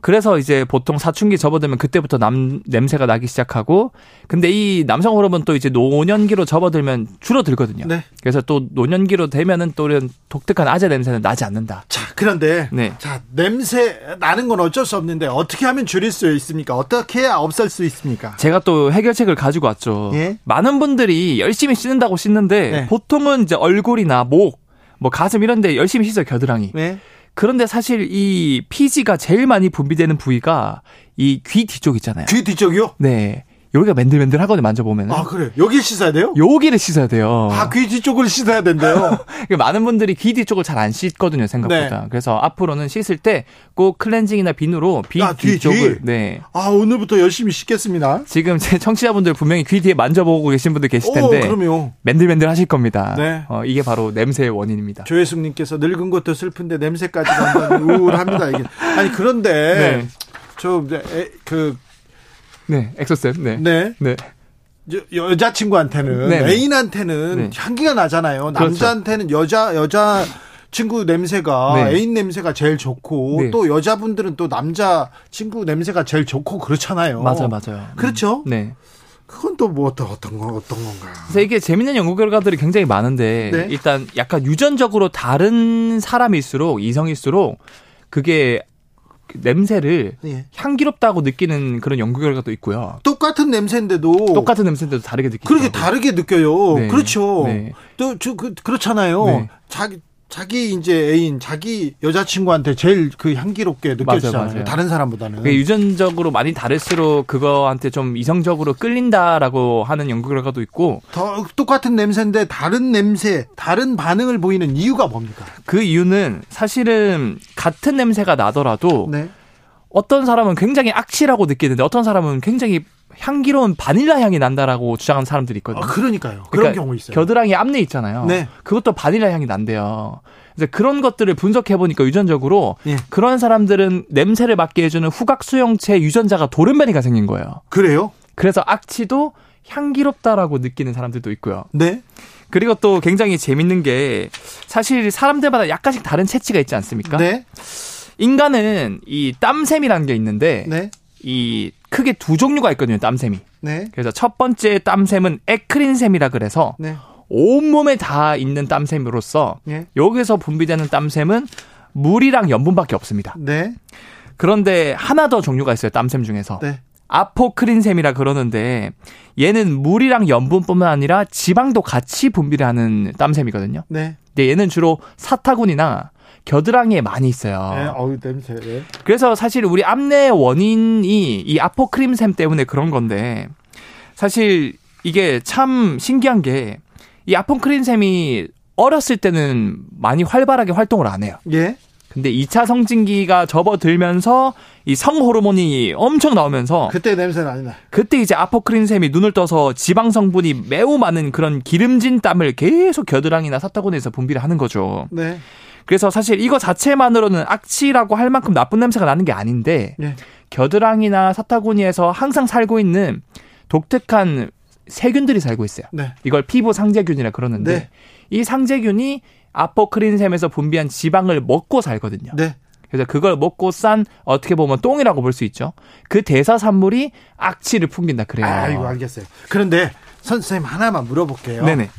그래서 이제 보통 사춘기 접어들면 그때부터 남 냄새가 나기 시작하고 근데 이 남성 호르몬 또 이제 노년기로 접어들면 줄어들거든요. 네. 그래서 또 노년기로 되면은 또 이런 독특한 아재 냄새는 나지 않는다. 자, 그런데 네. 자, 냄새 나는 건 어쩔 수 없는데 어떻게 하면 줄일 수 있습니까? 어떻게 해야 없앨 수 있습니까? 제가 또 해결책을 가지고 왔죠. 예? 많은 분들이 열심히 씻는다고 씻는데 네. 보통은 이제 얼굴이나 목, 뭐 가슴 이런 데 열심히 씻어요, 겨드랑이. 네. 그런데 사실 이 피지가 제일 많이 분비되는 부위가 이 귀 뒤쪽 있잖아요. 귀 뒤쪽이요? 네. 여기가 맨들맨들하거든요, 만져보면. 아, 그래. 여기 씻어야 돼요? 여기를 씻어야 돼요. 아, 귀 뒤쪽을 씻어야 된대요. 많은 분들이 귀 뒤쪽을 잘 안 씻거든요, 생각보다. 네. 그래서 앞으로는 씻을 때 꼭 클렌징이나 비누로 귀 아, 뒤, 뒤쪽을. 뒤. 네. 아, 오늘부터 열심히 씻겠습니다. 지금 제 청취자분들 분명히 귀 뒤에 만져보고 계신 분들 계실 텐데. 오, 그럼요. 맨들맨들 하실 겁니다. 네. 어, 이게 바로 냄새의 원인입니다. 조혜숙님께서 늙은 것도 슬픈데 냄새까지 난다는 우울합니다, 이게. 아니, 그런데. 네. 저, 에, 그. 네, 엑소쌤. 네. 네. 네. 여, 여자친구한테는 네. 애인한테는 네. 향기가 나잖아요. 그렇죠. 남자한테는 여자 여자 친구 냄새가 네. 애인 냄새가 제일 좋고 네. 또 여자분들은 또 남자 친구 냄새가 제일 좋고 그렇잖아요. 맞아요, 맞아요. 그렇죠? 네. 그건 또 뭐 어떤 어떤 거 어떤 건가? 그래서 이게 재밌는 연구 결과들이 굉장히 많은데 네. 일단 약간 유전적으로 다른 사람일수록 이성일수록 그게 냄새를 예. 향기롭다고 느끼는 그런 연구 결과도 있고요. 똑같은 냄새인데도 똑같은 냄새인데도 다르게 느끼죠. 그렇게 다르게 느껴요. 네. 그렇죠. 네. 또저 그, 그렇잖아요. 네. 자기 자기 이제 애인 자기 여자친구한테 제일 그 향기롭게 느껴지잖아요. 맞아요, 맞아요. 다른 사람보다는. 유전적으로 많이 다를수록 그거한테 좀 이성적으로 끌린다라고 하는 연구 결과도 있고 더 똑같은 냄새인데 다른 냄새, 다른 반응을 보이는 이유가 뭡니까? 그 이유는 사실은 같은 냄새가 나더라도 네. 어떤 사람은 굉장히 악취라고 느끼는데 어떤 사람은 굉장히 향기로운 바닐라 향이 난다라고 주장하는 사람들이 있거든요. 아, 그러니까요. 그런 그러니까 경우 있어요. 겨드랑이 앞니 있잖아요. 네. 그것도 바닐라 향이 난대요. 그래서 그런 것들을 분석해 보니까 유전적으로 예. 그런 사람들은 냄새를 맡게 해주는 후각 수용체 유전자가 돌연변이가 생긴 거예요. 그래요? 그래서 악취도 향기롭다라고 느끼는 사람들도 있고요. 네. 그리고 또 굉장히 재밌는 게 사실 사람들마다 약간씩 다른 체취가 있지 않습니까? 네. 인간은 이 땀샘이라는 게 있는데 네. 이 크게 두 종류가 있거든요, 땀샘이. 네. 그래서 첫 번째 땀샘은 에크린샘이라 그래서 네. 온몸에 다 있는 땀샘으로서 예. 여기서 분비되는 땀샘은 물이랑 염분밖에 없습니다. 네. 그런데 하나 더 종류가 있어요, 땀샘 중에서. 네. 아포크린샘이라 그러는데 얘는 물이랑 염분뿐만 아니라 지방도 같이 분비를 하는 땀샘이거든요. 네. 근데 얘는 주로 사타구니나 겨드랑이에 많이 있어요. 네. 어우, 냄새. 네. 그래서 사실 우리 암내 원인이 이 아포크림샘 때문에 그런 건데 사실 이게 참 신기한 게 이 아포크림샘이 어렸을 때는 많이 활발하게 활동을 안 해요. 예. 근데 2차 성징기가 접어들면서 이 성 호르몬이 엄청 나오면서 그때 냄새 많이 나. 그때 이제 아포크린 샘이 눈을 떠서 지방 성분이 매우 많은 그런 기름진 땀을 계속 겨드랑이나 사타구니에서 분비를 하는 거죠. 네. 그래서 사실 이거 자체만으로는 악취라고 할 만큼 나쁜 냄새가 나는 게 아닌데 네. 겨드랑이나 사타구니에서 항상 살고 있는 독특한 세균들이 살고 있어요. 네. 이걸 피부 상재균이라 그러는데 네. 이 상재균이 아포크린샘에서 분비한 지방을 먹고 살거든요. 네. 그래서 그걸 먹고 싼 어떻게 보면 똥이라고 볼 수 있죠. 그 대사 산물이 악취를 풍긴다 그래요. 아이고, 알겠어요. 그런데 선생님 하나만 물어볼게요. 네네.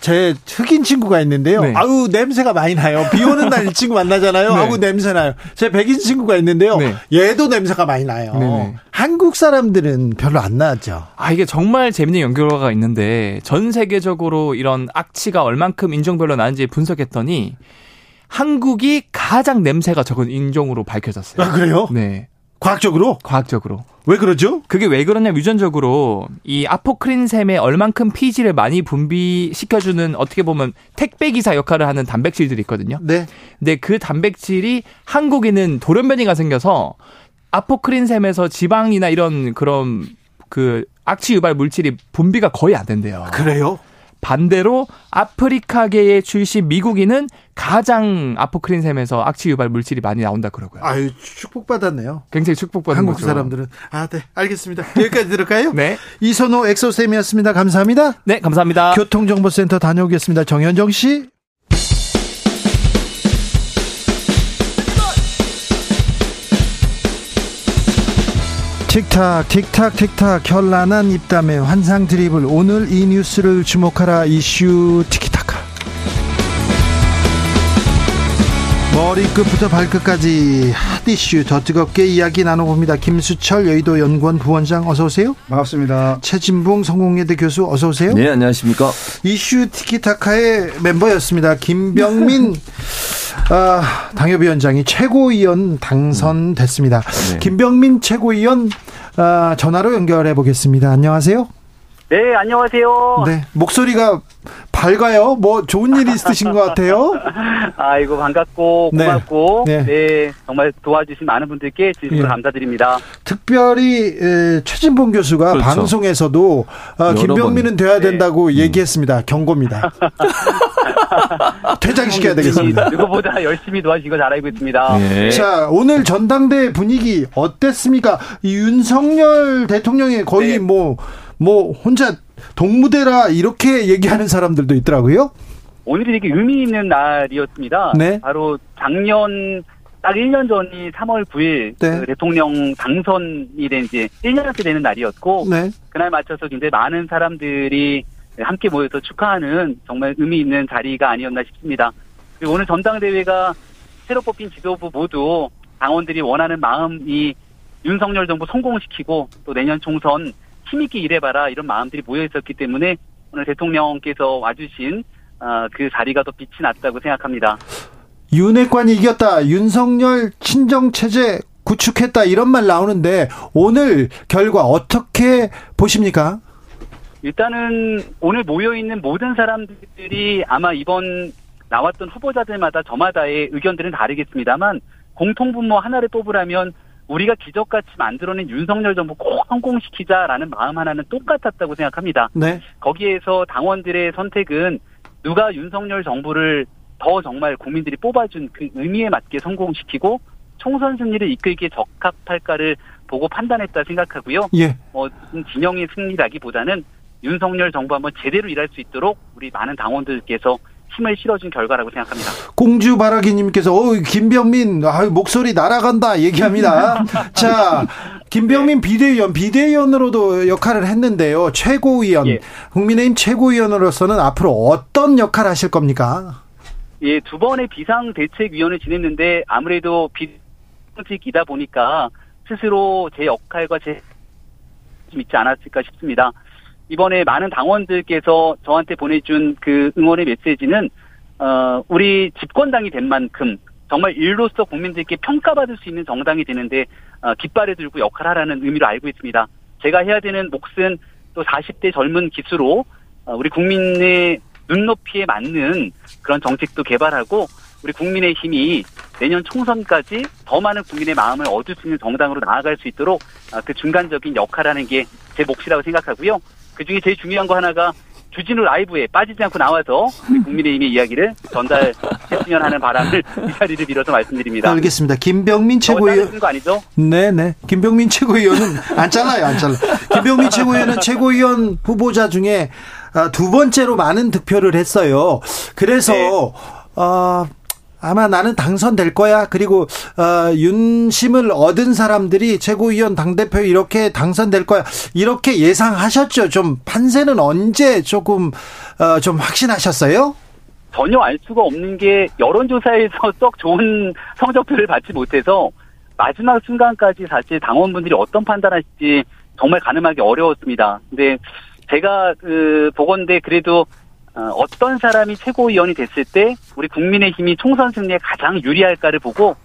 제 흑인 친구가 있는데요. 네. 아우 냄새가 많이 나요. 비 오는 날 이 친구 만나잖아요. 네. 아우 냄새 나요. 제 백인 친구가 있는데요. 네. 얘도 냄새가 많이 나요. 네네. 한국 사람들은 별로 안 나죠. 아, 이게 정말 재밌는 연구 결과가 있는데 전 세계적으로 이런 악취가 얼만큼 인종별로 나는지 분석했더니 한국이 가장 냄새가 적은 인종으로 밝혀졌어요. 아 그래요? 네. 과학적으로? 과학적으로. 왜 그러죠? 그게 왜 그러냐면 유전적으로 이 아포크린샘에 얼만큼 피지를 많이 분비시켜주는 어떻게 보면 택배 기사 역할을 하는 단백질들이 있거든요. 네. 근데 그 단백질이 한국에는 돌연변이가 생겨서 아포크린샘에서 지방이나 이런 그런 그 악취 유발 물질이 분비가 거의 안 된대요. 그래요? 반대로 아프리카계의 출신 미국인은 가장 아포크린샘에서 악취 유발 물질이 많이 나온다 그러고요. 아유 축복받았네요. 굉장히 축복받은 한국 거죠. 사람들은 아, 네, 알겠습니다. 여기까지 들을까요? 네. 이선호 엑소쌤이었습니다. 감사합니다. 네, 감사합니다. 교통정보센터 다녀오겠습니다. 정현정 씨. 틱탁 틱탁 틱탁 현란한 입담의 환상 드리블 오늘 이 뉴스를 주목하라. 이슈 티키 머리끝부터 발끝까지 핫 이슈 더 뜨겁게 이야기 나눠봅니다 김수철 여의도 연구원 부원장 어서 오세요 반갑습니다 최진봉 성공회대 교수 어서 오세요 네 안녕하십니까 이슈 티키타카의 멤버였습니다 김병민 아, 당협위원장이 최고위원 당선됐습니다. 네. 김병민 최고위원 아, 전화로 연결해 보겠습니다. 안녕하세요. 네, 안녕하세요. 네, 목소리가 밝아요. 뭐 좋은 일이 있으신 것 같아요. 아이고 반갑고 네. 고맙고 네. 네. 정말 도와주신 많은 분들께 진심으로 예. 감사드립니다. 특별히 에, 최진봉 교수가 그렇죠. 방송에서도 어, 여러 김병민은 번. 돼야 된다고 얘기했습니다. 경고입니다. 퇴장시켜야 되겠습니다. 누구보다 열심히 도와주신 거 잘 알고 있습니다. 네. 자, 오늘 전당대 분위기 어땠습니까? 이 윤석열 대통령이 거의 뭐, 뭐, 혼자 동무대라 이렇게 얘기하는 사람들도 있더라고요. 오늘이 되게 의미 있는 날이었습니다. 네. 바로 작년 딱 1년 전이 3월 9일 네. 그 대통령 당선이 된 이제 1년째 되는 날이었고 네. 그날 맞춰서 굉장히 많은 사람들이 함께 모여서 축하하는 정말 의미 있는 자리가 아니었나 싶습니다. 그리고 오늘 전당대회가 새로 뽑힌 지도부 모두 당원들이 원하는 마음이 윤석열 정부 성공시키고 또 내년 총선 힘있게 일해봐라 이런 마음들이 모여 있었기 때문에 오늘 대통령께서 와주신 어, 그 자리가 더 빛이 났다고 생각합니다. 윤핵관이 이겼다. 윤석열 친정체제 구축했다. 이런 말 나오는데 오늘 결과 어떻게 보십니까? 일단은 오늘 모여 있는 모든 사람들이 아마 이번 나왔던 후보자들마다 저마다의 의견들은 다르겠습니다만 공통분모 하나를 뽑으라면 우리가 기적같이 만들어낸 윤석열 정부 꼭 성공시키자라는 마음 하나는 똑같았다고 생각합니다. 네. 거기에서 당원들의 선택은 누가 윤석열 정부를 더 정말 국민들이 뽑아준 그 의미에 맞게 성공시키고 총선 승리를 이끌기에 적합할까를 보고 판단했다 생각하고요. 예. 어, 진영의 승리라기보다는 윤석열 정부 한번 제대로 일할 수 있도록 우리 많은 당원들께서 힘을 실어준 결과라고 생각합니다. 공주 바라기님께서 어 김병민 아 목소리 날아간다 얘기합니다. 자 김병민 비대위원 비대위원으로도 역할을 했는데요. 최고위원 예. 국민의힘 최고위원으로서는 앞으로 어떤 역할 하실 겁니까? 예, 두 번의 비상대책위원을 지냈는데 아무래도 비상직이다 보니까 스스로 제 역할과 제 좀 있지 않았을까 싶습니다. 이번에 많은 당원들께서 저한테 보내준 그 응원의 메시지는 어 우리 집권당이 된 만큼 정말 일로서 국민들께 평가받을 수 있는 정당이 되는데 어, 깃발을 들고 역할하라는 의미로 알고 있습니다. 제가 해야 되는 몫은 또 40대 젊은 기수로 어, 우리 국민의 눈높이에 맞는 그런 정책도 개발하고 우리 국민의 힘이 내년 총선까지 더 많은 국민의 마음을 얻을 수 있는 정당으로 나아갈 수 있도록 아, 그 중간적인 역할하는 게 제 몫이라고 생각하고요. 그 중에 제일 중요한 거 하나가 주진우 라이브에 빠지지 않고 나와서 우리 국민의힘의 이야기를 전달했으면 하는 바람을 이 자리를 빌어서 말씀드립니다. 알겠습니다. 김병민 최고위원 거 아니죠? 네네. 김병민 최고위원은 안 잘라요, 안 잘라. 김병민 최고위원은 최고위원 후보자 중에 아, 두 번째로 많은 득표를 했어요. 그래서 어, 아마 나는 당선될 거야. 그리고 어, 윤심을 얻은 사람들이 최고위원 당대표 이렇게 당선될 거야. 이렇게 예상하셨죠. 좀 판세는 언제 조금 어, 좀 확신하셨어요? 전혀 알 수가 없는 게 여론조사에서 썩 좋은 성적표를 받지 못해서 마지막 순간까지 사실 당원분들이 어떤 판단하실지 정말 가늠하기 어려웠습니다. 근데 제가 그 보건대 그래도 어, 어떤 사람이 최고위원이 됐을 때 우리 국민의힘이 총선 승리에 가장 유리할까를 보고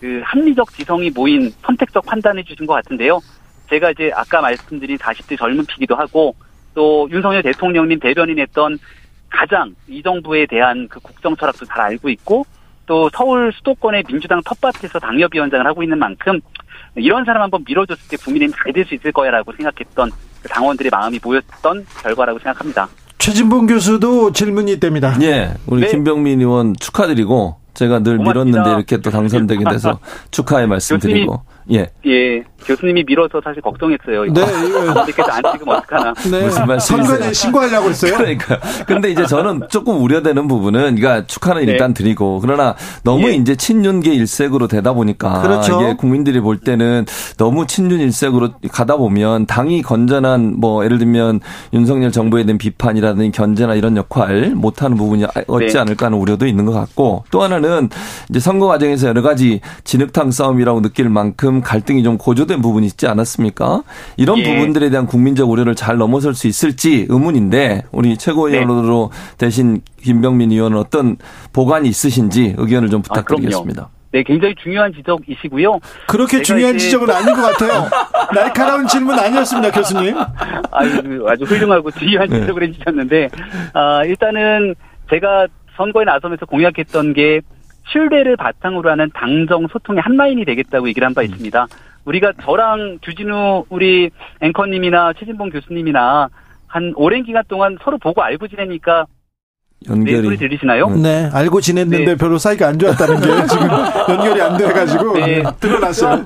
그 합리적 지성이 모인 선택적 판단해 주신 것 같은데요. 제가 이제 아까 말씀드린 40대 젊은 피기도 하고 또 윤석열 대통령님 대변인했던 가장 이 정부에 대한 그 국정 철학도 잘 알고 있고 또 서울 수도권의 민주당 텃밭에서 당협위원장을 하고 있는 만큼 이런 사람 한번 밀어줬을 때 국민의힘 잘될 수 있을 거야라고 생각했던 그 당원들의 마음이 모였던 결과라고 생각합니다. 최진봉 교수도 질문이 됩니다. 예, 우리 네. 김병민 의원 축하드리고 제가 늘 고맙습니다. 밀었는데 이렇게 또 당선되게 돼서 축하의 말씀 드리고 예. 예, 교수님이 밀어서 사실 걱정했어요. 네, 당원들께서 안 찍으면 어떡하나. 네. 무슨 말씀이세요? 선관위에 신고하려고 했어요. 그러니까. 근데 이제 저는 조금 우려되는 부분은, 그러니까 축하는 네. 일단 드리고, 그러나 너무 예. 이제 친윤계 일색으로 되다 보니까 그렇죠. 이게 국민들이 볼 때는 너무 친윤 일색으로 가다 보면 당이 건전한 뭐 예를 들면 윤석열 정부에 대한 비판이라든지 견제나 이런 역할 못하는 부분이 없지 네. 않을까 하는 우려도 있는 것 같고 또 하나는 이제 선거 과정에서 여러 가지 진흙탕 싸움이라고 느낄 만큼 갈등이 좀 고조된 부분이 있지 않았습니까? 이런 예. 부분들에 대한 국민적 우려를 잘 넘어설 수 있을지 의문인데 우리 최고위원으로 대신 김병민 의원은 어떤 보관이 있으신지 의견을 좀 아, 부탁드리겠습니다. 네, 굉장히 중요한 지적이시고요. 그렇게 중요한 이제- 지적은 아닌 것 같아요. 날카로운 질문 아니었습니다, 교수님. 아주, 아주 훌륭하고 중요한 네. 지적을 해주셨는데, 아, 일단은 제가 선거에 나서면서 공약했던 게 신뢰를 바탕으로 하는 당정 소통의 한 라인이 되겠다고 얘기를 한 바 있습니다. 우리가 저랑 주진우 우리 앵커님이나 최진봉 교수님이나 한 오랜 기간 동안 서로 보고 알고 지내니까 네, 소리 들리시나요? 네, 알고 지냈는데 네. 별로 사이가 안 좋았다는 게 지금 연결이 안 돼가지고 네, 드러났어요.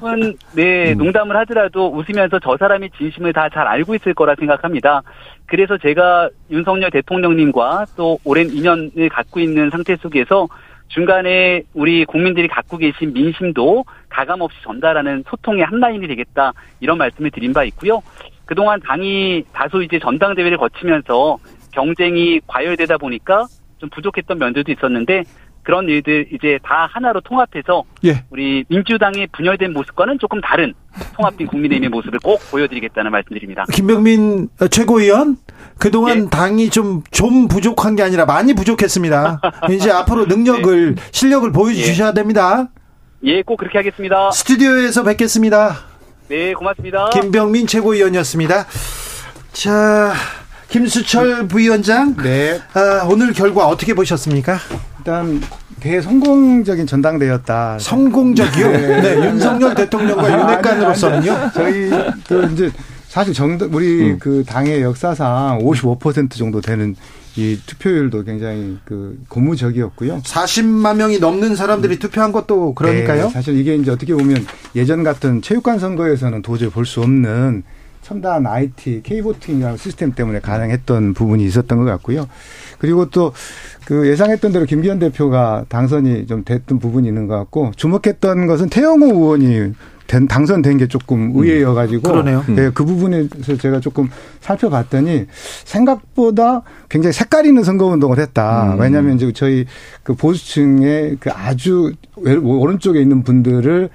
네 농담을 하더라도 웃으면서 저 사람이 진심을 다 잘 알고 있을 거라 생각합니다. 그래서 제가 윤석열 대통령님과 또 오랜 인연을 갖고 있는 상태 속에서 중간에 우리 국민들이 갖고 계신 민심도 가감 없이 전달하는 소통의 한 라인이 되겠다 이런 말씀을 드린 바 있고요. 그동안 당이 다소 이제 전당대회를 거치면서 경쟁이 과열되다 보니까 좀 부족했던 면들도 있었는데 그런 일들 이제 다 하나로 통합해서 예. 우리 민주당의 분열된 모습과는 조금 다른 통합된 국민의힘의 모습을 꼭 보여드리겠다는 말씀드립니다. 김병민 최고위원 그동안 당이 좀좀 부족한 게 아니라 많이 부족했습니다. 이제 앞으로 능력을 실력을 보여주셔야 됩니다. 예, 꼭 그렇게 하겠습니다. 스튜디오에서 뵙겠습니다. 네, 고맙습니다. 김병민 최고위원이었습니다. 자, 김수철 부위원장. 네. 아, 오늘 결과 어떻게 보셨습니까? 일단 대성공적인 전당대였다. 성공적이요? 네, 윤석열 대통령과 윤핵관으로서는요? 아니, 아니, 저희도 이제 사실 정 우리 음. 그 당의 역사상 55% 정도 되는 이 투표율도 굉장히 그 고무적이었고요. 40만 명이 넘는 사람들이 투표한 것도 그러니까요. 네, 사실 이게 이제 어떻게 보면 예전 같은 체육관 선거에서는 도저히 볼 수 없는 첨단 IT, K보팅이라는 시스템 때문에 가능했던 부분이 있었던 것 같고요. 그리고 또 그 예상했던 대로 김기현 대표가 당선이 좀 됐던 부분이 있는 것 같고 주목했던 것은 태영호 의원이 된, 당선된 게 조금 의외여가지고 그러네요. 예, 그 부분에서 제가 조금 살펴봤더니 생각보다 굉장히 색깔 있는 선거운동을 했다. 음. 왜냐하면 이제 저희 그 보수층의 그 아주 왼- 오른쪽에 있는 분들을 지-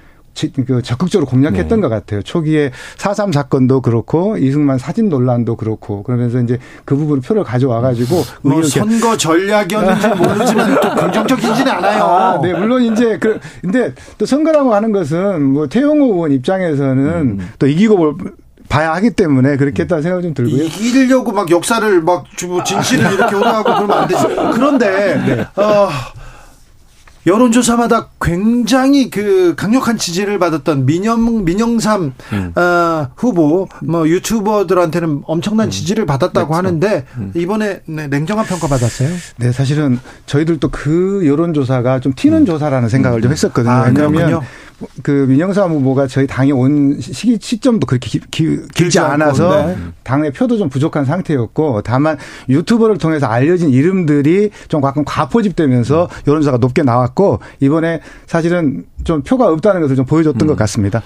그 적극적으로 공략했던 것 같아요. 초기에 4.3 사건도 그렇고 이승만 사진 논란도 그렇고 그러면서 이제 그 부분을 표를 가져와 가지고 뭐 의견- 선거 전략이었는지 모르지만 또 긍정적이지는 않아요. 아, 네, 물론 이제 그 근데 또 선거라고 하는 것은 뭐 태용호 의원 입장에서는 음. 또 이기고 볼- 봐야 하기 때문에 그렇게 했다는 생각이 좀 들고요. 이기려고 막 역사를 막 주고 진실을 이렇게 호도하고 그러면 안 되지. 그런데 네. 어, 여론조사마다 굉장히 그 강력한 지지를 받았던 민영 민영삼 음. 어, 후보 뭐 유튜버들한테는 엄청난 지지를 받았다고 하는데 이번에 네, 냉정한 평가 받았어요. 네, 사실은 저희들도 그 여론조사가 좀 튀는 조사라는 생각을 좀 했었거든요. 아, 왜냐하면 그렇군요. 그 민영삼 후보가 저희 당에 온 시기 시점도 그렇게 기, 기, 길지 않아서 네. 당내 표도 좀 부족한 상태였고 다만 유튜버를 통해서 알려진 이름들이 좀 가끔 과포집되면서 여론조사가 높게 나왔고 이번에 사실은 좀 표가 없다는 것을 좀 보여줬던 것 같습니다.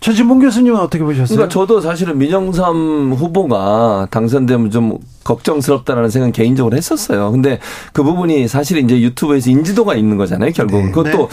최진봉 교수님은 어떻게 보셨어요? 그러니까 저도 사실은 민영삼 후보가 당선되면 좀 걱정스럽다라는 생각 개인적으로 했었어요. 근데 그 부분이 사실 이제 유튜브에서 인지도가 있는 거잖아요. 결국은 네. 그것도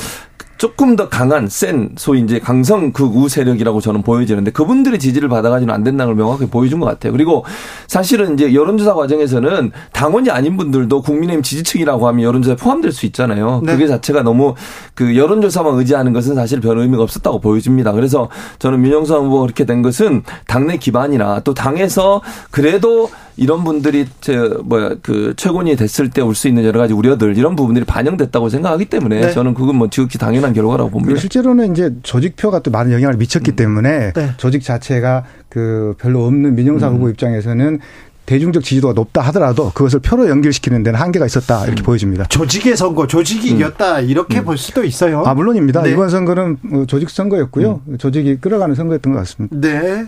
조금 더 강한 센 소위 이제 강성 극우 세력이라고 저는 보여지는데 그분들의 지지를 받아가지고는 안 된다는 걸 명확하게 보여준 것 같아요. 그리고 사실은 이제 여론조사 과정에서는 당원이 아닌 분들도 국민의힘 지지층이라고 하면 여론조사에 포함될 수 있잖아요. 네. 그게 자체가 너무 그 여론조사만 의지하는 것은 사실 별 의미가 없었다고 보여집니다. 그래서 저는 민영선 후보가 그렇게 된 것은 당내 기반이나 또 당에서 그래도 이런 분들이 저 뭐야 그 최고위 됐을 때 올 수 있는 여러 가지 우려들 이런 부분들이 반영됐다고 생각하기 때문에 네. 저는 그건 뭐 지극히 당연한 결과라고 봅니다. 실제로는 이제 조직표가 또 많은 영향을 미쳤기 때문에 네. 조직 자체가 그 별로 없는 민영사 후보 입장에서는 대중적 지지도가 높다 하더라도 그것을 표로 연결시키는 데는 한계가 있었다 이렇게 보여집니다. 조직의 선거, 조직이 이겼다 이렇게 볼 수도 있어요. 아 물론입니다. 네. 이번 선거는 뭐 조직 선거였고요. 조직이 끌어가는 선거였던 것 같습니다. 네.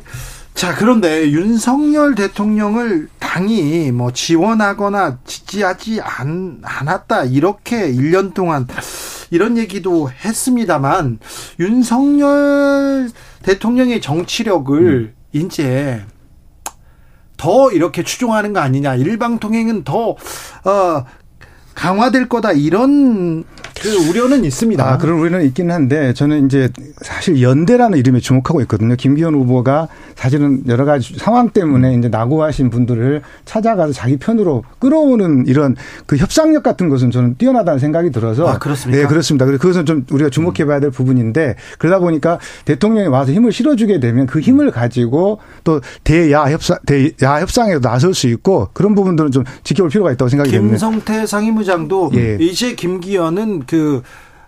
자, 그런데 윤석열 대통령을 당이 뭐 지원하거나 지지하지 않, 않았다. 이렇게 1년 동안 이런 얘기도 했습니다만 윤석열 대통령의 정치력을 이제 더 이렇게 추종하는 거 아니냐. 일방통행은 더, 어, 강화될 거다. 이런 그 우려는 있습니다. 아, 그런 우려는 있기는 한데 저는 이제 사실 연대라는 이름에 주목하고 있거든요. 김기현 후보가 사실은 여러 가지 상황 때문에 이제 낙오하신 분들을 찾아가서 자기 편으로 끌어오는 이런 그 협상력 같은 것은 저는 뛰어나다는 생각이 들어서 아, 그렇습니까? 네, 그렇습니다. 그래서 그것은 좀 우리가 주목해 봐야 될 부분인데 그러다 보니까 대통령이 와서 힘을 실어 주게 되면 그 힘을 가지고 또 대야 협상 대야 협상에 나설 수 있고 그런 부분들은 좀 지켜볼 필요가 있다고 생각이 됩니다. 김성태 상임의장도 예. 이제 김기현은 그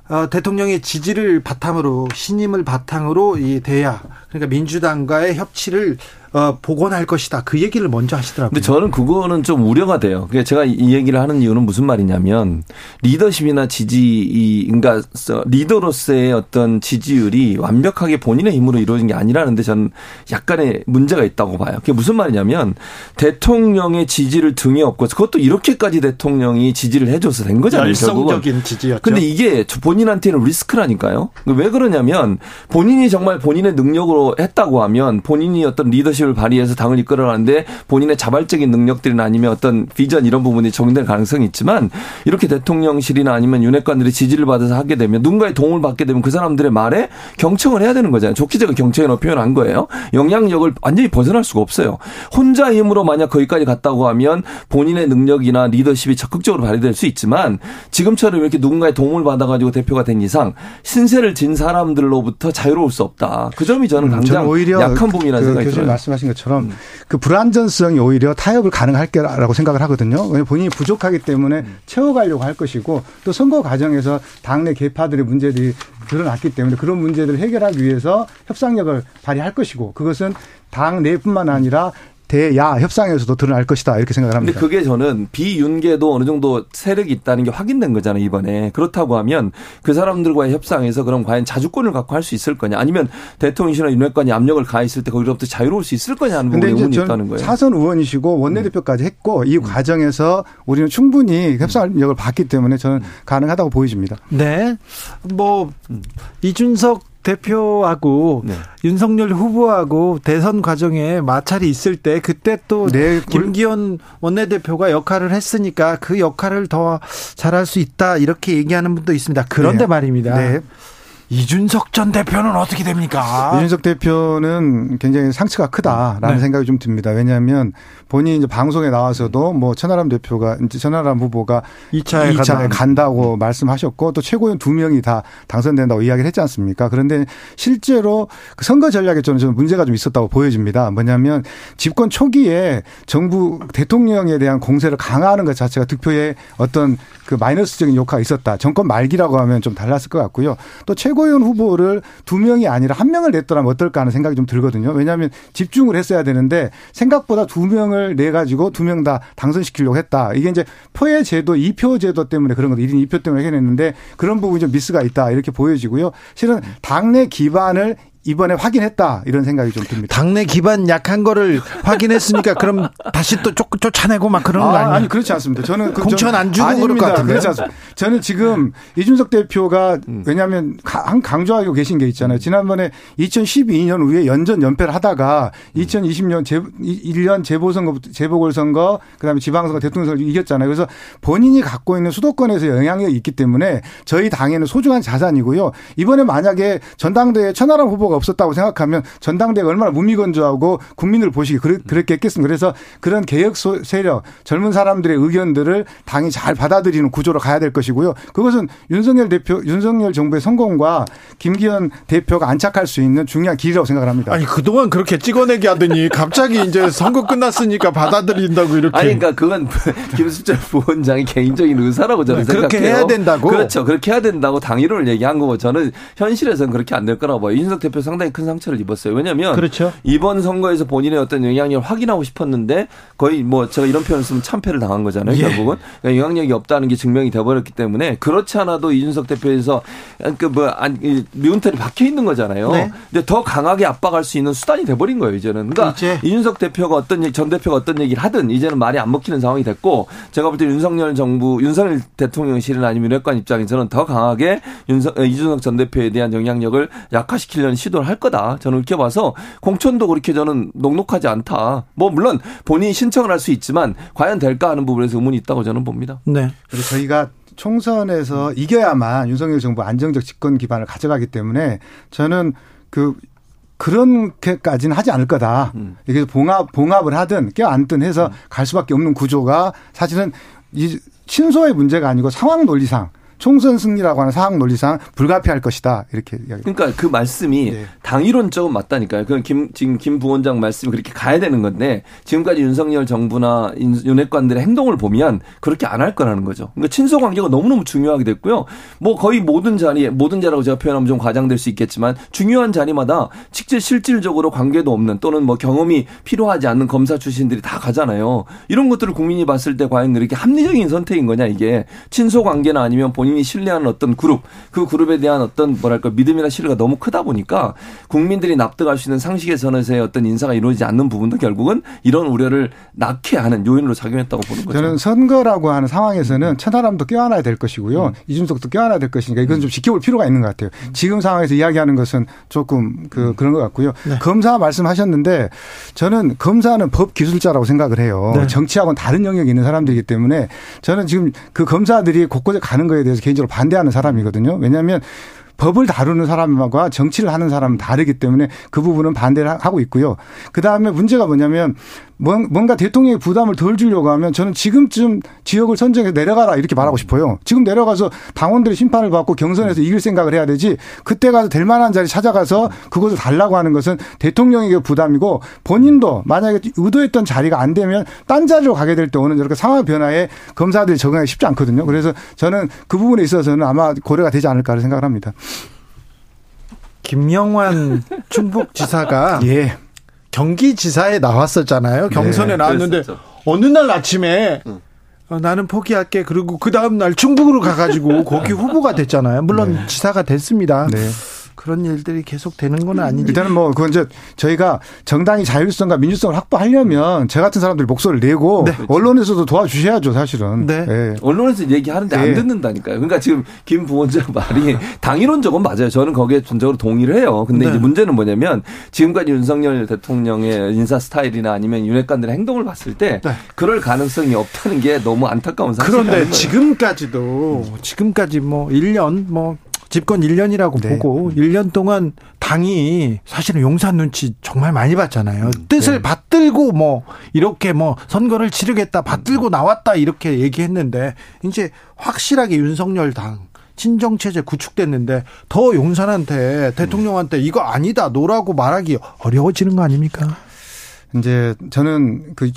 어, 대통령의 지지를 바탕으로 신임을 바탕으로 이 대야 그러니까 민주당과의 협치를 어, 복원할 것이다. 그 얘기를 먼저 하시더라고요. 근데 저는 그거는 좀 우려가 돼요. 그러니까 제가 이 얘기를 하는 이유는 무슨 말이냐면 리더십이나 지지 이 그러니까 리더로서의 어떤 지지율이 완벽하게 본인의 힘으로 이루어진 게 아니라는데 저는 약간의 문제가 있다고 봐요. 그게 무슨 말이냐면 대통령의 지지를 등에 업고 그것도 이렇게까지 대통령이 지지를 해줘서 된 거잖아요. 열성적인 지지였죠. 근데 이게 본인한테는 리스크라니까요. 왜 그러냐면 본인이 정말 본인의 능력으로 했다고 하면 본인이 어떤 리더십 을 발휘해서 당을 이끌어가는데 본인의 자발적인 능력들이나 아니면 어떤 비전 이런 부분이 적용될 가능성이 있지만 이렇게 대통령실이나 아니면 윤핵관들이 지지를 받아서 하게 되면 누군가의 도움을 받게 되면 그 사람들의 말에 경청을 해야 되는 거잖아요. 좋게 제가 경청이라고 표현한 거예요. 영향력을 완전히 벗어날 수가 없어요. 혼자 힘으로 만약 거기까지 갔다고 하면 본인의 능력이나 리더십이 적극적으로 발휘될 수 있지만 지금처럼 이렇게 누군가의 도움을 받아가지고 대표가 된 이상 신세를 진 사람들로부터 자유로울 수 없다. 그 점이 저는 음, 당장 저는 오히려 약한 부분이라는 그 생각이 들어요. 음. 말씀하신 것처럼 그 불안전성이 오히려 타협을 가능할 거라고 생각을 하거든요. 왜냐하면 본인이 부족하기 때문에 음. 채워가려고 할 것이고 또 선거 과정에서 당내 개파들의 문제들이 드러났기 때문에 그런 문제들을 해결하기 위해서 협상력을 발휘할 것이고 그것은 당 내뿐만 아니라 대야 협상에서도 드러날 것이다 이렇게 생각을 근데 합니다. 그게 저는 비윤계도 어느 정도 세력이 있다는 게 확인된 거잖아요, 이번에. 그렇다고 하면 그 사람들과의 협상에서 그럼 과연 자주권을 갖고 할 수 있을 거냐 아니면 대통령이나 윤핵관이 압력을 가했을 때 거기로부터 자유로울 수 있을 거냐 하는 근데 부분에 의문이 있다는 거예요. 음. 사선 의원이시고 원내대표까지 했고 이 과정에서 우리는 충분히 협상력을 봤기 때문에 저는 음. 가능하다고 보여집니다. 네. 뭐 이준석 대표하고 네. 윤석열 후보하고 대선 과정에 마찰이 있을 때 그때 또 네, 김기현 원내대표가 역할을 했으니까 그 역할을 더 잘할 수 있다 이렇게 얘기하는 분도 있습니다. 그런데 네. 말입니다. 네. 이준석 전 대표는 어떻게 됩니까? 이준석 대표는 굉장히 상처가 크다라는 네. 생각이 좀 듭니다. 왜냐하면 본인이 이제 방송에 나와서도 뭐 천하람 대표가 이제 천하람 후보가 2차에 2차에 간다. 간다 고 말씀하셨고 또 최고위원 두 명이 다 당선된다고 이야기를 했지 않습니까? 그런데 실제로 그 선거 전략에 저는 좀 문제가 좀 있었다고 보여집니다. 뭐냐면 집권 초기에 정부 대통령에 대한 공세를 강화하는 것 자체가 득표에 어떤 그 마이너스적인 효과가 있었다. 정권 말기라고 하면 좀 달랐을 것 같고요. 또 최고 위원 후보를 두 명이 아니라 한 명을 냈더라면 어떨까 하는 생각이 좀 들거든요. 왜냐하면 집중을 했어야 되는데 생각보다 두 명을 내 가지고 두 명 다 당선시키려고 했다. 이게 이제 표의 제도, 이표 제도 때문에 그런 거죠. 1인 2표 때문에 해냈는데 그런 부분이 좀 미스가 있다. 이렇게 보여지고요. 실은 당내 기반을 이번에 확인했다 이런 생각이 좀 듭니다. 당내 기반 약한 거를 확인했으니까 그럼 다시 또 쫓, 쫓아내고 막 그런 거 아, 아니에요? 아니 그렇지 않습니다. 저는 그 공천 안 주고 그럴 아닙니다. 것 같은데. 그렇지 않습니다. 저는 지금 이준석 대표가 왜냐하면 한 강조하고 계신 게 있잖아요. 지난번에 2012년 후에 연전 연패를 하다가 2020년 재, 1년 재보선거 재보궐선거 그다음에 지방선거 대통령 선거 이겼잖아요. 그래서 본인이 갖고 있는 수도권에서 영향력이 있기 때문에 저희 당에는 소중한 자산이고요. 이번에 만약에 전당대회 천하람 후보 가 없었다고 생각하면 전당대회가 얼마나 무미건조하고 국민을 보시기 그렇게 했겠습니까? 그래서 그런 개혁 세력, 젊은 사람들의 의견들을 당이 잘 받아들이는 구조로 가야 될 것이고요. 그것은 윤석열 대표, 윤석열 정부의 성공과 김기현 대표가 안착할 수 있는 중요한 길이라고 생각을 합니다. 아니 그동안 그렇게 찍어내기 하더니 갑자기 이제 선거 끝났으니까 받아들인다고 이렇게. 아니 그러니까 그건 김수철 부원장의 개인적인 의사라고 저는 그렇게 생각해요. 해야 된다고. 그렇죠. 그렇게 해야 된다고 당일을 얘기한 거고 저는 현실에서는 그렇게 안 될 거라고 봐요. 이준석 대표 상당히 큰 상처를 입었어요. 왜냐하면 그렇죠. 이번 선거에서 본인의 어떤 영향력을 확인하고 싶었는데 거의 뭐 제가 이런 표현을 쓰면 참패를 당한 거잖아요. 예. 결국은 그러니까 영향력이 없다는 게 증명이 돼버렸기 때문에 그렇지 않아도 이준석 대표에서 그뭐 미운털이 박혀 있는 거잖아요. 네. 근데 더 강하게 압박할 수 있는 수단이 돼버린 거예요. 이제는. 그러니까 이제. 이준석 대표가 어떤 전 대표가 어떤 얘기를 하든 이제는 말이 안 먹히는 상황이 됐고 제가 볼 때 윤석열 정부 윤석열 대통령실이나 아니면 윤핵관 입장에서는 더 강하게 윤석 이준석 전 대표에 대한 영향력을 약화시키려는 시도 를 할 거다. 저는 이렇게 봐서 공천도 그렇게 저는 녹록하지 않다. 뭐 물론 본인이 신청을 할 수 있지만 과연 될까 하는 부분에서 의문이 있다고 저는 봅니다. 네. 그리고 저희가 총선에서 이겨야만 윤석열 정부 안정적 집권 기반을 가져가기 때문에 저는 그 그런게까지는 하지 않을 거다. 음. 이게 봉합 봉합을 하든 껴안든 해서 갈 수밖에 없는 구조가 사실은 이 친소의 문제가 아니고 상황 논리상 총선 승리라고 하는 상황 논리상 불가피할 것이다 이렇게 이야기. 그러니까 그 말씀이 네. 당이론적은 맞다니까요. 그건 김 지금 김 부원장 말씀이 그렇게 가야 되는 건데 지금까지 윤석열 정부나 윤핵관들의 행동을 보면 그렇게 안 할 거라는 거죠. 그러니까 친소 관계가 너무너무 중요하게 됐고요. 뭐 거의 모든 자리에 모든 자라고 제가 표현하면 좀 과장될 수 있겠지만 중요한 자리마다 직질 실질적으로 관계도 없는 또는 뭐 경험이 필요하지 않는 검사 출신들이 다 가잖아요. 이런 것들을 국민이 봤을 때 과연 이렇게 합리적인 선택인 거냐 이게 친소 관계나 아니면 본인 본인이 신뢰하는 어떤 그룹, 그 그룹에 대한 어떤 뭐랄까 믿음이나 신뢰가 너무 크다 보니까 국민들이 납득할 수 있는 상식의 선에서의 어떤 인사가 이루어지지 않는 부분도 결국은 이런 우려를 낳게 하는 요인으로 작용했다고 보는 거죠. 저는 선거라고 하는 상황에서는 천하람도 껴안아야 될 것이고요. 음. 이준석도 껴안아야 될 것이니까 이건 좀 지켜볼 필요가 있는 것 같아요. 지금 상황에서 이야기하는 것은 조금 그 그런 것 같고요. 네. 검사 말씀하셨는데 저는 검사는 법 기술자라고 생각을 해요. 네. 정치하고는 다른 영역에 있는 사람들이기 때문에 저는 지금 그 검사들이 곳곳에 가는 거에 대해서 개인적으로 반대하는 사람이거든요. 왜냐하면 법을 다루는 사람과 정치를 하는 사람은 다르기 때문에 그 부분은 반대를 하고 있고요. 그 다음에 문제가 뭐냐면 뭔가 대통령의 부담을 덜 주려고 하면 저는 지금쯤 지역을 선정해서 내려가라 이렇게 말하고 싶어요. 지금 내려가서 당원들의 심판을 받고 경선에서 이길 생각을 해야 되지 그때 가서 될 만한 자리 찾아가서 그것을 달라고 하는 것은 대통령에게 부담이고 본인도 만약에 의도했던 자리가 안 되면 딴 자리로 가게 될 때 오는 이렇게 상황 변화에 검사들이 적응하기 쉽지 않거든요. 그래서 저는 그 부분에 있어서는 아마 고려가 되지 않을까 생각을 합니다. 김영환 충북지사가 예. 경기지사에 나왔었잖아요. 경선에 네, 나왔는데 그랬었죠. 어느 날 아침에 응. 어, 나는 포기할게. 그리고 그 다음 날 충북으로 가가지고 거기 후보가 됐잖아요. 물론 네. 지사가 됐습니다. 네. 그런 일들이 계속 되는 건 아니지. 일단은 뭐 그건 이제 저희가 정당이 자율성과 민주성을 확보하려면 저 같은 사람들이 목소리를 내고 네. 언론에서도 도와주셔야죠, 사실은. 네. 네. 언론에서 얘기하는데 네. 안 듣는다니까요. 그러니까 지금 김 부원장 말이 당이론적은 맞아요. 저는 거기에 전적으로 동의를 해요. 근데 이제 문제는 뭐냐면 지금까지 윤석열 대통령의 인사 스타일이나 아니면 윤핵관들의 행동을 봤을 때 그럴 가능성이 없다는 게 너무 안타까운 사실이에요. 그런데 지금까지도 지금까지 뭐 1년 뭐 집권 1년이라고 네. 보고 1년 동안 당이 사실은 용산 눈치 정말 많이 봤잖아요. 음, 뜻을 네. 받들고 뭐 이렇게 뭐 선거를 치르겠다 받들고 나왔다 이렇게 얘기했는데 이제 확실하게 윤석열 당 친정 체제 구축됐는데 더 용산한테 대통령한테 이거 아니다 no라고 말하기 어려워지는 거 아닙니까? 이제 저는 그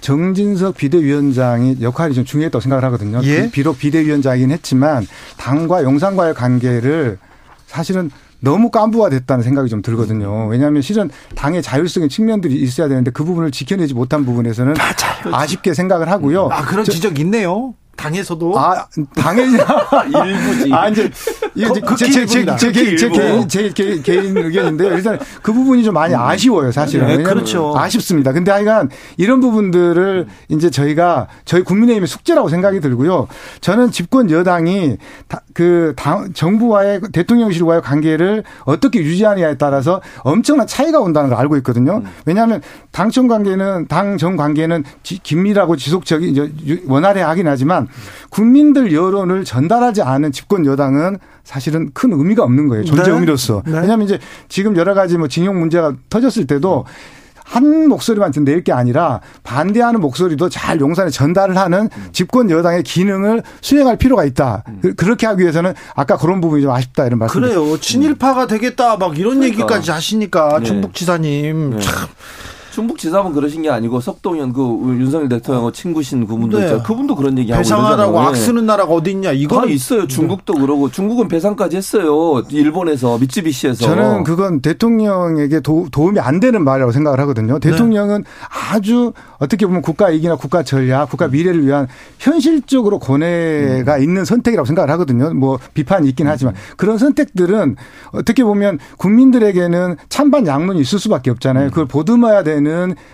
정진석 비대위원장이 역할이 좀 중요했다고 생각을 하거든요. 예? 비록 비대위원장이긴 했지만 당과 용산과의 관계를 사실은 너무 깐부화됐다는 생각이 좀 들거든요. 왜냐하면 실은 당의 자율성의 측면들이 있어야 되는데 그 부분을 지켜내지 못한 부분에서는 맞아요. 아쉽게 생각을 하고요. 아 그런 지적 있네요. 당에서도 아 당의 일부지. 아 이제 이게 제, 극히 제, 제, 일부입니다. 제, 개- 제, 극히 개인, 일부. 제 개- 개인 의견인데요. 일단 그 부분이 좀 많이 아쉬워요, 사실은. 네, 그렇죠. 아쉽습니다. 근데 하여간 이런 부분들을 이제 저희가 저희 국민의힘의 숙제라고 생각이 들고요. 저는 집권 여당이 다- 그 당, 정부와의 대통령실과의 관계를 어떻게 유지하느냐에 따라서 엄청난 차이가 온다는 걸 알고 있거든요. 왜냐하면 당청 관계는 당정 관계는 지- 긴밀하고 지속적인 원활해 하긴 하지만 국민들 여론을 전달하지 않은 집권 여당은 사실은 큰 의미가 없는 거예요. 존재 네. 의미로서. 네. 왜냐하면 이제 지금 여러 가지 뭐 징용 문제가 터졌을 때도 한 목소리만 낼 게 아니라 반대하는 목소리도 잘 용산에 전달을 하는 집권 여당의 기능을 수행할 필요가 있다. 그- 그렇게 하기 위해서는 아까 그런 부분이 좀 아쉽다 이런 말씀. 그래요. 친일파가 되겠다 막 이런 그러니까. 얘기까지 하시니까 네. 충북지사님 네. 참 충북 지사분 그러신 게 아니고 석동현 그 윤석열 대통령하고 친구신 그분도 네. 있죠. 그분도 그런 얘기 하고 배상하라고 이러잖아요. 악 쓰는 나라가 어디 있냐 다 이거 있어요. 중국도 그러고 중국은 배상까지 했어요. 일본에서 미쯔비시에서. 저는 그건 대통령에게 도, 도움이 안 되는 말이라고 생각을 하거든요. 네. 대통령은 아주 어떻게 보면 국가 이익이나 국가 전략, 국가 미래를 위한 현실적으로 고뇌가 음. 있는 선택이라고 생각을 하거든요. 뭐 비판이 있긴 하지만 그런 선택들은 어떻게 보면 국민들에게는 찬반 양론이 있을 수밖에 없잖아요. 음. 그걸 보듬어야 되는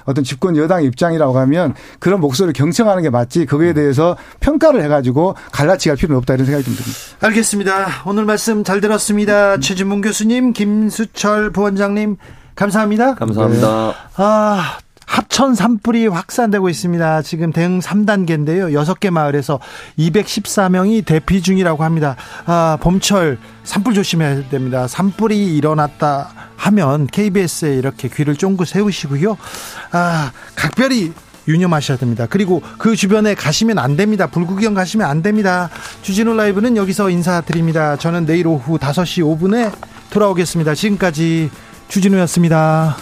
어떤 집권 여당의 입장이라고 하면 그런 목소리를 경청하는 게 맞지 음. 그거에 대해서 평가를 해가지고 갈라치기 할 필요는 없다 이런 생각이 좀 듭니다. 알겠습니다. 오늘 말씀 잘 들었습니다. 최진문 교수님, 김수철 부원장님 감사합니다. 감사합니다. 아, 합천 산불이 확산되고 있습니다. 지금 대응 3단계인데요. 6개 마을에서 214명이 대피 중이라고 합니다. 아, 봄철 산불 조심해야 됩니다. 산불이 일어났다 하면 KBS에 이렇게 귀를 쫑긋 세우시고요. 아, 각별히 유념하셔야 됩니다. 그리고 그 주변에 가시면 안 됩니다. 불구경 가시면 안 됩니다. 주진우 라이브는 여기서 인사드립니다. 저는 내일 오후 5시 5분에 돌아오겠습니다. 지금까지 주진우였습니다.